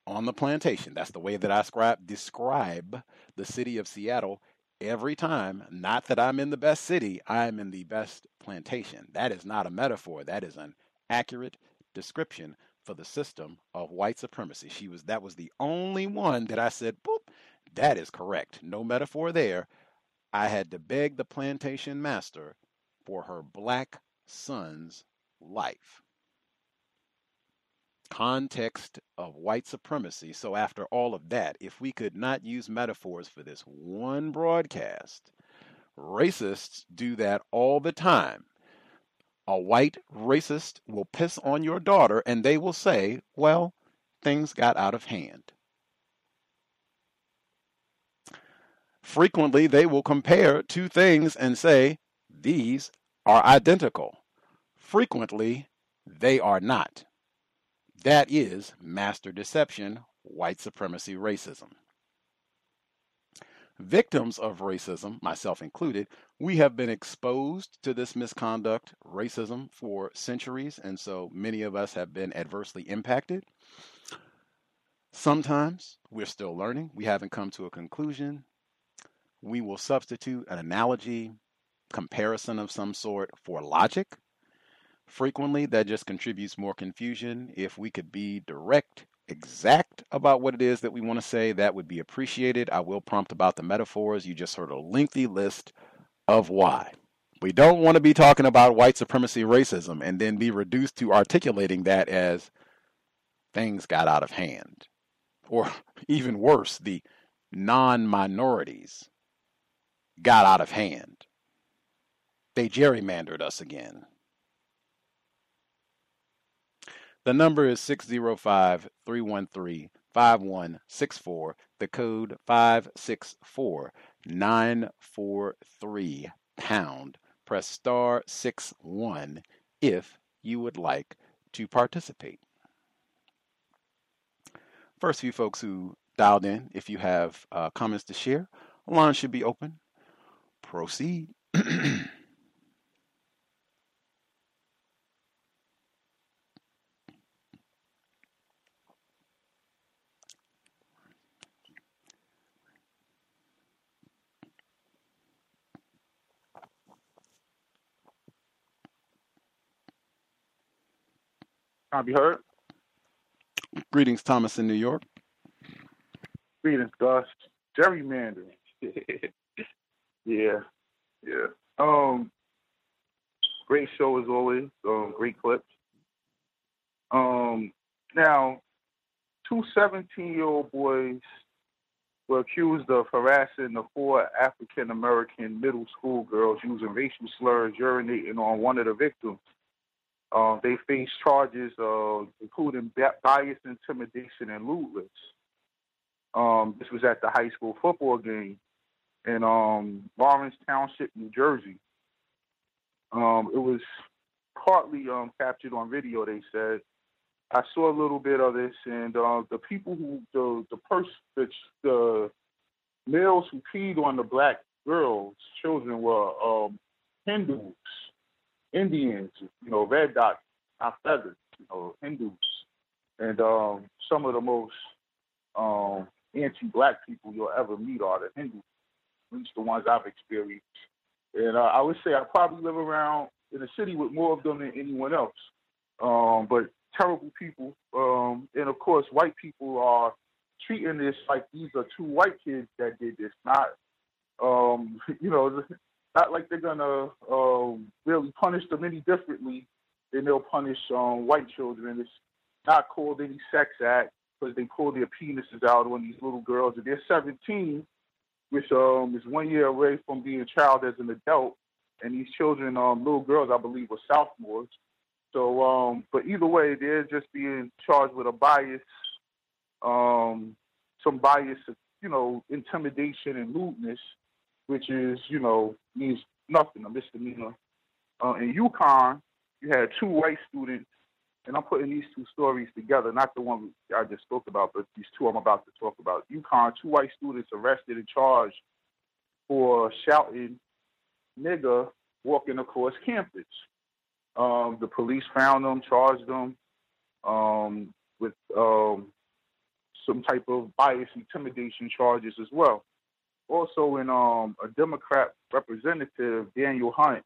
on the plantation. That's the way that I describe, describe the city of Seattle every time. Not that I'm in the best city, I'm in the best plantation. That is not a metaphor. That is an accurate description for the system of white supremacy. She was that was the only one that I said, that is correct. No metaphor there. I had to beg the plantation master for her black son's life. Context of white supremacy. So, after all of that, if we could not use metaphors for this one broadcast, racists do that all the time. A white racist will piss on your daughter and they will say, well, things got out of hand. Frequently, they will compare two things and say, these are identical. Frequently, they are not. That is master deception, white supremacy, racism. Victims of racism, myself included, we have been exposed to this misconduct, racism, for centuries, and so many of us have been adversely impacted. Sometimes we're still learning, we haven't come to a conclusion. We will substitute an analogy, comparison of some sort for logic. Frequently, that just contributes more confusion. If we could be direct exact about what it is that we want to say, that would be appreciated. I will prompt about the metaphors. You just heard a lengthy list of why. We don't want to be talking about white supremacy racism and then be reduced to articulating that as things got out of hand. Or <laughs> even worse, the non minorities got out of hand. They gerrymandered us again. The number is 605 313 5164. The code 564 943 pound. Press star 6 1 if you would like to participate. First few folks who dialed in, if you have uh, comments to share, line should be open. Proceed. <clears throat> Can I be heard? Greetings, Thomas in New York. Greetings, Gus. Gerrymandering. <laughs> yeah, yeah. Um, great show as always. Um, great clips. Um, now, two 17-year-old boys were accused of harassing the four African American middle school girls using racial slurs, urinating on one of the victims. Uh, they face charges of including bias, intimidation, and lewdness. Um, this was at the high school football game in um, Lawrence Township, New Jersey. Um, it was partly um, captured on video. They said I saw a little bit of this, and uh, the people who the the person the, the males who peed on the black girls, children were um, Hindus, Indians, you know, red dot, not feathers, you know, Hindus, and um, some of the most um, anti-black people you'll ever meet are the Hindus, least the ones I've experienced. And uh, I would say I probably live around in a city with more of them than anyone else. Um, but terrible people, um, and of course, white people are treating this like these are two white kids that did this, not um, <laughs> you know, <laughs> not like they're gonna um, really punish them any differently than they'll punish um, white children. It's not called any sex act because they pull their penises out on these little girls. And they're 17, which um, is one year away from being a child as an adult. And these children, um, little girls, I believe, were sophomores. So, um, but either way, they're just being charged with a bias, um, some bias, you know, intimidation and lewdness, which is, you know, means nothing, a misdemeanor. Uh, in UConn, you had two white students and I'm putting these two stories together, not the one I just spoke about, but these two I'm about to talk about. UConn, two white students arrested and charged for shouting nigger walking across campus. Um, the police found them, charged them um, with um, some type of bias intimidation charges as well. Also, in um, a Democrat representative, Daniel Hunt,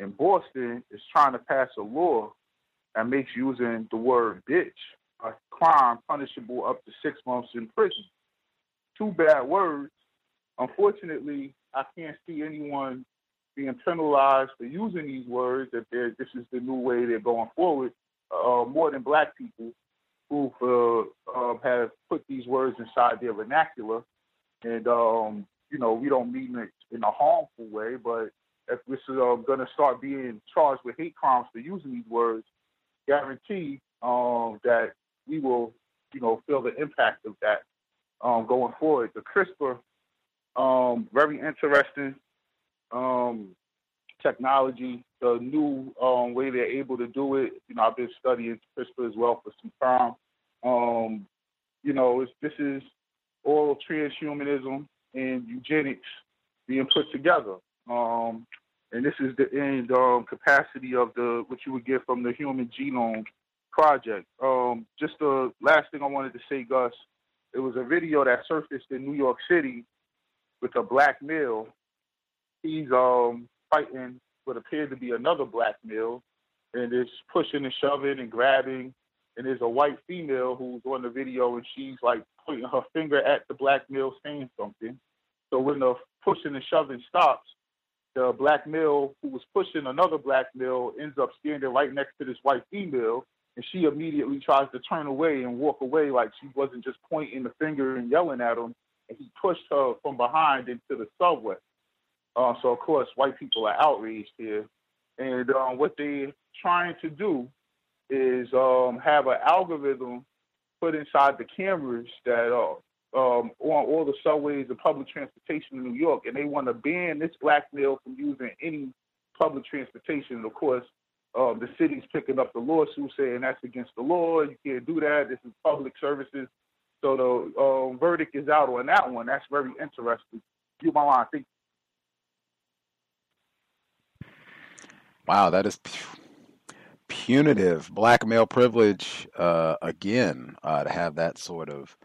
in Boston, is trying to pass a law that makes using the word bitch a crime punishable up to six months in prison. Two bad words. Unfortunately, I can't see anyone being penalized for using these words if this is the new way they're going forward. Uh, more than black people who uh, have put these words inside their vernacular. And, um, you know, we don't mean it in a harmful way, but if this is uh, going to start being charged with hate crimes for using these words, guarantee um, that we will, you know, feel the impact of that um, going forward. The CRISPR, um, very interesting um, technology. The new um, way they're able to do it. You know, I've been studying CRISPR as well for some time. Um, you know, this is all transhumanism and eugenics being put together. Um, and this is the end um, capacity of the what you would get from the Human Genome Project. Um, just the last thing I wanted to say, Gus, it was a video that surfaced in New York City with a black male. He's um, fighting what appeared to be another black male, and is pushing and shoving and grabbing. And there's a white female who's on the video, and she's like pointing her finger at the black male, saying something. So when the pushing and shoving stops, the black male who was pushing another black male ends up standing right next to this white female, and she immediately tries to turn away and walk away like she wasn't just pointing the finger and yelling at him. And he pushed her from behind into the subway. Uh, so of course, white people are outraged here, and um, what they're trying to do is um, have an algorithm put inside the cameras that uh, um, on all the subways and public transportation in New York, and they want to ban this black male from using any public transportation. And of course, um, the city's picking up the lawsuit saying that's against the law. You can't do that. This is public services. So the um, verdict is out on that one. That's very interesting. You my line. Think. Wow, that is punitive black male privilege uh, again uh, to have that sort of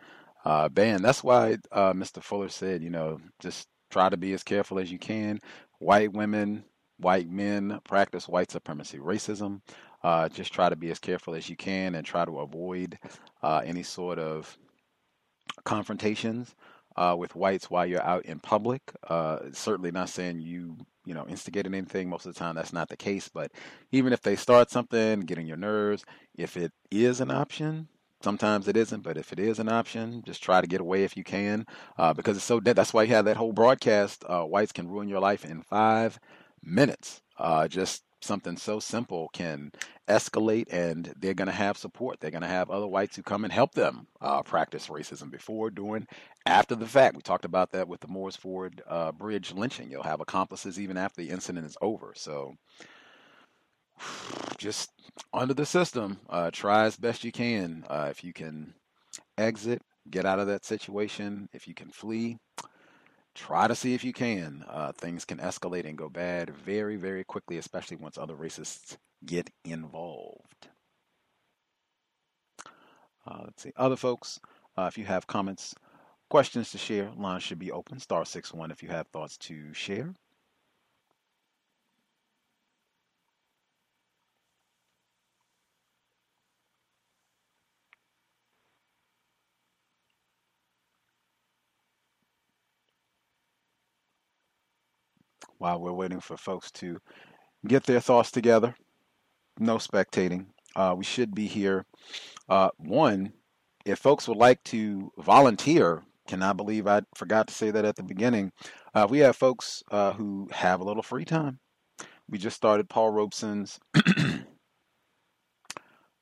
uh. That's why uh, Mr. Fuller said, you know, just try to be as careful as you can. White women, white men practice white supremacy, racism. Uh, just try to be as careful as you can and try to avoid uh, any sort of confrontations uh, with whites while you're out in public. Uh, certainly not saying you, you know, instigated anything. Most of the time, that's not the case. But even if they start something, getting your nerves, if it is an option, Sometimes it isn't, but if it is an option, just try to get away if you can, uh, because it's so dead. That's why you have that whole broadcast. Uh, whites can ruin your life in five minutes. Uh, just something so simple can escalate and they're going to have support. They're going to have other whites who come and help them uh, practice racism before, during, after the fact. We talked about that with the Moores Ford uh, Bridge lynching. You'll have accomplices even after the incident is over. So <sighs> just under the system, uh, try as best you can. Uh, if you can exit, get out of that situation. If you can flee, try to see if you can. Uh, things can escalate and go bad very, very quickly, especially once other racists get involved. Uh, let's see. Other folks, uh, if you have comments, questions to share, line should be open. Star six one if you have thoughts to share. While we're waiting for folks to get their thoughts together. No spectating. Uh, we should be here. Uh, one, if folks would like to volunteer, cannot believe I forgot to say that at the beginning. Uh, we have folks uh, who have a little free time. We just started Paul Robeson's, <clears throat>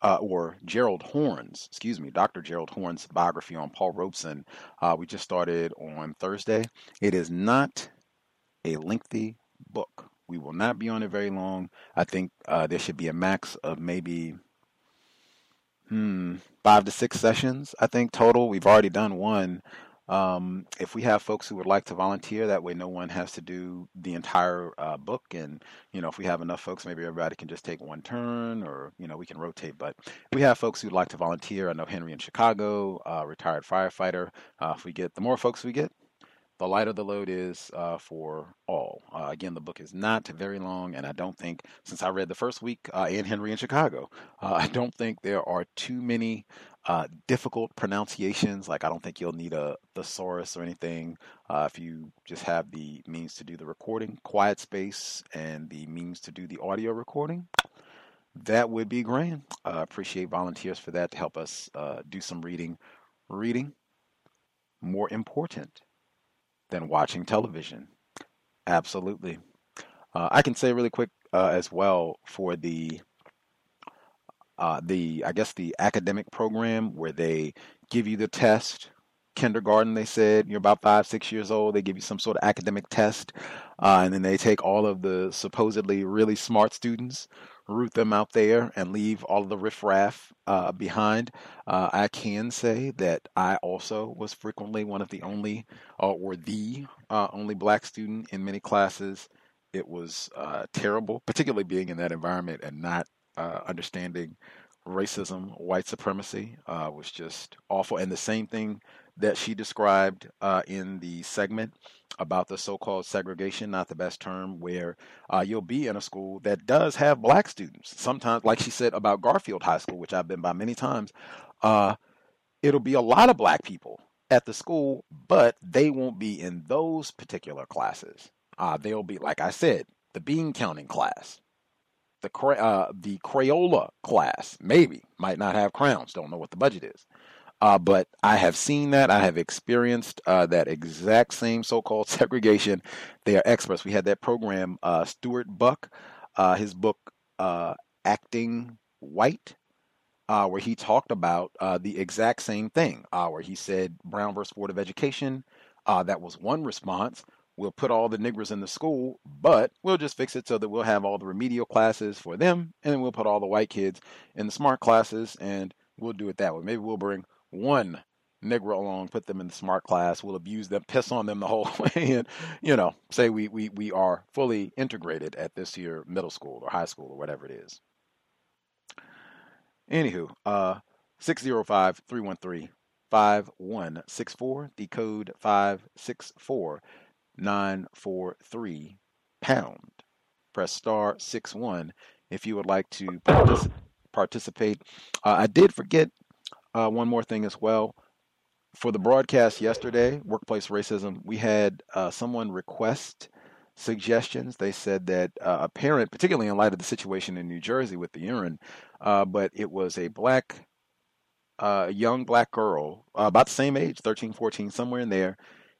uh, or Gerald Horne's, excuse me, Dr. Gerald Horne's biography on Paul Robeson. Uh, we just started on Thursday. It is not a lengthy book. We will not be on it very long. I think uh, there should be a max of maybe hmm, five to six sessions, I think, total. We've already done one. Um, if we have folks who would like to volunteer, that way no one has to do the entire uh, book. And, you know, if we have enough folks, maybe everybody can just take one turn or, you know, we can rotate. But we have folks who'd like to volunteer. I know Henry in Chicago, uh, retired firefighter. Uh, if we get, the more folks we get, the Light of the load is uh, for all. Uh, again, the book is not very long, and I don't think, since I read the first week, uh, Anne Henry in Chicago, uh, <laughs> I don't think there are too many uh, difficult pronunciations. Like, I don't think you'll need a thesaurus or anything uh, if you just have the means to do the recording, quiet space, and the means to do the audio recording. That would be grand. I appreciate volunteers for that to help us do some reading. Reading, more important than watching television. Absolutely. Uh, I can say really quick uh, as well for the uh, the I guess the academic program where they give you the test. Kindergarten, they said you're about five, six years old. They give you some sort of academic test, uh, and then they take all of the supposedly really smart students root them out there and leave all of the riffraff uh, behind. Uh, I can say that I also was frequently one of the only, uh, or the uh, only black student in many classes. It was uh, terrible, particularly being in that environment and not uh, understanding racism, white supremacy was just awful. And the same thing that she described in the segment about the so-called segregation, not the best term, where uh, you'll be in a school that does have black students. Sometimes, like she said about Garfield High School, which I've been by many times, uh, it'll be a lot of black people at the school, but they won't be in those particular classes. Uh, they'll be, like I said, the bean counting class, the uh, the Crayola class, maybe might not have crowns. Don't know what the budget is. Uh, but I have seen that. I have experienced uh, that exact same so-called <laughs> segregation. They are experts. We had that program. Uh, Stuart Buck, uh, his book uh, "Acting White," uh, where he talked about the exact same thing. where he said Brown versus Board of Education. that was one response. We'll put all the niggers in the school, but we'll just fix it so that we'll have all the remedial classes for them, and then we'll put all the white kids in the smart classes, and we'll do it that way. Maybe we'll bring one Negro along, put them in the smart class, we'll abuse them, piss on them the whole <laughs> way, and you know, say we we we are fully integrated at this year middle school or high school or whatever it is. Anywho, uh 605-313-5164, the code 564943 pound. Press star six one if you would like to partic- participate. Uh, I did forget uh, one more thing as well. For the broadcast yesterday, workplace racism, we had uh, someone request suggestions. They said that uh, a parent, particularly in light of the situation in New Jersey with the urine, uh, but it was a black, uh, young black girl, uh, about the same age, 13, 14, somewhere in there.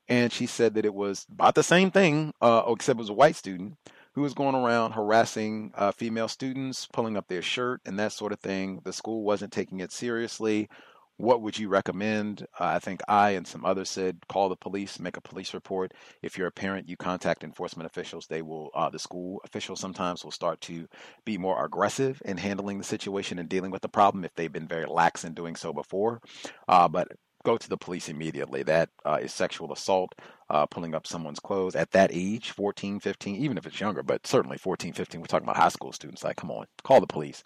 And she said that it was about the same thing, except it was a white student who was going around harassing uh, female students, pulling up their shirt, and that sort of thing. The school wasn't taking it seriously. What would you recommend? Uh, I think I and some others said call the police, make a police report. If you're a parent, you contact enforcement officials. They will, uh, the school officials sometimes will start to be more aggressive in handling the situation and dealing with the problem if they've been very lax in doing so before. Uh, but go to the police immediately. That uh, is sexual assault, uh, pulling up someone's clothes at that age, 14, 15, even if it's younger, but certainly 14, 15. We're talking about high school students. Like, come on, call the police.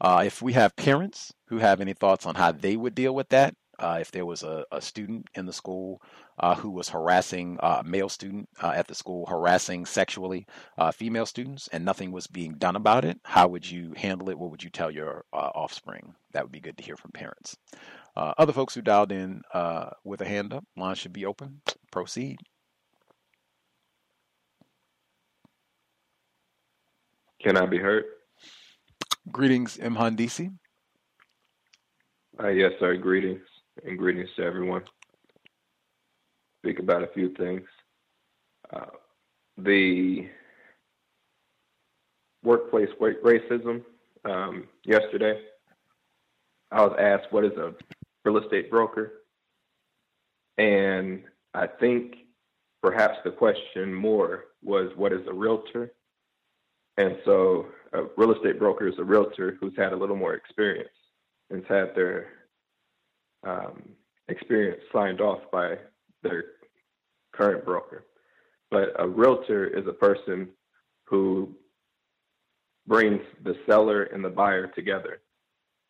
Uh, if we have parents who have any thoughts on how they would deal with that, uh, if there was a, a, student in the school uh, who was harassing uh, a male student at the school, harassing sexually female students, and nothing was being done about it, how would you handle it? What would you tell your offspring? That would be good to hear from parents. Other folks who dialed in with a hand up, line should be open. <tsk> Proceed. Can I be heard? Greetings, Mhandisi. Uh, yes, sir. Greetings and greetings to everyone. Speak about a few things. Uh, the workplace racism. Um, yesterday, I was asked what is a real estate broker, and I think perhaps the question more was what is a realtor, and so a real estate broker is a realtor who's had a little more experience and's had their um, experience signed off by their current broker. But a realtor is a person who brings the seller and the buyer together.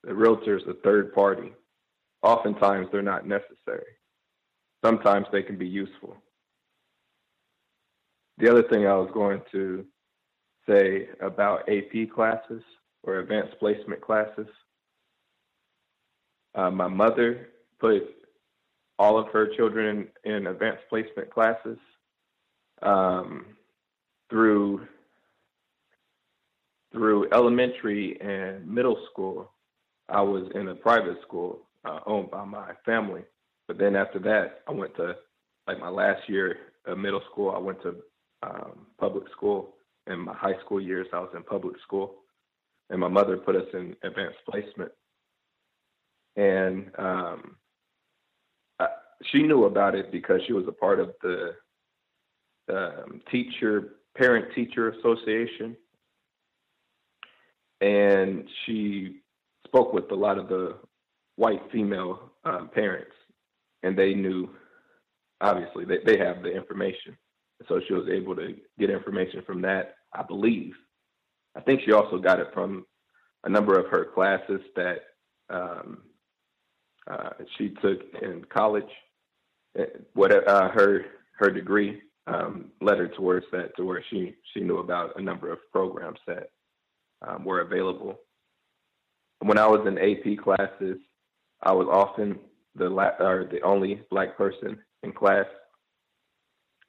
The realtor is a third party. Oftentimes, they're not necessary. Sometimes they can be useful. The other thing I was going to say about AP classes or advanced placement classes. Uh, my mother put all of her children in, in advanced placement classes um, through through elementary and middle school. I was in a private school uh, owned by my family, but then after that, I went to like my last year of middle school. I went to um, public school, in my high school years, I was in public school, and my mother put us in advanced placement. And um, I, she knew about it because she was a part of the um, teacher parent teacher association, and she spoke with a lot of the white female um, parents, and they knew obviously they, they have the information so she was able to get information from that, I believe. I think she also got it from a number of her classes that um, uh, she took in college. Eh, what uh, her her degree um, led her towards that, to where she she knew about a number of programs that um, were available. When I was in AP classes, I was often the la- or the only black person in class.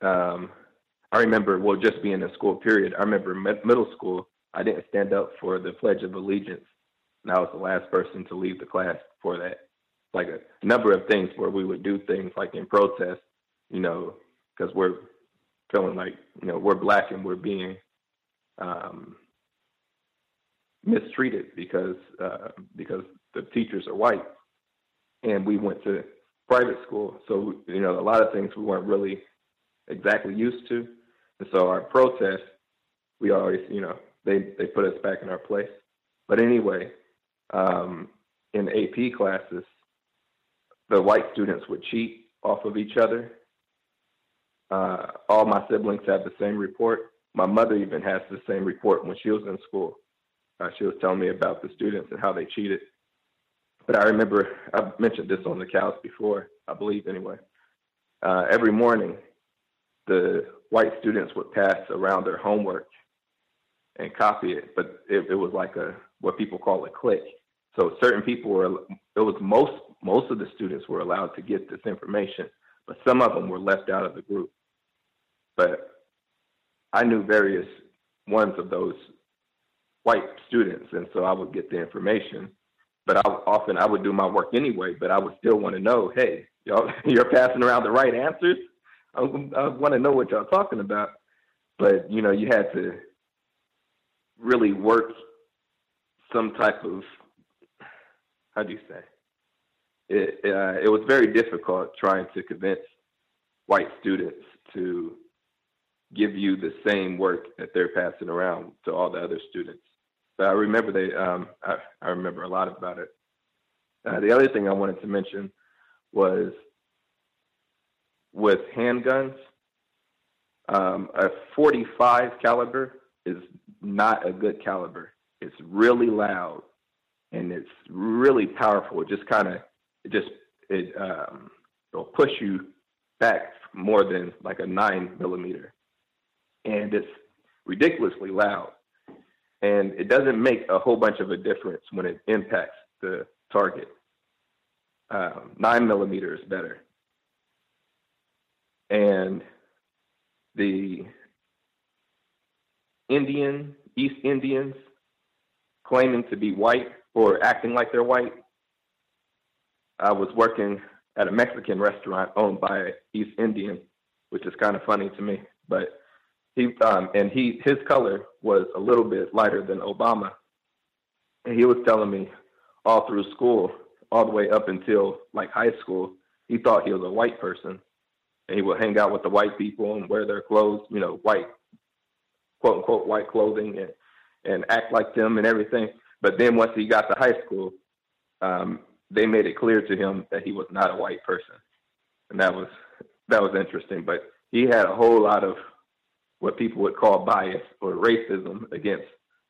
Um, I remember, well, just being in school period, I remember middle school, I didn't stand up for the Pledge of Allegiance. And I was the last person to leave the class for that. Like a number of things where we would do things like in protest, you know, because we're feeling like, you know, we're black and we're being um, mistreated because uh, because the teachers are white, and we went to private school, so you know a lot of things we weren't really exactly used to. And so our protest, we always, you know, they, they put us back in our place. But anyway, um, in AP classes, the white students would cheat off of each other. Uh, all my siblings have the same report. My mother even has the same report when she was in school. Uh, she was telling me about the students and how they cheated. But I remember I've mentioned this on the couch before, I believe anyway. Uh, every morning, the white students would pass around their homework and copy it, but it, it was like a what people call a clique. So certain people were it was most most of the students were allowed to get this information, but some of them were left out of the group. But I knew various ones of those white students, and so I would get the information. But I often I would do my work anyway, but I would still want to know, hey, y'all, <laughs> you're passing around the right answers. I, I want to know what y'all talking about. But you know, you had to really work some type of how do you say? It uh, it was very difficult trying to convince white students to give you the same work that they're passing around to all the other students but i remember they um, I, I remember a lot about it uh, the other thing i wanted to mention was with handguns um, a 45 caliber is not a good caliber. It's really loud and it's really powerful. It just kind of, it just, it, um, it'll push you back more than like a nine millimeter. And it's ridiculously loud. And it doesn't make a whole bunch of a difference when it impacts the target. Um, nine millimeter is better. And the Indian, East Indians claiming to be white or acting like they're white. I was working at a Mexican restaurant owned by an East Indian, which is kind of funny to me. But he um, and he his color was a little bit lighter than Obama, and he was telling me all through school, all the way up until like high school, he thought he was a white person, and he would hang out with the white people and wear their clothes, you know, white, quote unquote, white clothing and, and act like them and everything. But then once he got to high school, um, they made it clear to him that he was not a white person. And that was, that was interesting. But he had a whole lot of what people would call bias or racism against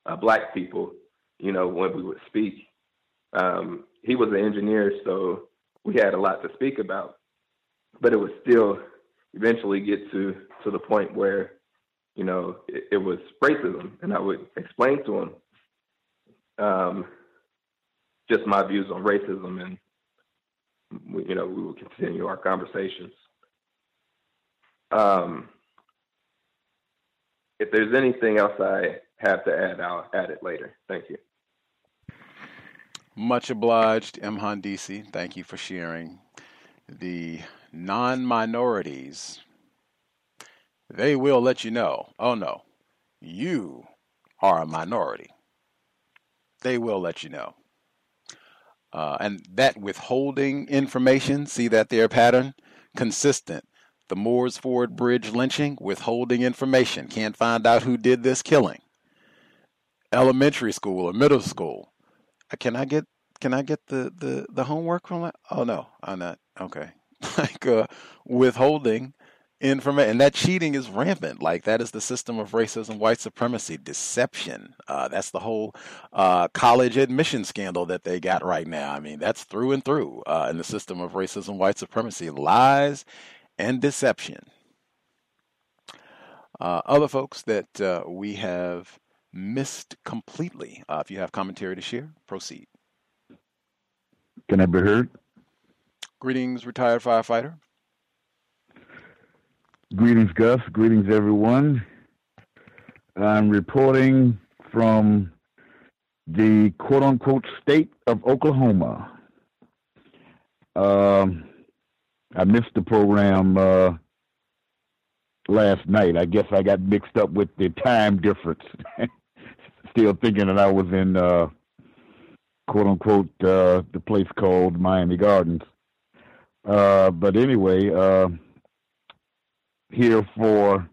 uh, black people, you know, when we would speak. Um, he was an engineer, so we had a lot to speak about but it would still eventually get to to the point where you know it, it was racism, and I would explain to him um, just my views on racism, and you know we would continue our conversations. Um, if there's anything else I have to add, I'll add it later. Thank you. Much obliged, M. DC. Thank you for sharing the non minorities, they will let you know, oh no, you are a minority. They will let you know. Uh, and that withholding information, see that there pattern? Consistent. The Moores Ford Bridge lynching, withholding information. Can't find out who did this killing. Elementary school or middle school. Uh, can I get can I get the, the, the homework from that? Oh no, I'm not. Okay. <laughs> like uh, withholding information and that cheating is rampant like that is the system of racism white supremacy deception uh, that's the whole uh, college admission scandal that they got right now i mean that's through and through uh, in the system of racism white supremacy lies and deception uh, other folks that uh, we have missed completely uh, if you have commentary to share proceed can i be heard Greetings, retired firefighter. Greetings, Gus. Greetings, everyone. I'm reporting from the quote unquote state of Oklahoma. Um, I missed the program uh, last night. I guess I got mixed up with the time difference. <laughs> Still thinking that I was in uh, quote unquote uh, the place called Miami Gardens. Uh, but anyway, uh, here for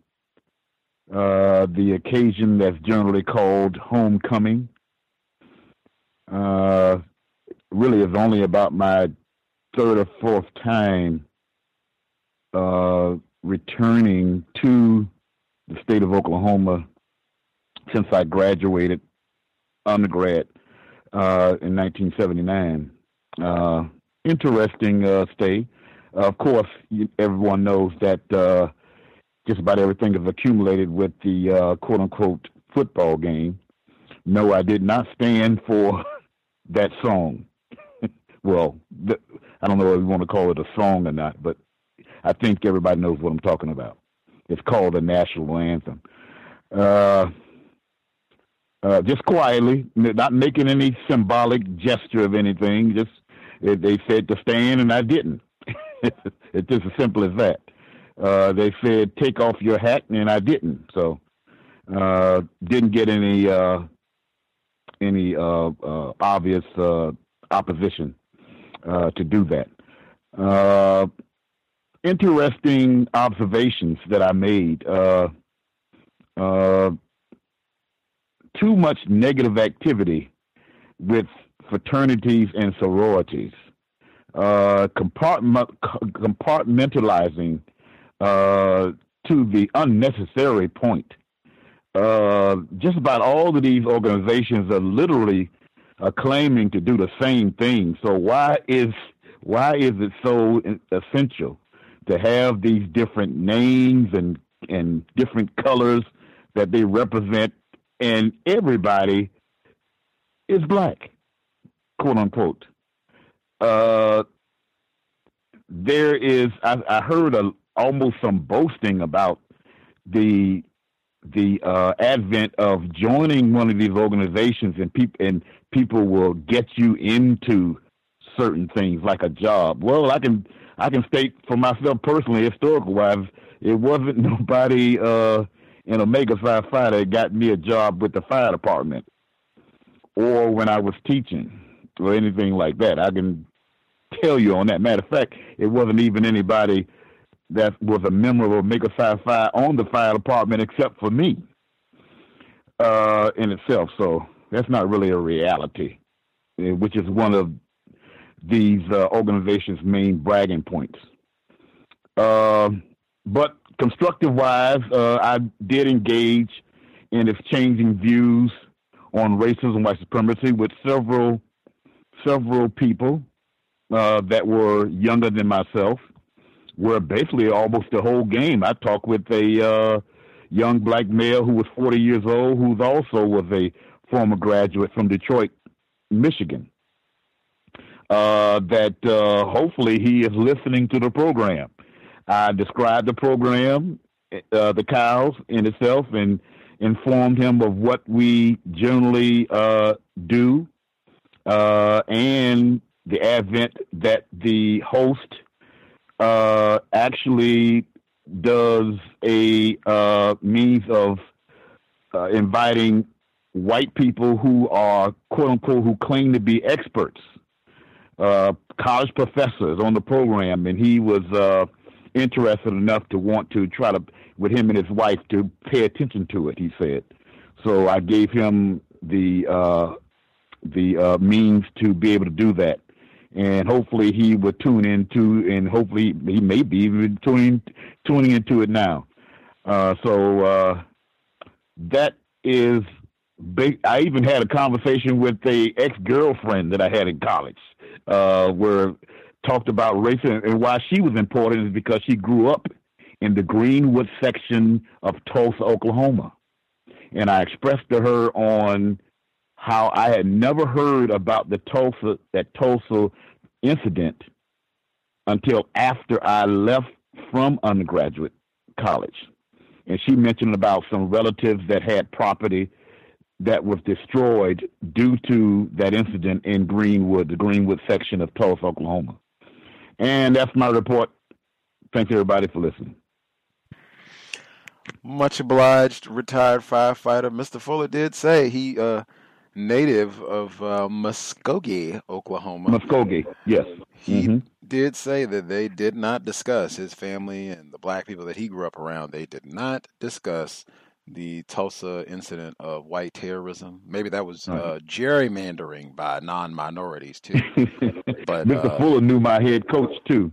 uh, the occasion that's generally called homecoming. Really is only about my third or fourth time uh, returning to the state of Oklahoma since I graduated undergrad uh, in 1979 interesting uh, stay. Uh, of course, you, everyone knows that uh, just about everything is accumulated with the uh, quote unquote football game. No, I did not stand for <laughs> that song. <laughs> well, I don't know if you want to call it a song or not, but I think everybody knows what I'm talking about. It's called the national anthem. Uh, uh, just quietly, not making any symbolic gesture of anything, just they said to stand, and I didn't. <laughs> it's just as simple as that. Uh, they said take off your hat, and I didn't. So Uh, didn't get any uh, any uh, uh, obvious opposition to do that. Interesting observations that I made. Uh, uh, too much negative activity with fraternities and sororities. Uh, compartment, compartmentalizing uh, to the unnecessary point. Uh, just about all of these organizations are literally uh, claiming to do the same thing. So why is why is it so essential to have these different names and and different colors that they represent, and everybody is black, quote unquote. Uh, there is I, I heard a, almost some boasting about the the uh, advent of joining one of these organizations and people and people will get you into certain things like a job. Well, I can I can state for myself personally, historical wise, it wasn't <laughs> nobody uh, in Omega Psi Phi that got me a job with the fire department, or when I was teaching, or anything like that. I can tell you on that. Matter of fact, it wasn't even anybody that was a member of Omega Psi Phi on the fire department except for me uh, in itself. So that's not really a reality, eh, which is one of these uh, organizations' main bragging points. Uh, but constructive wise, uh, I did engage in exchanging views on racism, white supremacy with several several people uh, that were younger than myself were basically almost the whole game. I talked with a uh, young black male who was 40 years old, who also was a former graduate from Detroit, Michigan. Uh, that uh, hopefully he is listening to the program. I described the program, uh, the cows in itself, and informed him of what we generally uh, do uh, and the advent that the host uh, actually does a means of inviting white people who are quote unquote who claim to be experts, uh, college professors on the program, and he was uh, interested enough to want to try to with him and his wife to pay attention to it. He said, so I gave him the uh, the means to be able to do that and hopefully he would tune into, and hopefully he may be even tuning tuning into it now. Uh, so uh, that is big. I even had a conversation with a ex girlfriend that I had in college, uh, where talked about race and, and why she was important is because she grew up in the Greenwood section of Tulsa, Oklahoma, and I expressed to her on how I had never heard about the Tulsa that Tulsa incident until after I left from undergraduate college. And she mentioned about some relatives that had property that was destroyed due to that incident in Greenwood, the Greenwood section of Tulsa, Oklahoma. And that's my report. Thanks everybody for listening. Much obliged, retired firefighter. Mr. Fuller did say he uh, native of uh, Muskogee, Oklahoma. Muskogee, yes. He mm-hmm. did say that they did not discuss his family and the black people that he grew up around. They did not discuss the Tulsa incident of white terrorism. Maybe that was uh, gerrymandering by non-minorities too. <laughs> but Mr. Uh, Fuller knew my head coach too.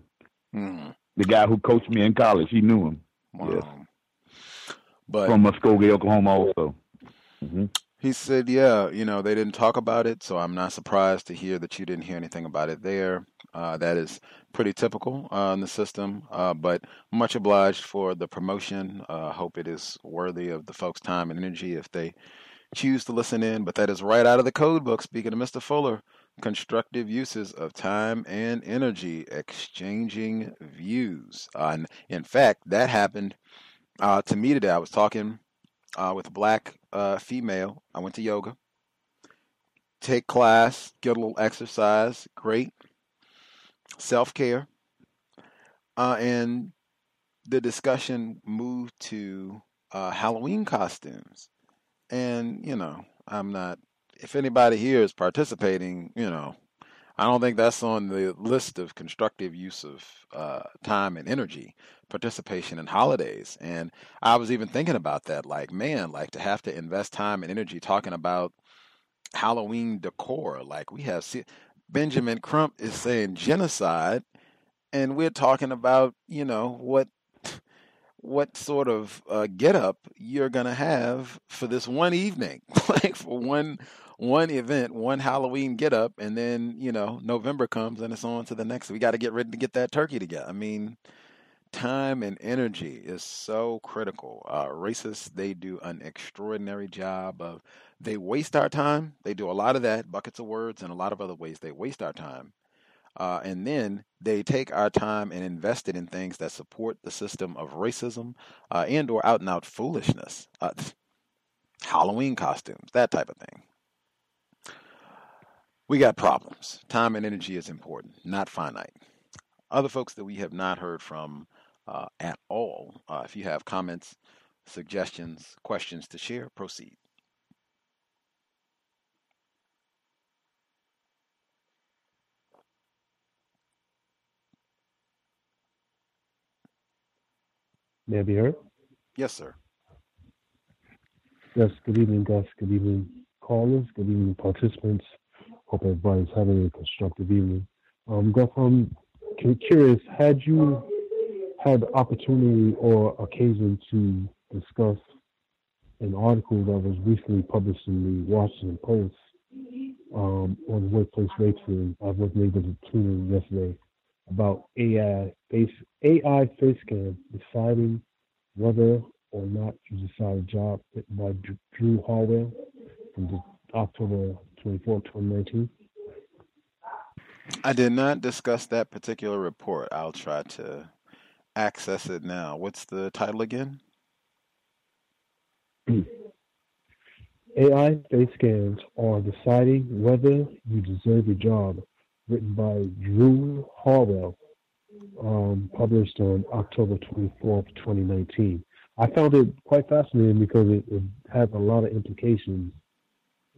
Hmm. The guy who coached me in college, he knew him. Wow. Yes. But from Muskogee, Oklahoma, also. Mm-hmm. He said, "Yeah, you know, they didn't talk about it, so I'm not surprised to hear that you didn't hear anything about it there. Uh, that is pretty typical uh, in the system, uh, but much obliged for the promotion. Uh, hope it is worthy of the folks' time and energy if they choose to listen in. But that is right out of the code book. Speaking of Mr. Fuller, constructive uses of time and energy, exchanging views. Uh, and in fact, that happened uh, to me today. I was talking." Uh, with a black uh, female. I went to yoga. Take class, get a little exercise, great. Self care. Uh, and the discussion moved to uh, Halloween costumes. And, you know, I'm not, if anybody here is participating, you know, I don't think that's on the list of constructive use of uh, time and energy, participation in holidays. And I was even thinking about that, like, man, like to have to invest time and energy talking about Halloween decor. Like we have Benjamin Crump is saying genocide, and we're talking about, you know, what what sort of uh, get up you're gonna have for this one evening, <laughs> like for one one event, one Halloween get up, and then you know November comes and it's on to the next. We got to get ready to get that turkey together. I mean, time and energy is so critical. Uh, racists they do an extraordinary job of they waste our time. They do a lot of that, buckets of words, and a lot of other ways they waste our time. Uh, and then they take our time and invest it in things that support the system of racism uh, and or out and out foolishness uh, <laughs> halloween costumes that type of thing we got problems time and energy is important not finite other folks that we have not heard from uh, at all uh, if you have comments suggestions questions to share proceed May I be heard? Yes, sir. Yes, good evening, Gus. Good evening, callers. Good evening, participants. Hope everybody's having a constructive evening. Um, Gus, I'm curious, had you had opportunity or occasion to discuss an article that was recently published in the Washington Post um, on workplace racism? I wasn't able to tune in yesterday about AI face AI face scan deciding whether or not you decide a job by Drew Harwell from the October 24, 2019. I did not discuss that particular report. I'll try to access it now. What's the title again? <clears throat> AI face scans are deciding whether you deserve a job written by Drew Harwell, um, published on October 24th, 2019. I found it quite fascinating because it, it has a lot of implications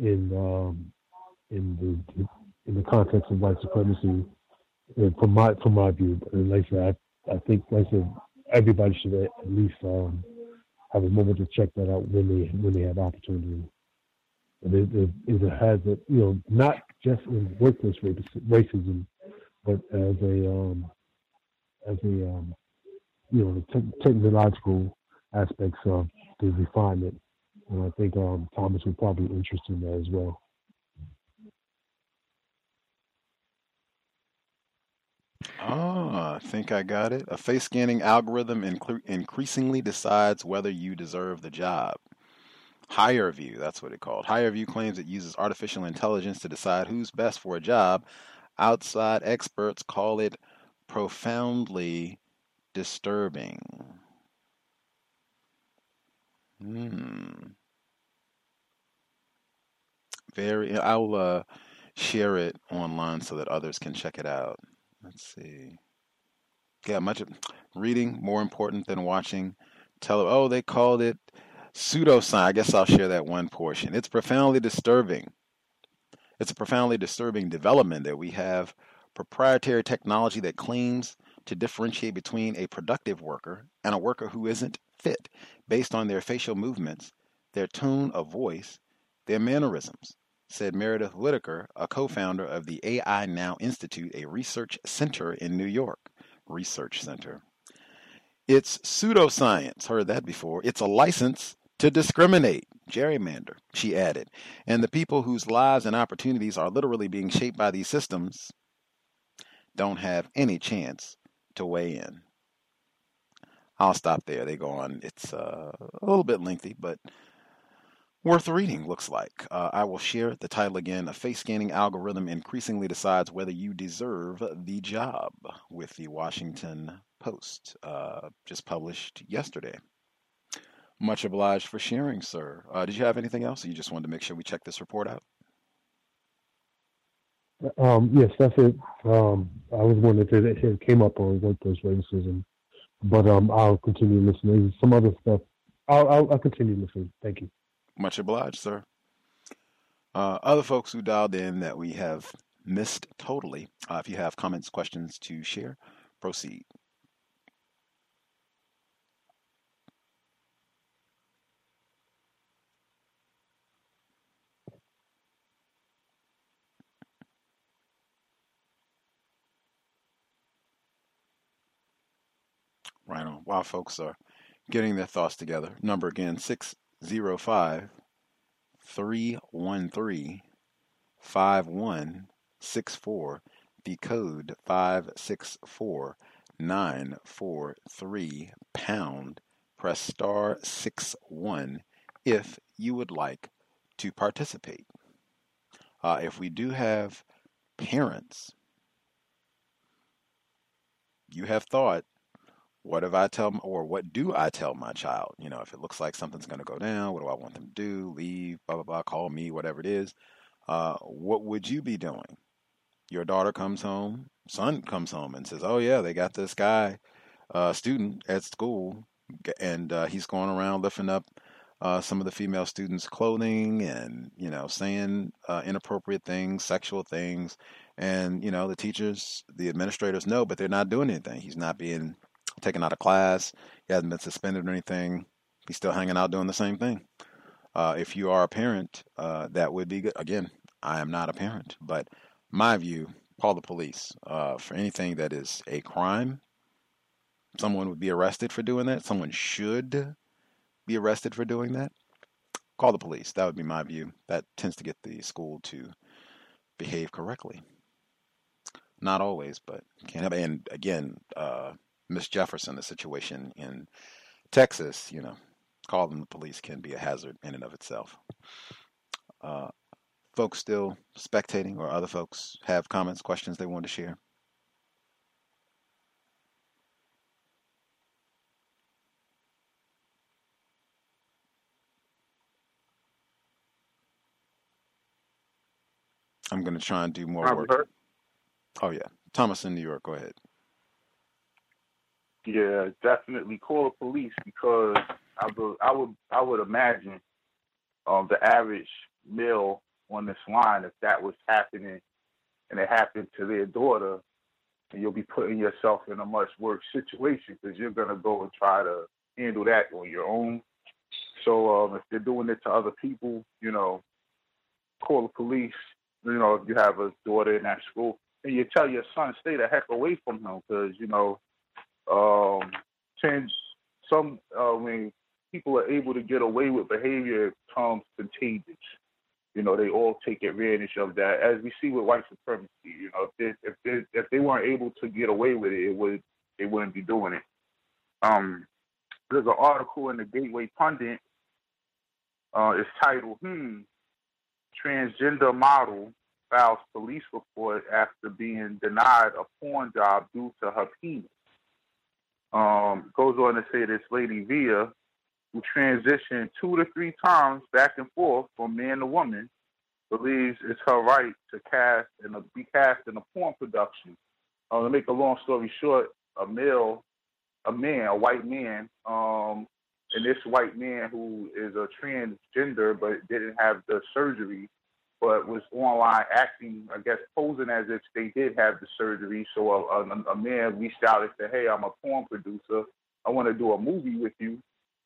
in um, in the in the context of white supremacy, from my from my view. And like I said, I, I think like I said, everybody should at least um, have a moment to check that out when they when they have opportunity. And it, it, it has a you know not just in workplace racism, but as a um, as a um, you know te- technological aspects of the refinement. And I think um, Thomas would probably be interested in that as well. Ah, I think I got it. A face scanning algorithm inc- increasingly decides whether you deserve the job. HireVue, that's what it called. HireVue claims it uses artificial intelligence to decide who's best for a job. Outside experts call it profoundly disturbing. Hmm. Very. I'll uh, share it online so that others can check it out. Let's see. Yeah, much reading more important than watching. Tell oh they called it pseudoscience. I guess I'll share that one portion. It's profoundly disturbing. It's a profoundly disturbing development that we have proprietary technology that claims to differentiate between a productive worker and a worker who isn't fit based on their facial movements, their tone of voice, their mannerisms, said Meredith Whittaker, a co founder of the AI Now Institute, a research center in New York. Research Center. It's pseudoscience, heard that before. It's a license to discriminate, gerrymander, she added. And the people whose lives and opportunities are literally being shaped by these systems don't have any chance to weigh in. I'll stop there. They go on. It's uh, a little bit lengthy, but worth reading, looks like. Uh, I will share the title again. A face scanning algorithm increasingly decides whether you deserve the job with the Washington Post, uh, just published yesterday. Much obliged for sharing, sir. Uh, did you have anything else? You just wanted to make sure we check this report out? Um, yes, that's it. Um, I was wondering if it, came up on workplace racism, but um, I'll continue listening. Some other stuff I'll, I'll, I'll continue listening. Thank you. Much obliged, sir. Uh, other folks who dialed in that we have missed totally. Uh, if you have comments, questions to share, proceed. Right on. While folks are getting their thoughts together, number again 605 313 5164, the code 564943 pound. Press star 6 1 if you would like to participate. Uh, if we do have parents, you have thought what if I tell or what do I tell my child? You know, if it looks like something's going to go down, what do I want them to do? Leave, blah blah blah. Call me, whatever it is. Uh, what would you be doing? Your daughter comes home, son comes home and says, "Oh yeah, they got this guy, uh, student at school, and uh, he's going around lifting up uh, some of the female students' clothing and you know saying uh, inappropriate things, sexual things, and you know the teachers, the administrators know, but they're not doing anything. He's not being taken out of class. He hasn't been suspended or anything. He's still hanging out doing the same thing. Uh, if you are a parent, uh, that would be good. Again, I am not a parent, but my view, call the police uh, for anything that is a crime. Someone would be arrested for doing that. Someone should be arrested for doing that. Call the police. That would be my view. That tends to get the school to behave correctly. Not always, but can. And again, uh, Miss Jefferson, the situation in Texas, you know, calling the police can be a hazard in and of itself. Uh, folks still spectating, or other folks have comments, questions they want to share? I'm going to try and do more work. Oh, yeah. Thomas in New York, go ahead. Yeah, definitely call the police because I would I would I would imagine um, the average male on this line, if that was happening and it happened to their daughter, you'll be putting yourself in a much worse situation because you're gonna go and try to handle that on your own. So um, if they're doing it to other people, you know, call the police. You know, if you have a daughter in that school, and you tell your son stay the heck away from him because you know um, change some uh, when people are able to get away with behavior it becomes contagious. You know, they all take advantage of that, as we see with white supremacy. You know, if they, if they, if they weren't able to get away with it, it would they wouldn't be doing it. Um, there's an article in the Gateway Pundit. Uh, it's titled "Hmm, Transgender Model Files Police Report After Being Denied a Porn Job Due to Her Penis." Um, goes on to say this lady Via, who transitioned two to three times back and forth from man to woman, believes it's her right to cast and be cast in a porn production. Uh, to make a long story short, a male, a man, a white man, um, and this white man who is a transgender but didn't have the surgery but was online acting, I guess, posing as if they did have the surgery. So a, a, a man reached out and said, "Hey, I'm a porn producer. I want to do a movie with you."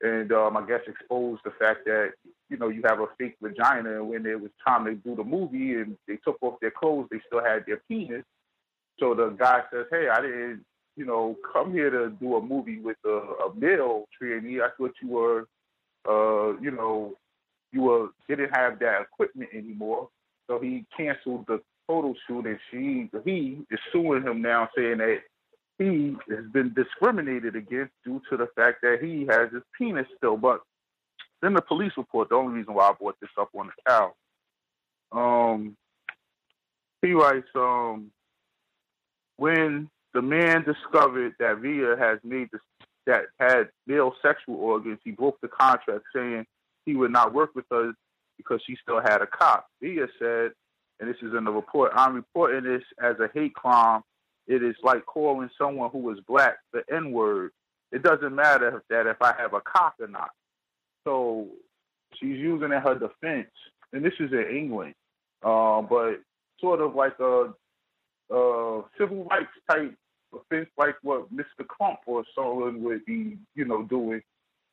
And um, I guess exposed the fact that you know you have a fake vagina, and when it was time to do the movie and they took off their clothes, they still had their penis. So the guy says, "Hey, I didn't, you know, come here to do a movie with a, a male trainee. I thought you were, uh, you know, you were didn't have that equipment anymore. So he canceled the photo shoot, and she he is suing him now, saying that he has been discriminated against due to the fact that he has his penis still. But then the police report, the only reason why I brought this up on the cow, um, he writes, um, when the man discovered that Via has made this, that had male sexual organs, he broke the contract, saying he would not work with us because she still had a cop. Via said, and this is in the report, I'm reporting this as a hate crime. It is like calling someone who is black the N word. It doesn't matter if that if I have a cop or not. So she's using in her defense, and this is in England, uh, but sort of like a, a civil rights type offense, like what Mr. Crump or someone would be, you know, doing.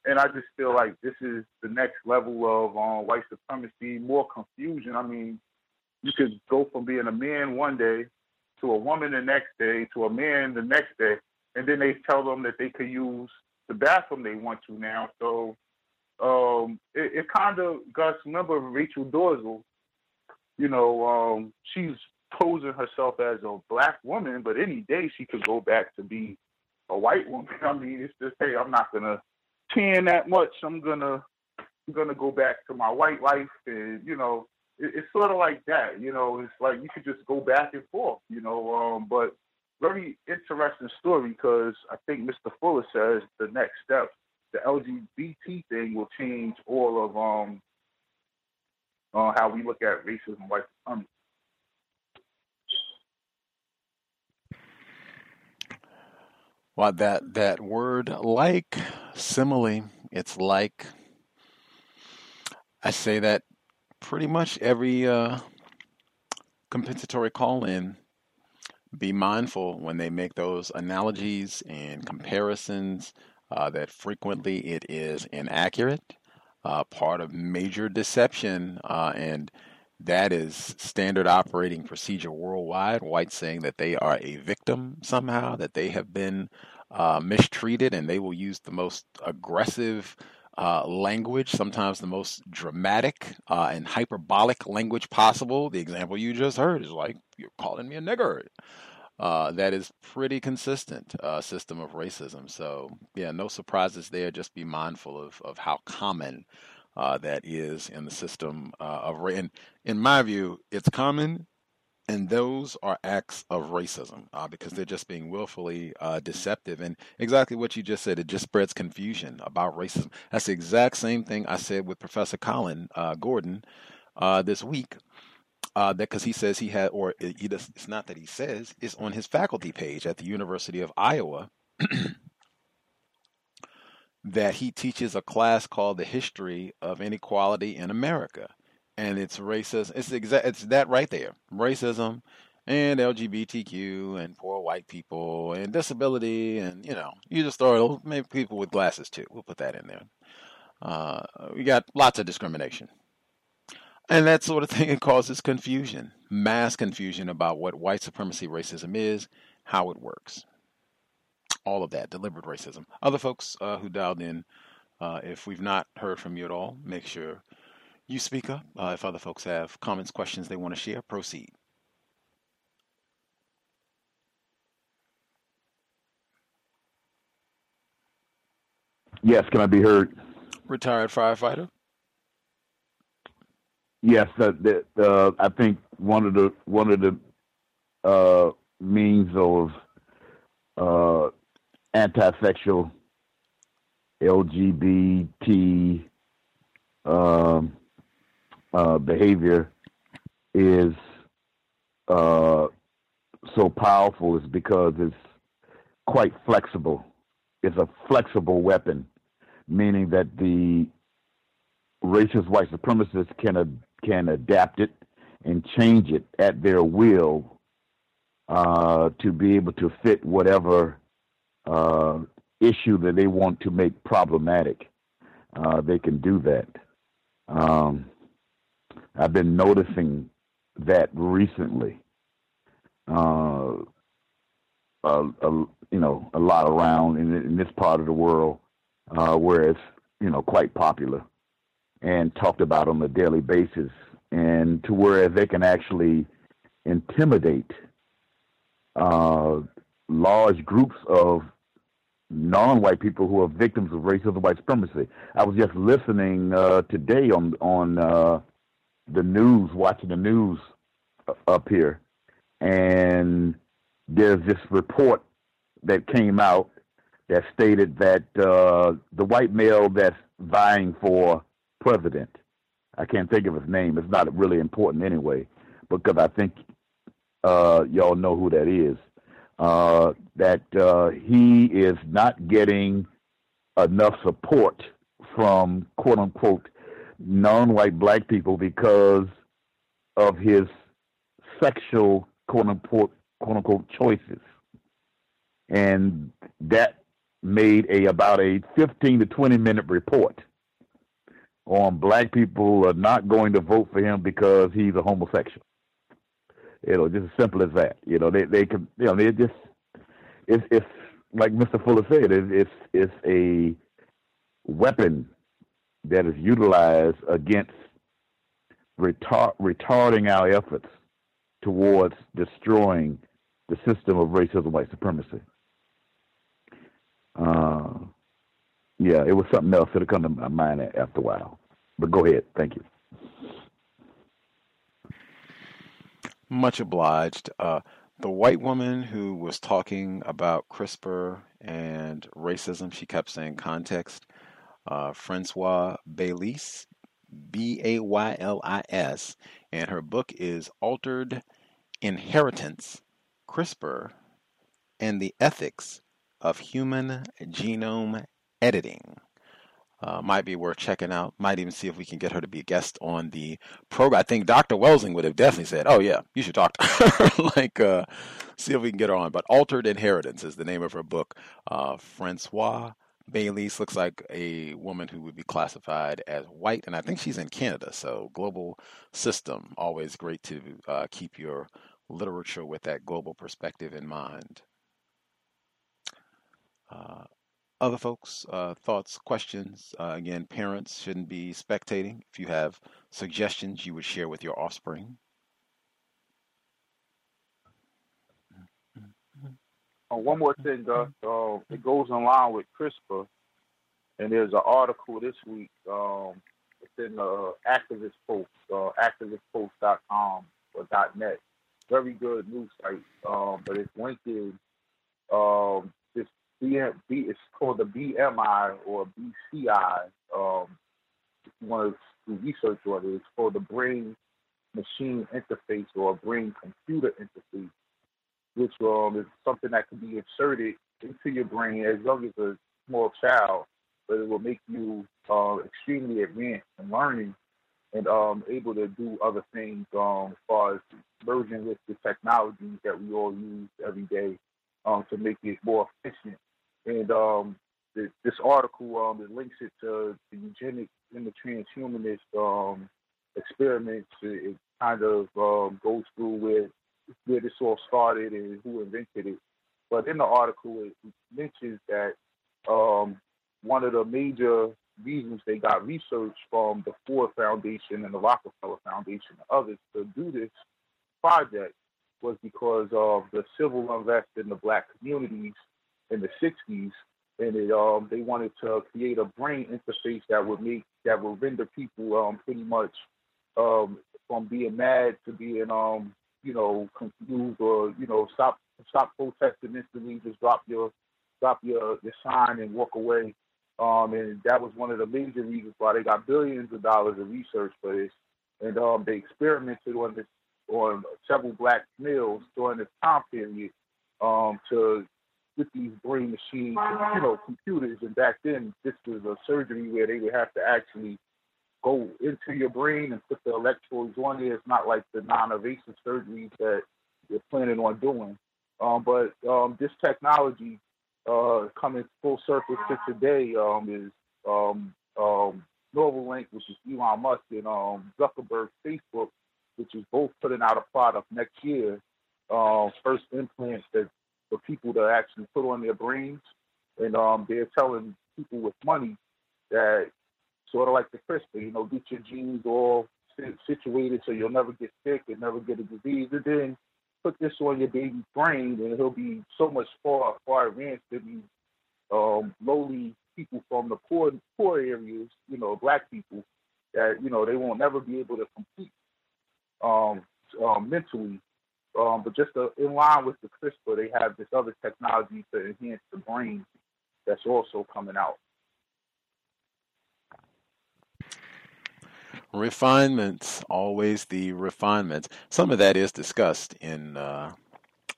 And I just feel like this is the next level of um, white supremacy, more confusion. I mean, you could go from being a man one day to a woman the next day to a man the next day, and then they tell them that they could use the bathroom they want to now. So um, it, it kind of Gus. Remember Rachel Dolezal? You know, um, she's posing herself as a black woman, but any day she could go back to be a white woman. <laughs> I mean, it's just hey, I'm not gonna tan that much. I'm gonna I'm gonna go back to my white life, and you know, it, it's sort of like that. You know, it's like you could just go back and forth. You know, um, but very interesting story because I think Mr. Fuller says the next step, the LGBT thing, will change all of um uh, how we look at racism, white supremacy. Well, that that word like simile, it's like I say that pretty much every uh, compensatory call in. Be mindful when they make those analogies and comparisons uh, that frequently it is inaccurate, uh, part of major deception, uh, and that is standard operating procedure worldwide. White saying that they are a victim somehow, that they have been uh, mistreated, and they will use the most aggressive uh, language, sometimes the most dramatic uh, and hyperbolic language possible. The example you just heard is like, you're calling me a nigger. Uh, that is pretty consistent uh, system of racism. So yeah, no surprises there. Just be mindful of, of how common uh, that is in the system uh, of race. And in my view, it's common and those are acts of racism uh, because they're just being willfully uh, deceptive. And exactly what you just said, it just spreads confusion about racism. That's the exact same thing I said with Professor Colin uh, Gordon uh, this week. That because he says he had, or it's not that he says, it's on his faculty page at the University of Iowa that he teaches a class called The History of Inequality in America and it's racism. It's exact. It's that right there. Racism and LGBTQ and poor white people and disability and you know you just throw maybe people with glasses too. We'll put that in there. Uh, we got lots of discrimination. And that sort of thing it causes confusion, mass confusion about what white supremacy racism is, how it works. All of that, deliberate racism. Other folks uh, who dialed in, uh, if we've not heard from you at all, make sure you speak up. Uh, if other folks have comments, questions they want to share, proceed. Yes, can I be heard? Retired firefighter. Yes, the, the, I think one of the one of the uh, means of uh, anti-sexual LGBT um, uh, behavior is uh, so powerful is because it's quite flexible. It's a flexible weapon, meaning that the racist white supremacists can can adapt it and change it at their will uh, to be able to fit whatever uh, issue that they want to make problematic. Uh, they can do that. Um, I've been noticing that recently. Uh, a, a, you know, a lot around in, in this part of the world, uh, where it's you know quite popular and talked about on a daily basis, and to where they can actually intimidate uh, large groups of non-white people who are victims of racism and white supremacy. I was just listening uh, today on on uh, the news, watching the news up here, and there's this report that came out that stated that uh, the white male that's vying for president, I can't think of his name. It's not really important anyway, because I think uh, y'all know who that is. Uh, that uh, he is not getting enough support from quote unquote non-white black people because of his sexual quote unquote quote unquote choices, and that made a about a 15 to 20 minute report on black people are not going to vote for him because he's a homosexual. You know, just as simple as that. You know, they they can you know they just it's it's like Mr. Fuller said, it's it's, a weapon that is utilized against retard, retarding our efforts towards destroying the system of racism, and white supremacy. Uh, yeah, it was something else that'll come to my mind after a while. But go ahead. Thank you. Much obliged. Uh, the white woman who was talking about CRISPR and racism, she kept saying context. Uh, Francois Baylis, B A Y L I S, and her book is Altered Inheritance, CRISPR, and the Ethics of Human Genome Editing. Uh, might be worth checking out. Might even see if we can get her to be a guest on the program. I think Dr. Welsing would have definitely said, "Oh yeah, you should talk to <laughs> her." like, uh, see if we can get her on. But "Altered Inheritance" is the name of her book. Uh, Francois Baylis looks like a woman who would be classified as white, and I think she's in Canada. So, global system always great to uh, keep your literature with that global perspective in mind. Uh, other folks, uh, thoughts, questions. Uh, again, parents shouldn't be spectating. If you have suggestions you would share with your offspring. Uh, one more thing, Gus. Uh, it goes in line with CRISPR, and there's an article this week. Um, it's in the Activist Post, uh, activistpost.com or .net. Very good news site, um, but it's linked in um, BM, B, it's called the BMI or BCI. Um, want to research on it, it's called the brain machine interface or brain computer interface, which um, is something that can be inserted into your brain as young as a small child, but it will make you uh, extremely advanced in learning and um, able to do other things um, as far as merging with the technologies that we all use every day um, to make it more efficient and um, the, this article um, it links it to the eugenic and the transhumanist um, experiments. It, it kind of um, goes through where where this all started and who invented it. But in the article, it mentions that um, one of the major reasons they got research from the Ford Foundation and the Rockefeller Foundation and others to do this project was because of the civil unrest in the black communities in the 60s, and it um they wanted to create a brain interface that would make that would render people um pretty much um from being mad to being um you know confused or you know stop stop protesting instantly, just drop your drop your your sign and walk away. Um, and that was one of the major reasons why they got billions of dollars of research for this. And um, they experimented on this on several black males during this time period um, to with these brain machines, you know, computers. And back then, this was a surgery where they would have to actually go into your brain and put the electrodes on there. It's not like the non-invasive surgeries that they're planning on doing. Um, but um, this technology uh, coming full circle to today um, is um, um, Neuralink, which is Elon Musk, and um, Zuckerberg Facebook, which is both putting out a product next year. Uh, first implants that for people to actually put on their brains, and um, they're telling people with money that sort of like the CRISPR, you know, get your genes all situated so you'll never get sick and never get a disease, and then put this on your baby's brain, and he'll be so much far far advanced than these um, lowly people from the poor poor areas, you know, black people that you know they won't never be able to compete um, um, mentally um, but just uh, in line with the CRISPR, they have this other technology to enhance the brain that's also coming out. Refinements, always the refinements. Some of that is discussed in uh,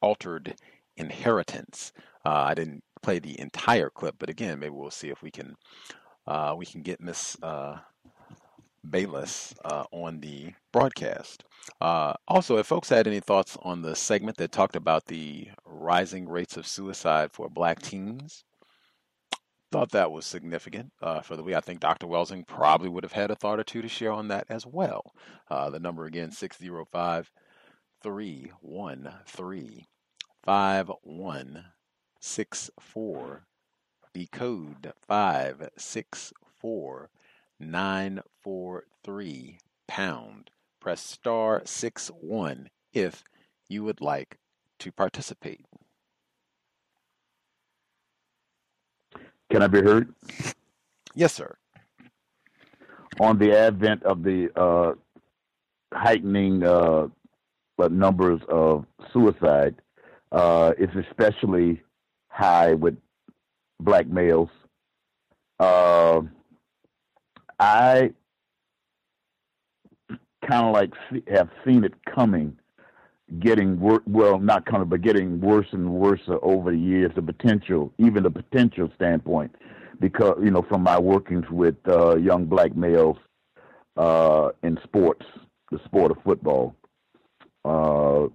Altered Inheritance. Uh, I didn't play the entire clip, but again, maybe we'll see if we can uh, we can get Miss uh, Baylis uh, on the broadcast. Uh, also, if folks had any thoughts on the segment that talked about the rising rates of suicide for black teens, thought that was significant uh, for the week. I think Dr. Welsing probably would have had a thought or two to share on that as well. Uh, the number again, 605 313 5164. The code 564943 pound. Press star 6 1 if you would like to participate. Can I be heard? Yes, sir. On the advent of the uh, heightening uh, numbers of suicide, uh, it's especially high with black males. Uh, I kind of like have seen it coming, getting wor- well, not coming, but getting worse and worse over the years. The potential, even the potential standpoint, because you know, from my workings with uh, young black males uh, in sports, the sport of football, uh,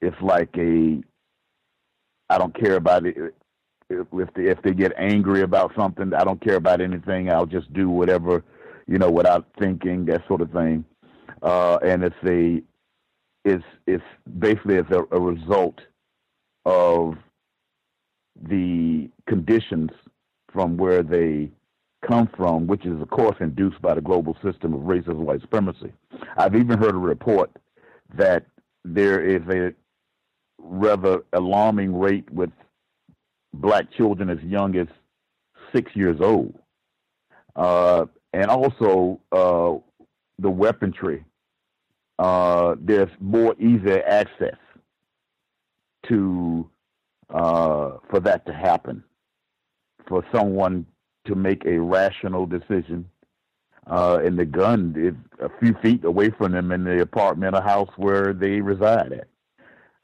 it's like a I don't care about it if they, if they get angry about something. I don't care about anything. I'll just do whatever, you know, without thinking, that sort of thing uh, and it's a it's it's basically it's a, a result of the conditions from where they come from, which is of course induced by the global system of racism, white supremacy. I've even heard a report that there is a rather alarming rate with black children as young as six years old, uh, and also uh, the weaponry uh, there's more easy access to uh, for that to happen, for someone to make a rational decision. Uh, and the gun is a few feet away from them in the apartment or house where they reside at.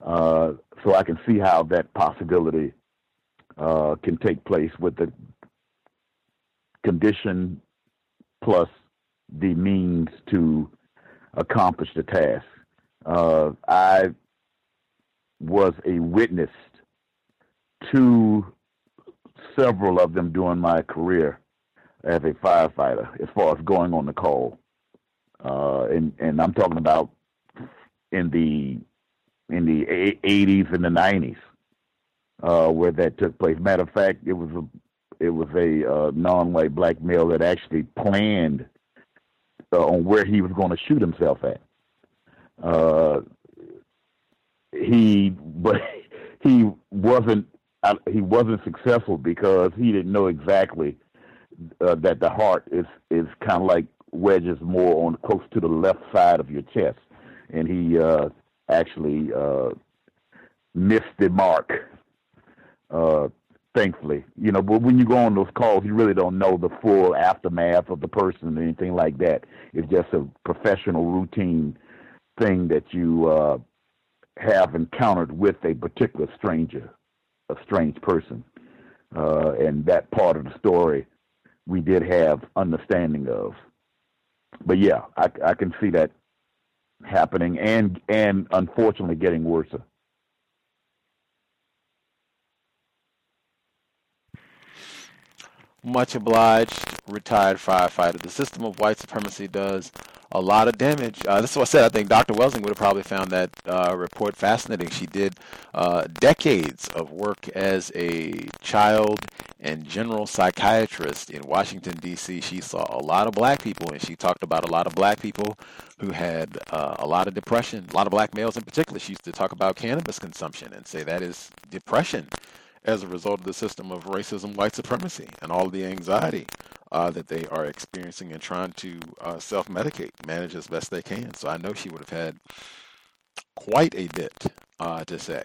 Uh, so I can see how that possibility uh, can take place with the condition plus the means to accomplish the task. Uh, I was a witness to several of them during my career as a firefighter, as far as going on the call. Uh, and and I'm talking about in the in the 80s and the 90s, uh, where that took place. Matter of fact, it was a it was a uh, non-white black male that actually planned uh, on where he was going to shoot himself at. Uh, he, <laughs> but he wasn't uh, he wasn't successful because he didn't know exactly uh, that the heart is is kind of like wedges more on close to the left side of your chest, and he uh, actually uh, missed the mark. Uh, thankfully. You know, but when you go on those calls, you really don't know the full aftermath of the person or anything like that. It's just a professional routine thing that you uh, have encountered with a particular stranger, a strange person. Uh, and that part of the story we did have understanding of. But yeah, I, I can see that happening and and unfortunately getting worse. Much obliged, retired firefighter. The system of white supremacy does a lot of damage. Uh, this is what I said. I think Dr. Welsing would have probably found that uh, report fascinating. She did uh, decades of work as a child and general psychiatrist in Washington, D.C. She saw a lot of black people, and she talked about a lot of black people who had uh, a lot of depression, a lot of black males in particular. She used to talk about cannabis consumption and say that is depression as a result of the system of racism, white supremacy, and all the anxiety uh, that they are experiencing and trying to uh, self medicate, manage as best they can. So I know she would have had quite a bit uh, to say.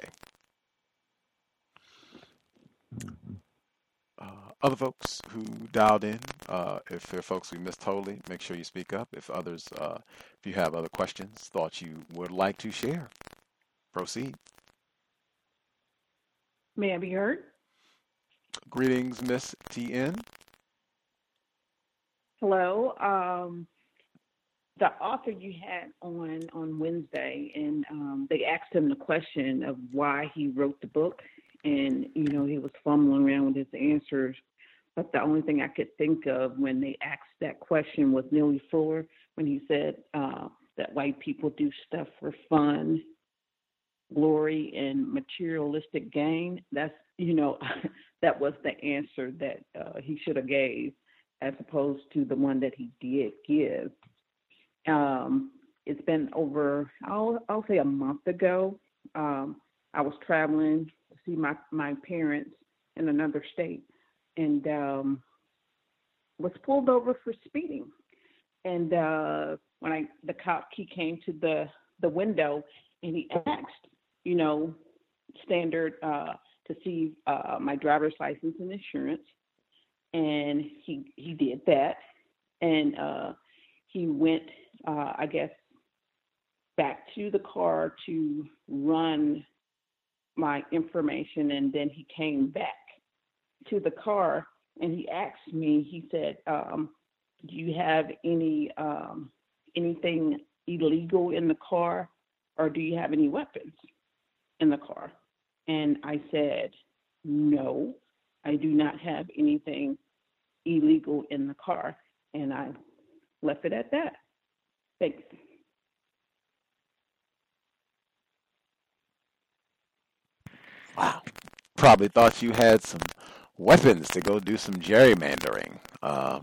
Uh, other folks who dialed in, uh, if there are folks we missed totally, make sure you speak up. If others, uh, if you have other questions, thoughts you would like to share, proceed. May I be heard? Greetings, Miss TN. Hello. Um, the author you had on on Wednesday, and um, they asked him the question of why he wrote the book, and you know he was fumbling around with his answers. But the only thing I could think of when they asked that question was Neely Fuller when he said uh, that white people do stuff for fun, glory, and materialistic gain. That's you know <laughs> that was the answer that uh, he should have gave, as opposed to the one that he did give. Um, it's been over, I'll, I'll say a month ago. Um, I was traveling to see my, my parents in another state and um, was pulled over for speeding. And uh, when I the cop he came to the the window and he asked, you know, standard uh, to see uh, my driver's license and insurance, and he he did that, and uh, he went uh, I guess, back to the car to run my information, and then he came back to the car and he asked me. He said, um, "Do you have any um, anything illegal in the car, or do you have any weapons in the car?" And I said, "No, I do not have anything illegal in the car," and I left it at that. Thanks. Wow. Probably thought you had some weapons to go do some gerrymandering. Uh,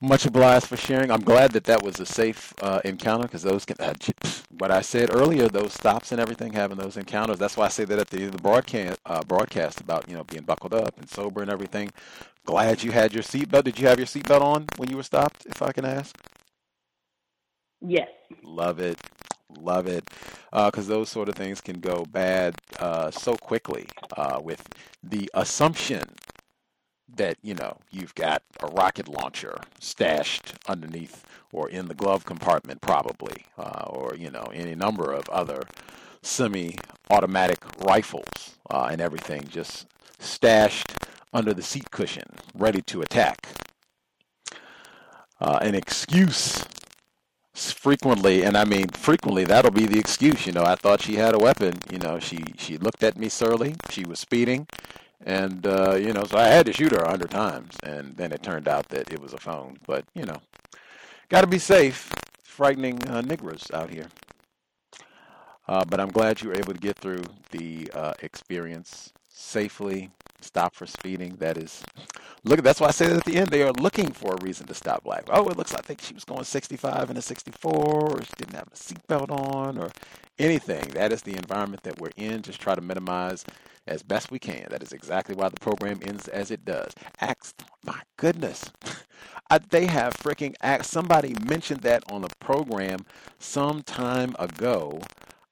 much obliged for sharing. I'm glad that that was a safe uh, encounter because those can, uh, what I said earlier, those stops and everything, having those encounters. That's why I say that at the end of the broadcast, uh, broadcast about you know being buckled up and sober and everything. Glad you had your seatbelt. Did you have your seatbelt on when you were stopped? If I can ask. Yes. Love it. Love it. Because uh, those sort of things can go bad uh, so quickly uh, with the assumption that, you know, you've got a rocket launcher stashed underneath or in the glove compartment, probably, uh, or, you know, any number of other semi automatic rifles uh, and everything just stashed under the seat cushion, ready to attack. Uh, an excuse frequently, and I mean frequently, that'll be the excuse. You know, I thought she had a weapon. You know, she she looked at me surly. She was speeding, and uh, you know, so I had to shoot her a hundred times, and then it turned out that it was a phone. But you know, got to be safe. Frightening uh, niggers out here. Uh, but I'm glad you were able to get through the uh, experience safely stop for speeding. That is, look. That's why I said at the end they are looking for a reason to stop black. Oh, it looks like I think she was going 65 and a 64, or she didn't have a seatbelt on, or anything. That is the environment that we're in. Just try to minimize as best we can. That is exactly why the program ends as it does. Axe, my goodness. <laughs> I, they have freaking axe. Somebody mentioned that on a program some time ago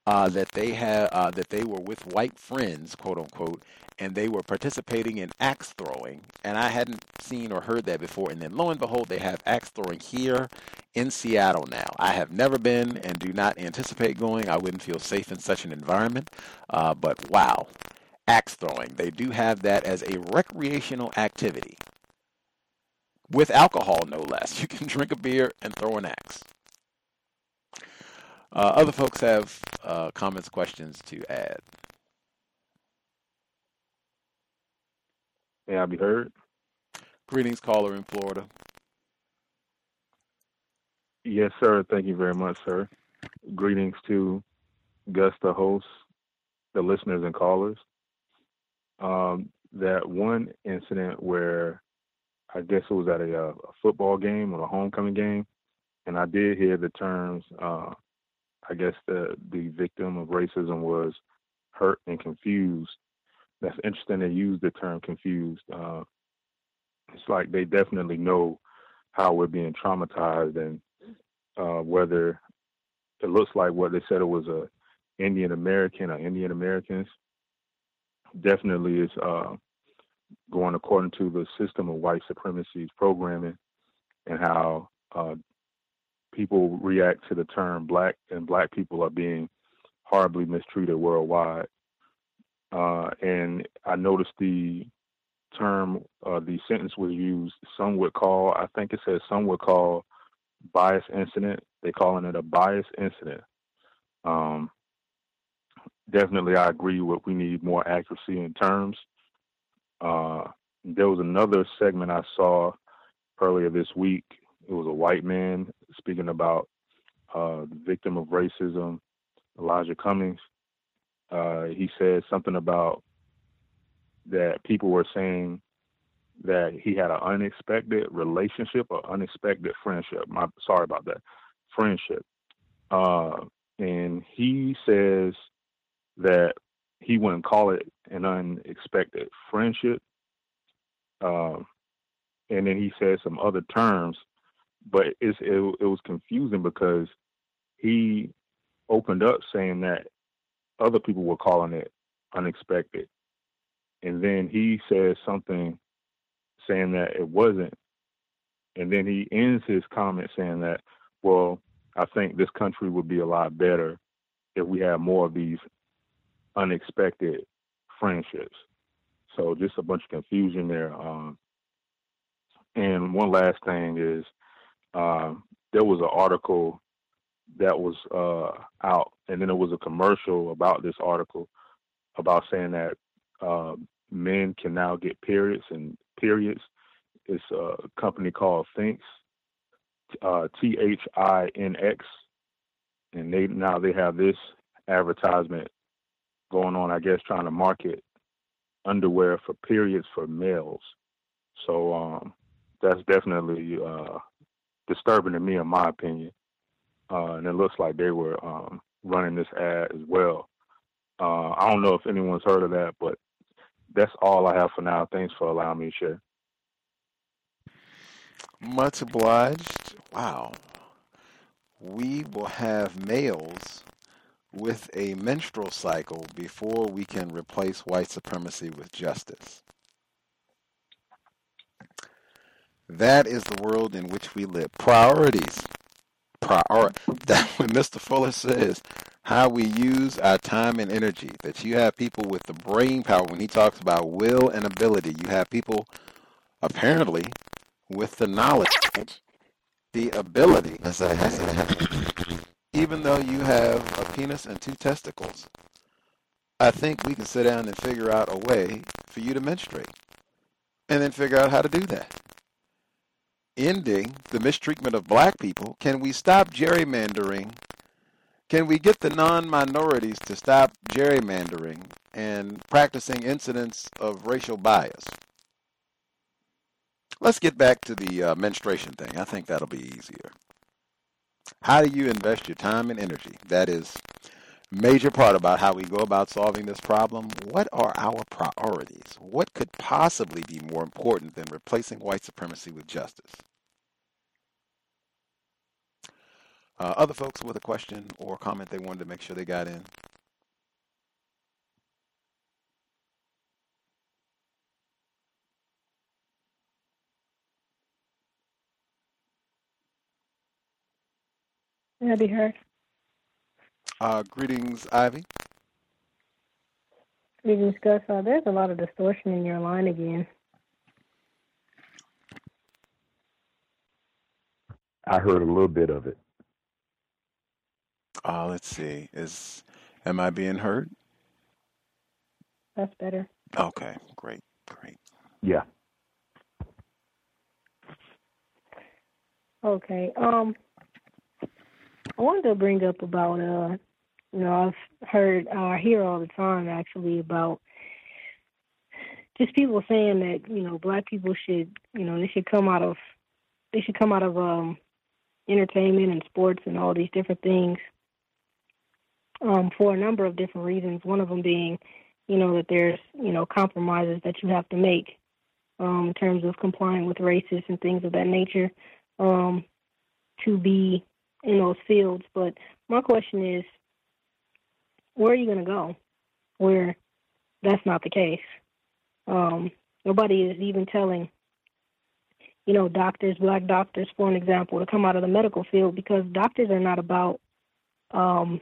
uh, that they had uh, that they were with white friends, quote unquote, and they were participating in axe throwing. And I hadn't seen or heard that before. And then lo and behold, they have axe throwing here in Seattle now. I have never been and do not anticipate going. I wouldn't feel safe in such an environment. Uh, but wow, axe throwing. They do have that as a recreational activity with alcohol, no less. <laughs> You can drink a beer and throw an axe. Uh, other folks have uh, comments, questions to add. May I be heard? Greetings, caller in Florida. Yes, sir. Thank you very much, sir. Greetings to Gus, the host, the listeners and callers. Um, that one incident where I guess it was at a, uh, a, football game or a homecoming game, and I did hear the terms uh, I guess the the victim of racism was hurt and confused. That's interesting. They use the term confused. Uh, it's like they definitely know how we're being traumatized and uh, whether it looks like what they said it was a Indian American or Indian Americans. Definitely is uh, going according to the system of white supremacy's programming and how uh, people react to the term black, and black people are being horribly mistreated worldwide. Uh, and I noticed the term, uh, the sentence was used. Some would call, I think it says, some would call bias incident. They're calling it a bias incident. Um, definitely, I agree with we need more accuracy in terms. Uh, there was another segment I saw earlier this week. It was a white man speaking about uh, the victim of racism, Elijah Cummings. Uh, he said something about that people were saying that he had an unexpected relationship or unexpected friendship. My, sorry about that, friendship. Uh, and he says that he wouldn't call it an unexpected friendship. Um, and then he said some other terms, but it's, it, it was confusing because he opened up saying that other people were calling it unexpected. And then he says something saying that it wasn't. And then he ends his comment saying that, well, I think this country would be a lot better if we had more of these unexpected friendships. So just a bunch of confusion there. Um, and one last thing is uh, there was an article that was uh, out, and then there was a commercial about this article about saying that uh, men can now get periods and periods. It's a company called Thinx, uh, T H I N X, and they now they have this advertisement going on. I guess trying to market underwear for periods for males. So um, that's definitely uh, disturbing to me, in my opinion. Uh, and it looks like they were um, running this ad as well. Uh, I don't know if anyone's heard of that, but that's all I have for now. Thanks for allowing me to share. Much obliged. Wow. We will have males with a menstrual cycle before we can replace white supremacy with justice. That is the world in which we live. Priorities. Prior <laughs> that when Mr. Fuller says how we use our time and energy, that you have people with the brain power when he talks about will and ability, you have people apparently with the knowledge, the ability, <coughs> even though you have a penis and two testicles. I think we can sit down and figure out a way for you to menstruate and then figure out how to do that ending the mistreatment of black people? Can we stop gerrymandering? Can we get the non minorities to stop gerrymandering and practicing incidents of racial bias? Let's get back to the uh, menstruation thing. I think that'll be easier. How do you invest your time and energy? That is major part about how we go about solving this problem. What are our priorities? What could possibly be more important than replacing white supremacy with justice? Uh, other folks with a question or comment they wanted to make sure they got in. Yeah, be heard. Uh, greetings, Ivy. Greetings, Gus. Uh, there's a lot of distortion in your line again. I heard a little bit of it. Uh, let's see. Is am I being heard? That's better. Okay, great, great. Yeah. Okay. Um, I wanted to bring up about uh, you know, I've heard, uh, I hear all the time actually about just people saying that you know black people should, you know, they should come out of, they should come out of um, entertainment and sports and all these different things um, for a number of different reasons. One of them being, you know, that there's you know compromises that you have to make um, in terms of complying with races and things of that nature um, to be in those fields. But my question is, where are you going to go where that's not the case? Um, nobody is even telling, you know, doctors, black doctors, for an example, to come out of the medical field because doctors are not about, um,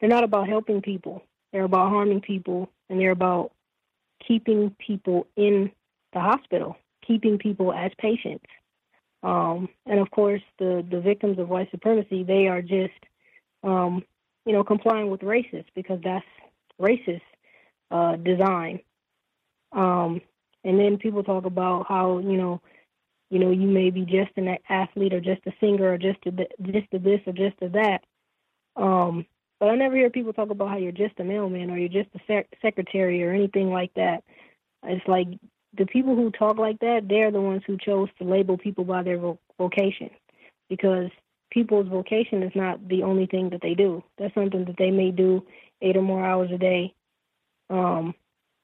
they're not about helping people. They're about harming people, and they're about keeping people in the hospital, keeping people as patients. Um, and of course, the, the victims of white supremacy, they are just, um, you know, complying with racist because that's racist uh, design. Um, and then people talk about how, you know, you know, you may be just an athlete or just a singer or just a, just a this or just a that. Um, but I never hear people talk about how you're just a mailman or you're just a sec- secretary or anything like that. It's like the people who talk like that, they're the ones who chose to label people by their vo- vocation because people's vocation is not the only thing that they do. That's something that they may do eight or more hours a day. Um,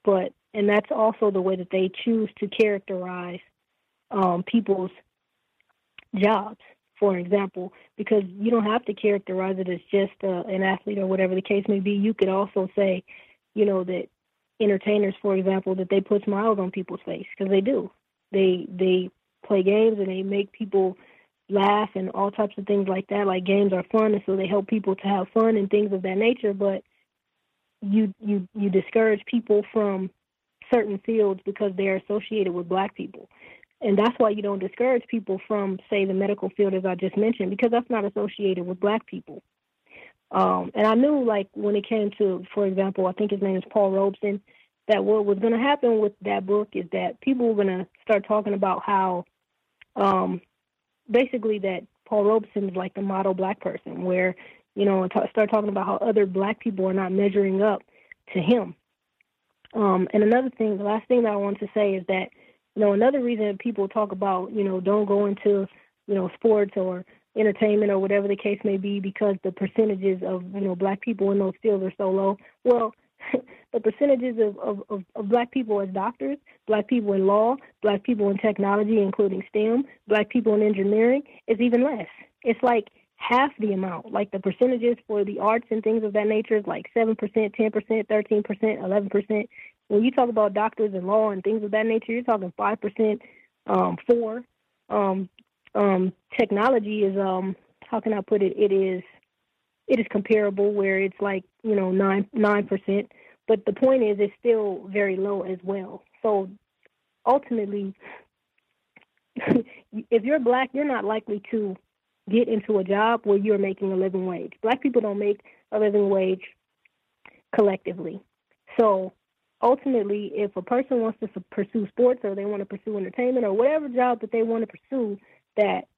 but and that's also the way that they choose to characterize um, people's jobs for example, because you don't have to characterize it as just uh, an athlete or whatever the case may be. You could also say, you know, that entertainers, for example, that they put smiles on people's face because they do. They they play games and they make people laugh and all types of things like that. Like games are fun, and so they help people to have fun and things of that nature. But you you you discourage people from certain fields because they're associated with black people and that's why you don't discourage people from, say, the medical field, as I just mentioned, because that's not associated with black people. Um, and I knew, like, when it came to, for example, I think his name is Paul Robeson, that what was going to happen with that book is that people were going to start talking about how, um, basically, that Paul Robeson is like the model black person, where, you know, t- start talking about how other black people are not measuring up to him. Um, and another thing, the last thing that I want to say is that you know, another reason people talk about, you know, don't go into, you know, sports or entertainment or whatever the case may be because the percentages of, you know, black people in those fields are so low. Well, <laughs> the percentages of, of, of, of black people as doctors, black people in law, black people in technology, including STEM, black people in engineering, is even less. It's like half the amount. Like the percentages for the arts and things of that nature is like 7%, 10%, 13%, 11% when you talk about doctors and law and things of that nature, you're talking five percent, um, four. Um, um, technology is um, how can I put it? It is it is comparable where it's like you know nine nine percent, but the point is it's still very low as well. So ultimately, <laughs> if you're black, you're not likely to get into a job where you're making a living wage. Black people don't make a living wage collectively. So ultimately, if a person wants to pursue sports or they want to pursue entertainment or whatever job that they want to pursue that,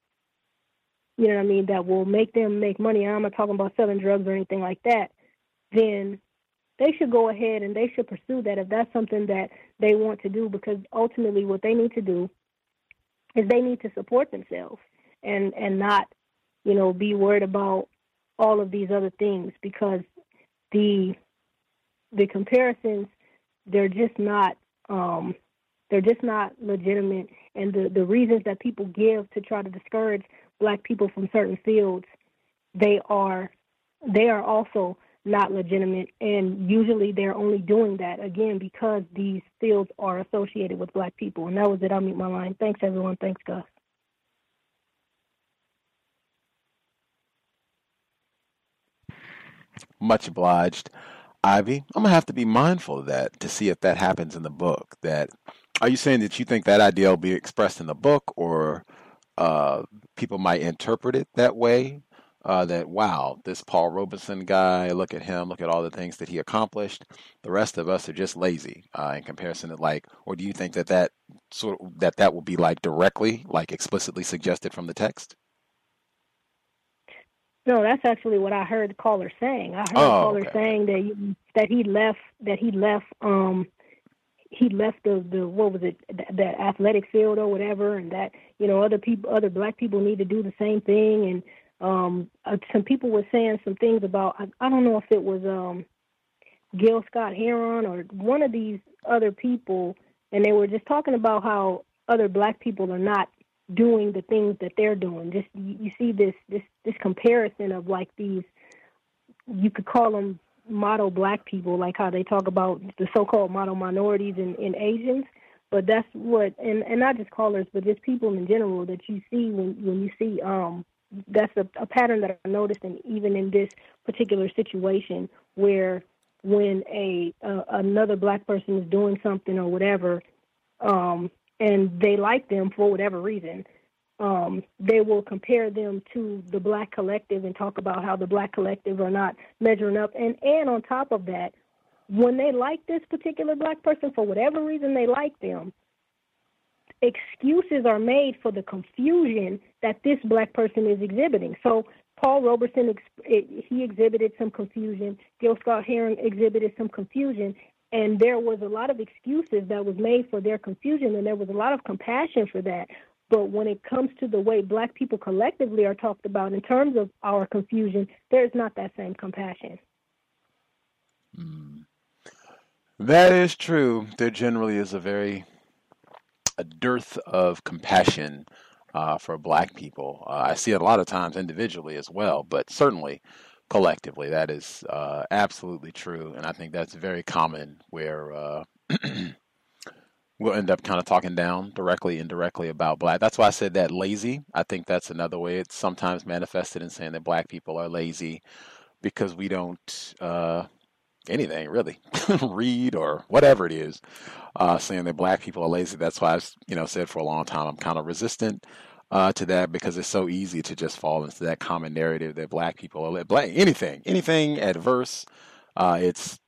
you know what I mean, that will make them make money, I'm not talking about selling drugs or anything like that, then they should go ahead and they should pursue that if that's something that they want to do because ultimately what they need to do is they need to support themselves and and not you know be worried about all of these other things because the the comparisons they're just not um, they're just not legitimate. And the the reasons that people give to try to discourage black people from certain fields, they are they are also not legitimate. And usually they're only doing that again because these fields are associated with black people. And that was it. I'll mute my line. Thanks everyone. Thanks Gus. Much obliged. Ivy, I'm gonna have to be mindful of that to see if that happens in the book. That are you saying that you think that idea will be expressed in the book, or uh, people might interpret it that way? Uh, that wow, this Paul Robeson guy, look at him, look at all the things that he accomplished. The rest of us are just lazy uh, in comparison to like, or do you think that that sort of, that that will be like directly, like explicitly suggested from the text? No, that's actually what I heard the caller saying. I heard Oh, the caller okay. saying that you, that he left that he left um he left the the what was it that, that athletic field or whatever, and that you know other people other black people need to do the same thing. And um uh, some people were saying some things about I, I don't know if it was um Gil Scott Heron or one of these other people, and they were just talking about how other black people are not doing the things that they're doing. Just you, you see this this this comparison of like these you could call them model black people, like how they talk about the so-called model minorities and, and Asians. But that's what, and, and not just callers, but just people in general that you see when when you see um that's a, a pattern that I noticed, and even in this particular situation where when a uh, another black person is doing something or whatever, um, and they like them for whatever reason, um, they will compare them to the black collective and talk about how the black collective are not measuring up. And and on top of that, when they like this particular black person for whatever reason they like them, excuses are made for the confusion that this black person is exhibiting. So Paul Robeson he exhibited some confusion. Gil Scott Heron exhibited some confusion, and there was a lot of excuses that was made for their confusion, and there was a lot of compassion for that. But when it comes to the way black people collectively are talked about in terms of our confusion, there is not that same compassion. Mm. That is true. There generally is a very a dearth of compassion uh, for black people. Uh, I see it a lot of times individually as well, but certainly collectively, that is uh, absolutely true. And I think that's very common where uh, <clears throat> we'll end up kind of talking down directly, indirectly about black. That's why I said that lazy. I think that's another way it's sometimes manifested in saying that black people are lazy because we don't uh, anything really <laughs> read or whatever it is uh, saying that black people are lazy that's why i've you know said for a long time i'm kind of resistant uh, to that because it's so easy to just fall into that common narrative that black people are black anything anything adverse uh, it's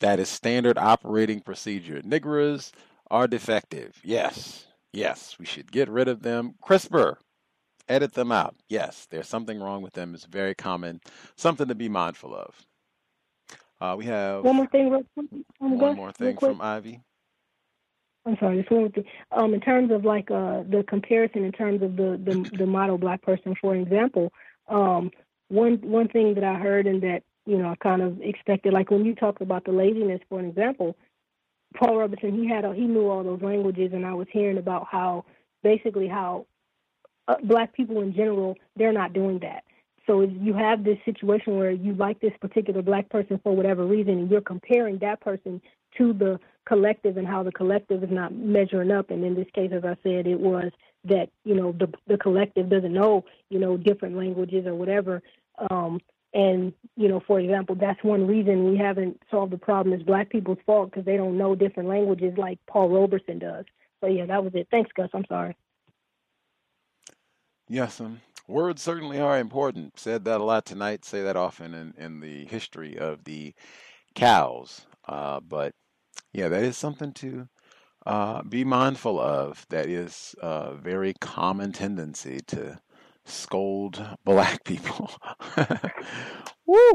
that is standard operating procedure niggers are defective. Yes yes we should get rid of them. CRISPR edit them out. Yes there's something wrong with them. It's very common something to be mindful of. Uh, we have one more thing, one more thing from Ivy. I'm sorry, just one more thing. Um, in terms of like uh, the comparison, in terms of the, the the model black person, for example, um, one one thing that I heard and that you know I kind of expected, like when you talked about the laziness, for an example, Paul Robeson, he had a, he knew all those languages, and I was hearing about how basically how uh, black people in general they're not doing that. So you have this situation where you like this particular black person for whatever reason, and you're comparing that person to the collective and how the collective is not measuring up, and in this case, as I said, it was that you know the the collective doesn't know you know different languages or whatever. Um, and you know, for example, that's one reason we haven't solved the problem is black people's fault because they don't know different languages like Paul Robeson does. So yeah, that was it. Thanks, Gus. I'm sorry. Yes, um, words certainly are important. Said that a lot tonight. Say that often in, in the history of the cows. Uh, but yeah, that is something to uh, be mindful of. That is a very common tendency to scold black people. <laughs> Woo!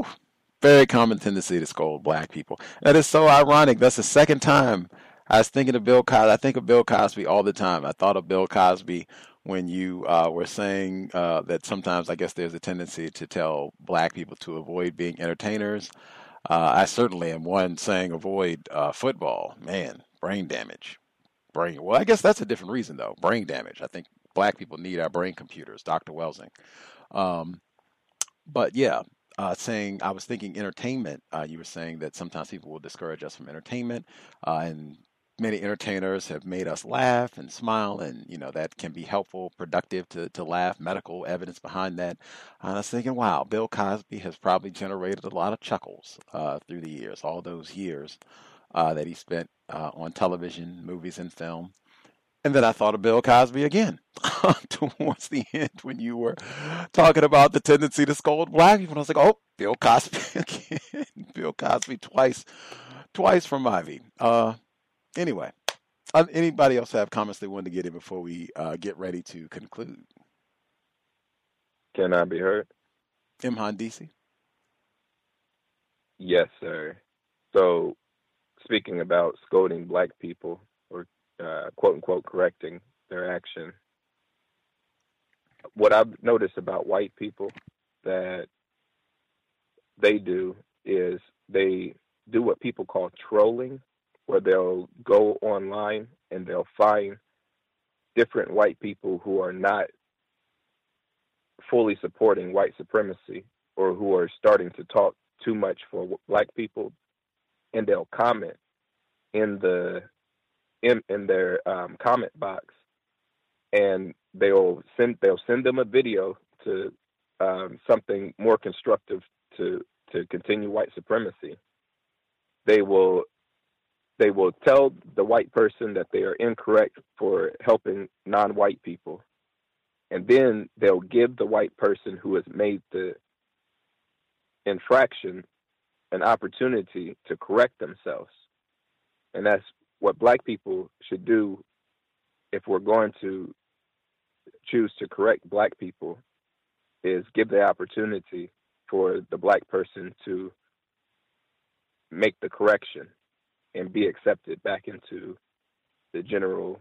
Very common tendency to scold black people. That is so ironic. That's the second time I was thinking of Bill Cosby. I think of Bill Cosby all the time. I thought of Bill Cosby when you uh, were saying uh, that sometimes I guess there's a tendency to tell black people to avoid being entertainers. Uh, I certainly am one saying avoid uh, football. Man, brain damage. Brain. Well, I guess that's a different reason though. Brain damage. I think black people need our brain computers. Dr. Welsing. Um, but yeah, uh, saying I was thinking entertainment. Uh, you were saying that sometimes people will discourage us from entertainment, uh, and many entertainers have made us laugh and smile, and you know that can be helpful, productive to to laugh. Medical evidence behind that. And I was thinking, wow, Bill Cosby has probably generated a lot of chuckles uh, through the years, all those years uh, that he spent uh, on television, movies, and film. And then I thought of Bill Cosby again <laughs> towards the end when you were talking about the tendency to scold black people. I was like, oh, Bill Cosby <laughs> again. Bill Cosby twice, twice from Ivy. Uh, Anyway, uh, anybody else have comments they wanted to get in before we uh, get ready to conclude? Can I be heard? Imhan DC. Yes, sir. So, speaking about scolding black people uh, quote unquote correcting their action, what I've noticed about white people that they do is they do what people call trolling where they'll go online and they'll find different white people who are not fully supporting white supremacy or who are starting to talk too much for black people and they'll comment in the in in their um, comment box and they'll send they'll send them a video to um, something more constructive to to continue white supremacy. They will they will tell the white person that they are incorrect for helping non-white people. And then they'll give the white person who has made the infraction an opportunity to correct themselves. And that's what black people should do if we're going to choose to correct black people is give the opportunity for the black person to make the correction and be accepted back into the general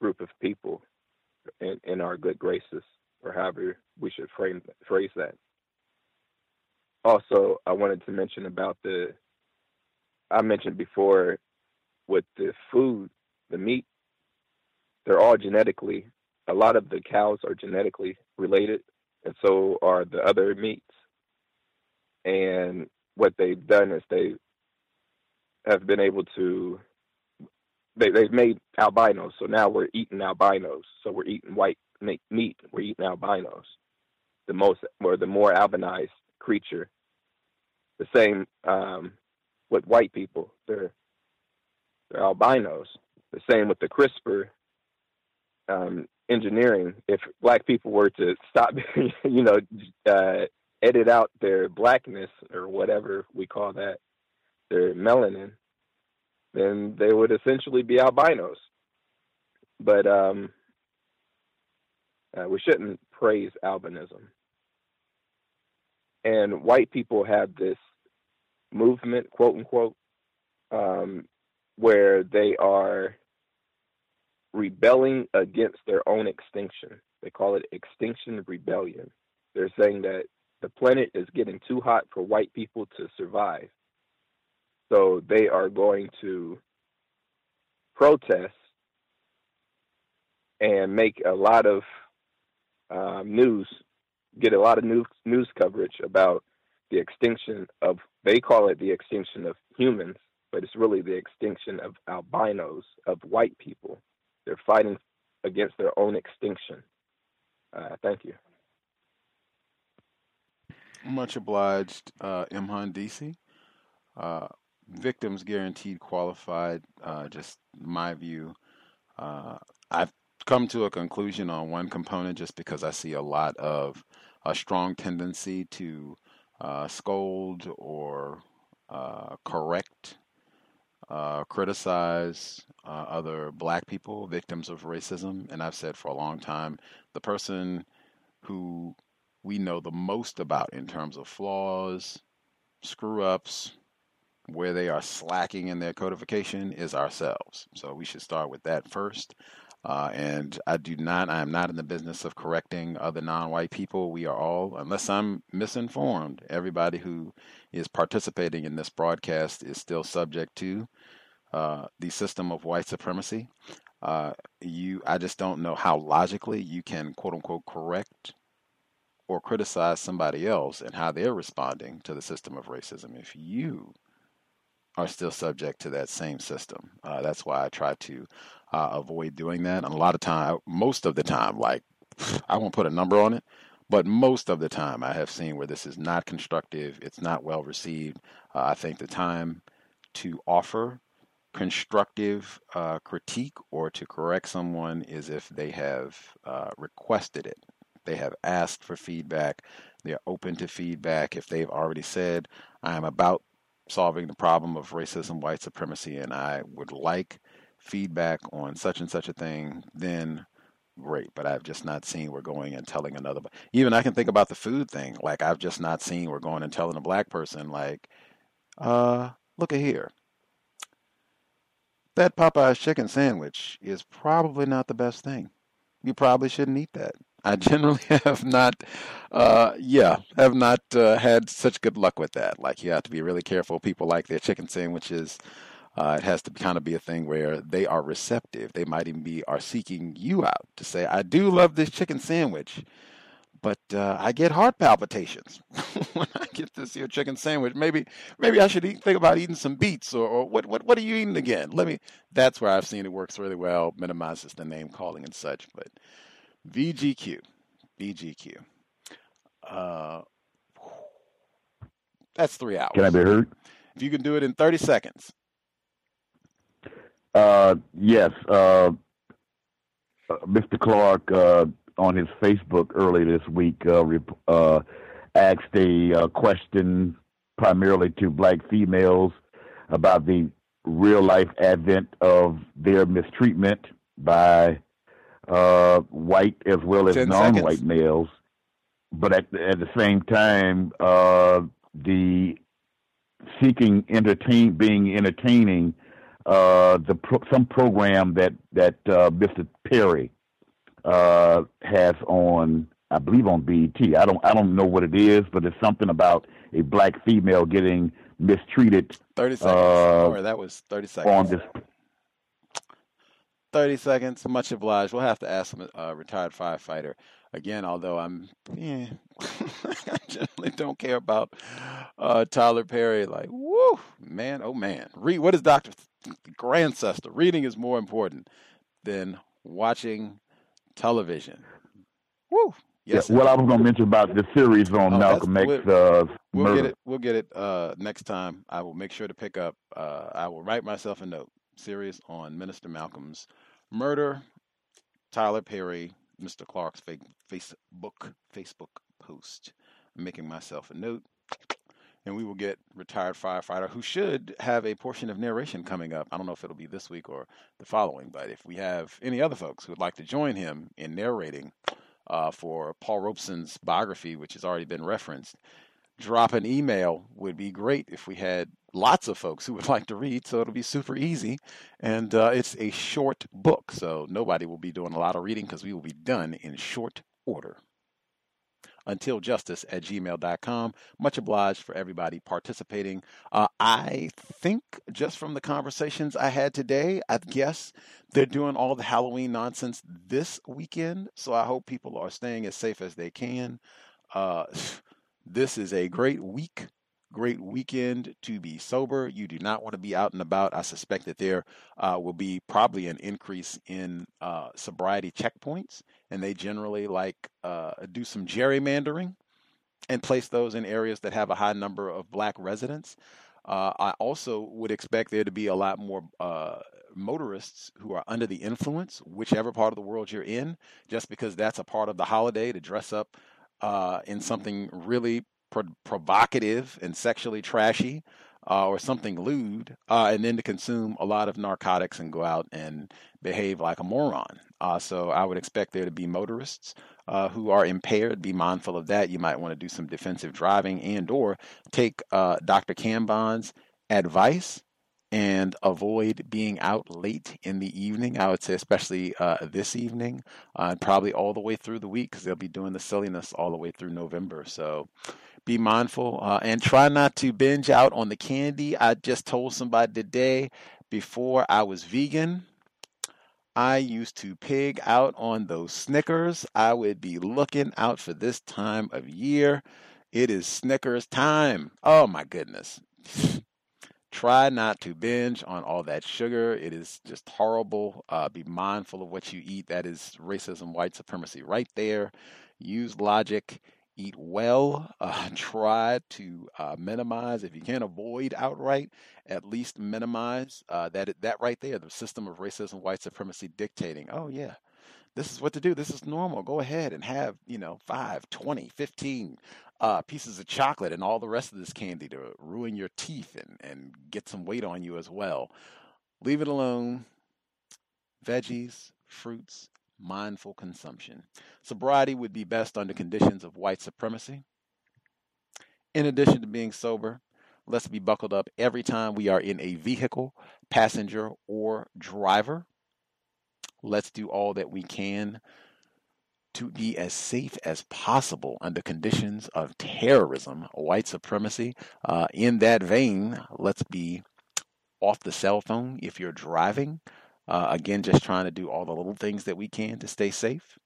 group of people in, in our good graces, or however we should frame phrase that. Also, I wanted to mention about the I mentioned before with the food, the meat, they're all genetically a lot of the cows are genetically related and so are the other meats. And what they've done is they have been able to they they've made albinos. So now we're eating albinos. So we're eating white meat. We're eating albinos. The most or the more albinized creature. The same um, with white people. They're they're albinos. The same with the CRISPR um, engineering. If black people were to stop, <laughs> you know, uh, edit out their blackness or whatever we call that, their melanin, then they would essentially be albinos. But um, uh, we shouldn't praise albinism. And white people have this movement, quote unquote, um, where they are rebelling against their own extinction. They call it extinction rebellion. They're saying that the planet is getting too hot for white people to survive. So they are going to protest and make a lot of um, news, get a lot of news news coverage about the extinction of. They call it the extinction of humans, but it's really the extinction of albinos, of white people. They're fighting against their own extinction. Uh, thank you. Much obliged, uh, Imhan DC. Uh, victims guaranteed qualified. Uh, just my view. Uh, I've come to a conclusion on one component just because I see a lot of a strong tendency to uh, scold or uh, correct, uh, criticize uh, other black people, victims of racism. And I've said for a long time the person who we know the most about in terms of flaws, screw ups, where they are slacking in their codification is ourselves. So we should start with that first. Uh, and I do not, I am not in the business of correcting other non white people. We are all, unless I'm misinformed, everybody who is participating in this broadcast is still subject to uh, the system of white supremacy. Uh, you, I just don't know how logically you can quote unquote correct or criticize somebody else and how they're responding to the system of racism if you are still subject to that same system. Uh, that's why I try to uh, avoid doing that. And a lot of time, most of the time, like <sighs> I won't put a number on it, but most of the time, I have seen where this is not constructive. It's not well received. Uh, I think the time to offer constructive uh, critique or to correct someone is if they have uh, requested it. They have asked for feedback. They're open to feedback. If they've already said, I am about solving the problem of racism, white supremacy, and I would like feedback on such and such a thing, then great. But I've just not seen we're going and telling another. Even I can think about the food thing. Like I've just not seen we're going and telling a black person, like, uh, look at here. That Popeye's chicken sandwich is probably not the best thing. You probably shouldn't eat that. I <laughs> generally have not, uh, yeah, have not uh, had such good luck with that. Like you have to be really careful. People like their chicken sandwiches. Uh, it has to kind of be a thing where they are receptive. They might even be are seeking you out to say, "I do love this chicken sandwich, but uh, I get heart palpitations <laughs> when I get this here chicken sandwich. Maybe maybe I should eat, think about eating some beets or, or what what what are you eating again? Let me. That's where I've seen it works really well. Minimizes the name calling and such, but VGQ, VGQ. Uh, that's three hours. Can I be heard? If you can do it in 30 seconds. Uh, yes. Uh, uh Mr. Clark uh, on his Facebook earlier this week uh, uh asked a uh, question primarily to black females about the real life advent of their mistreatment by uh, white as well as non white males. But at, at the same time, uh, the seeking entertain being entertaining uh, the pro- some program that that uh, Mr. Perry uh, has on I believe on BET. I don't I don't know what it is, but it's something about a black female getting mistreated. Thirty seconds. Uh, or that was thirty seconds. On this. Thirty seconds. Much obliged. We'll have to ask a uh, retired firefighter again. Although I'm, yeah, <laughs> I generally don't care about uh, Tyler Perry. Like, whoo, man, oh man. Read. What is Doctor Grandcester? Reading is more important than watching television. Woo. Yes. Yeah, well, I was going to mention about the series on oh, Malcolm X. Uh, we'll get it. We'll get it uh, next time. I will make sure to pick up. Uh, I will write myself a note. Series on Minister Malcolm's murder. Tyler Perry, Mr. Clark's Facebook Facebook post. I'm making myself a note, and we will get retired firefighter who should have a portion of narration coming up. I don't know if it'll be this week or the following, but if we have any other folks who would like to join him in narrating uh, for Paul Robeson's biography, which has already been referenced, drop an email would be great if we had lots of folks who would like to read. So it'll be super easy. And uh, it's a short book. So nobody will be doing a lot of reading because we will be done in short order untiljustice at gmail.com. Much obliged for everybody participating. Uh, I think just from the conversations I had today, I guess they're doing all the Halloween nonsense this weekend. So I hope people are staying as safe as they can. Uh, <sighs> this is a great week great weekend to be sober. You do not want to be out and about. I suspect that there uh, will be probably an increase in uh, sobriety checkpoints, and they generally like uh, do some gerrymandering and place those in areas that have a high number of black residents. Uh, I also would expect there to be a lot more uh, motorists who are under the influence, whichever part of the world you're in, just because that's a part of the holiday to dress up uh, in something really pro- provocative and sexually trashy uh, or something lewd, uh, and then to consume a lot of narcotics and go out and behave like a moron. Uh, so I would expect there to be motorists uh, who are impaired. Be mindful of that. You might want to do some defensive driving and/or take uh, Dr. Kambon's advice and avoid being out late in the evening. I would say, especially uh, this evening, uh, and probably all the way through the week, because they'll be doing the silliness all the way through November. So, be mindful uh, and try not to binge out on the candy. I just told somebody today before I was vegan. I used to pig out on those Snickers. I would be looking out for this time of year. It is Snickers time. Oh my goodness. <sighs> Try not to binge on all that sugar. It is just horrible. Uh, be mindful of what you eat. That is racism, white supremacy right there. Use logic eat well. Uh, <laughs> try to uh, minimize, if you can't avoid outright, at least minimize uh, that that right there, the system of racism, white supremacy dictating. Oh yeah, this is what to do. This is normal. Go ahead and have you know 5, 20, 15 uh, pieces of chocolate and all the rest of this candy to ruin your teeth and and get some weight on you as well. Leave it alone. Veggies, fruits, mindful consumption. Sobriety would be best under conditions of white supremacy. In addition to being sober, let's be buckled up every time we are in a vehicle, passenger, or driver. Let's do all that we can to be as safe as possible under conditions of terrorism, white supremacy. Uh, in that vein, let's be off the cell phone if you're driving. Uh, again, just trying to do all the little things that we can to stay safe.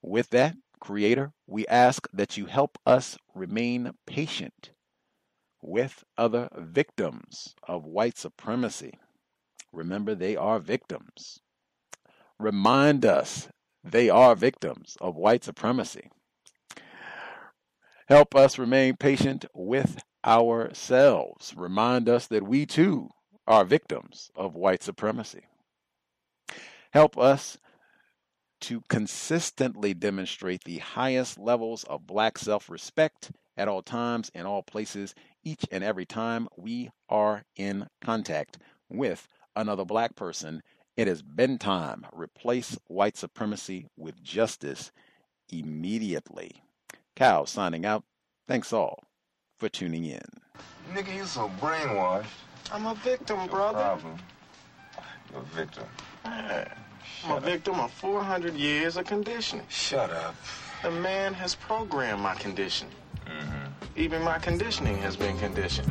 With that, Creator, we ask that you help us remain patient with other victims of white supremacy. Remember, they are victims. Remind us they are victims of white supremacy. Help us remain patient with ourselves. Remind us that we too are victims of white supremacy. Help us to consistently demonstrate the highest levels of black self respect at all times, in all places, each and every time we are in contact with another black person. It has been time. Replace white supremacy with justice immediately. Cal signing out. Thanks all for tuning in. Nigga, you so brainwashed. I'm a victim, brother. Problem. You're a victim. Yeah. I'm a victim of 400 years of conditioning. Shut up. The man has programmed my condition. Mm-hmm. Even my conditioning has been conditioned.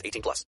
18 plus.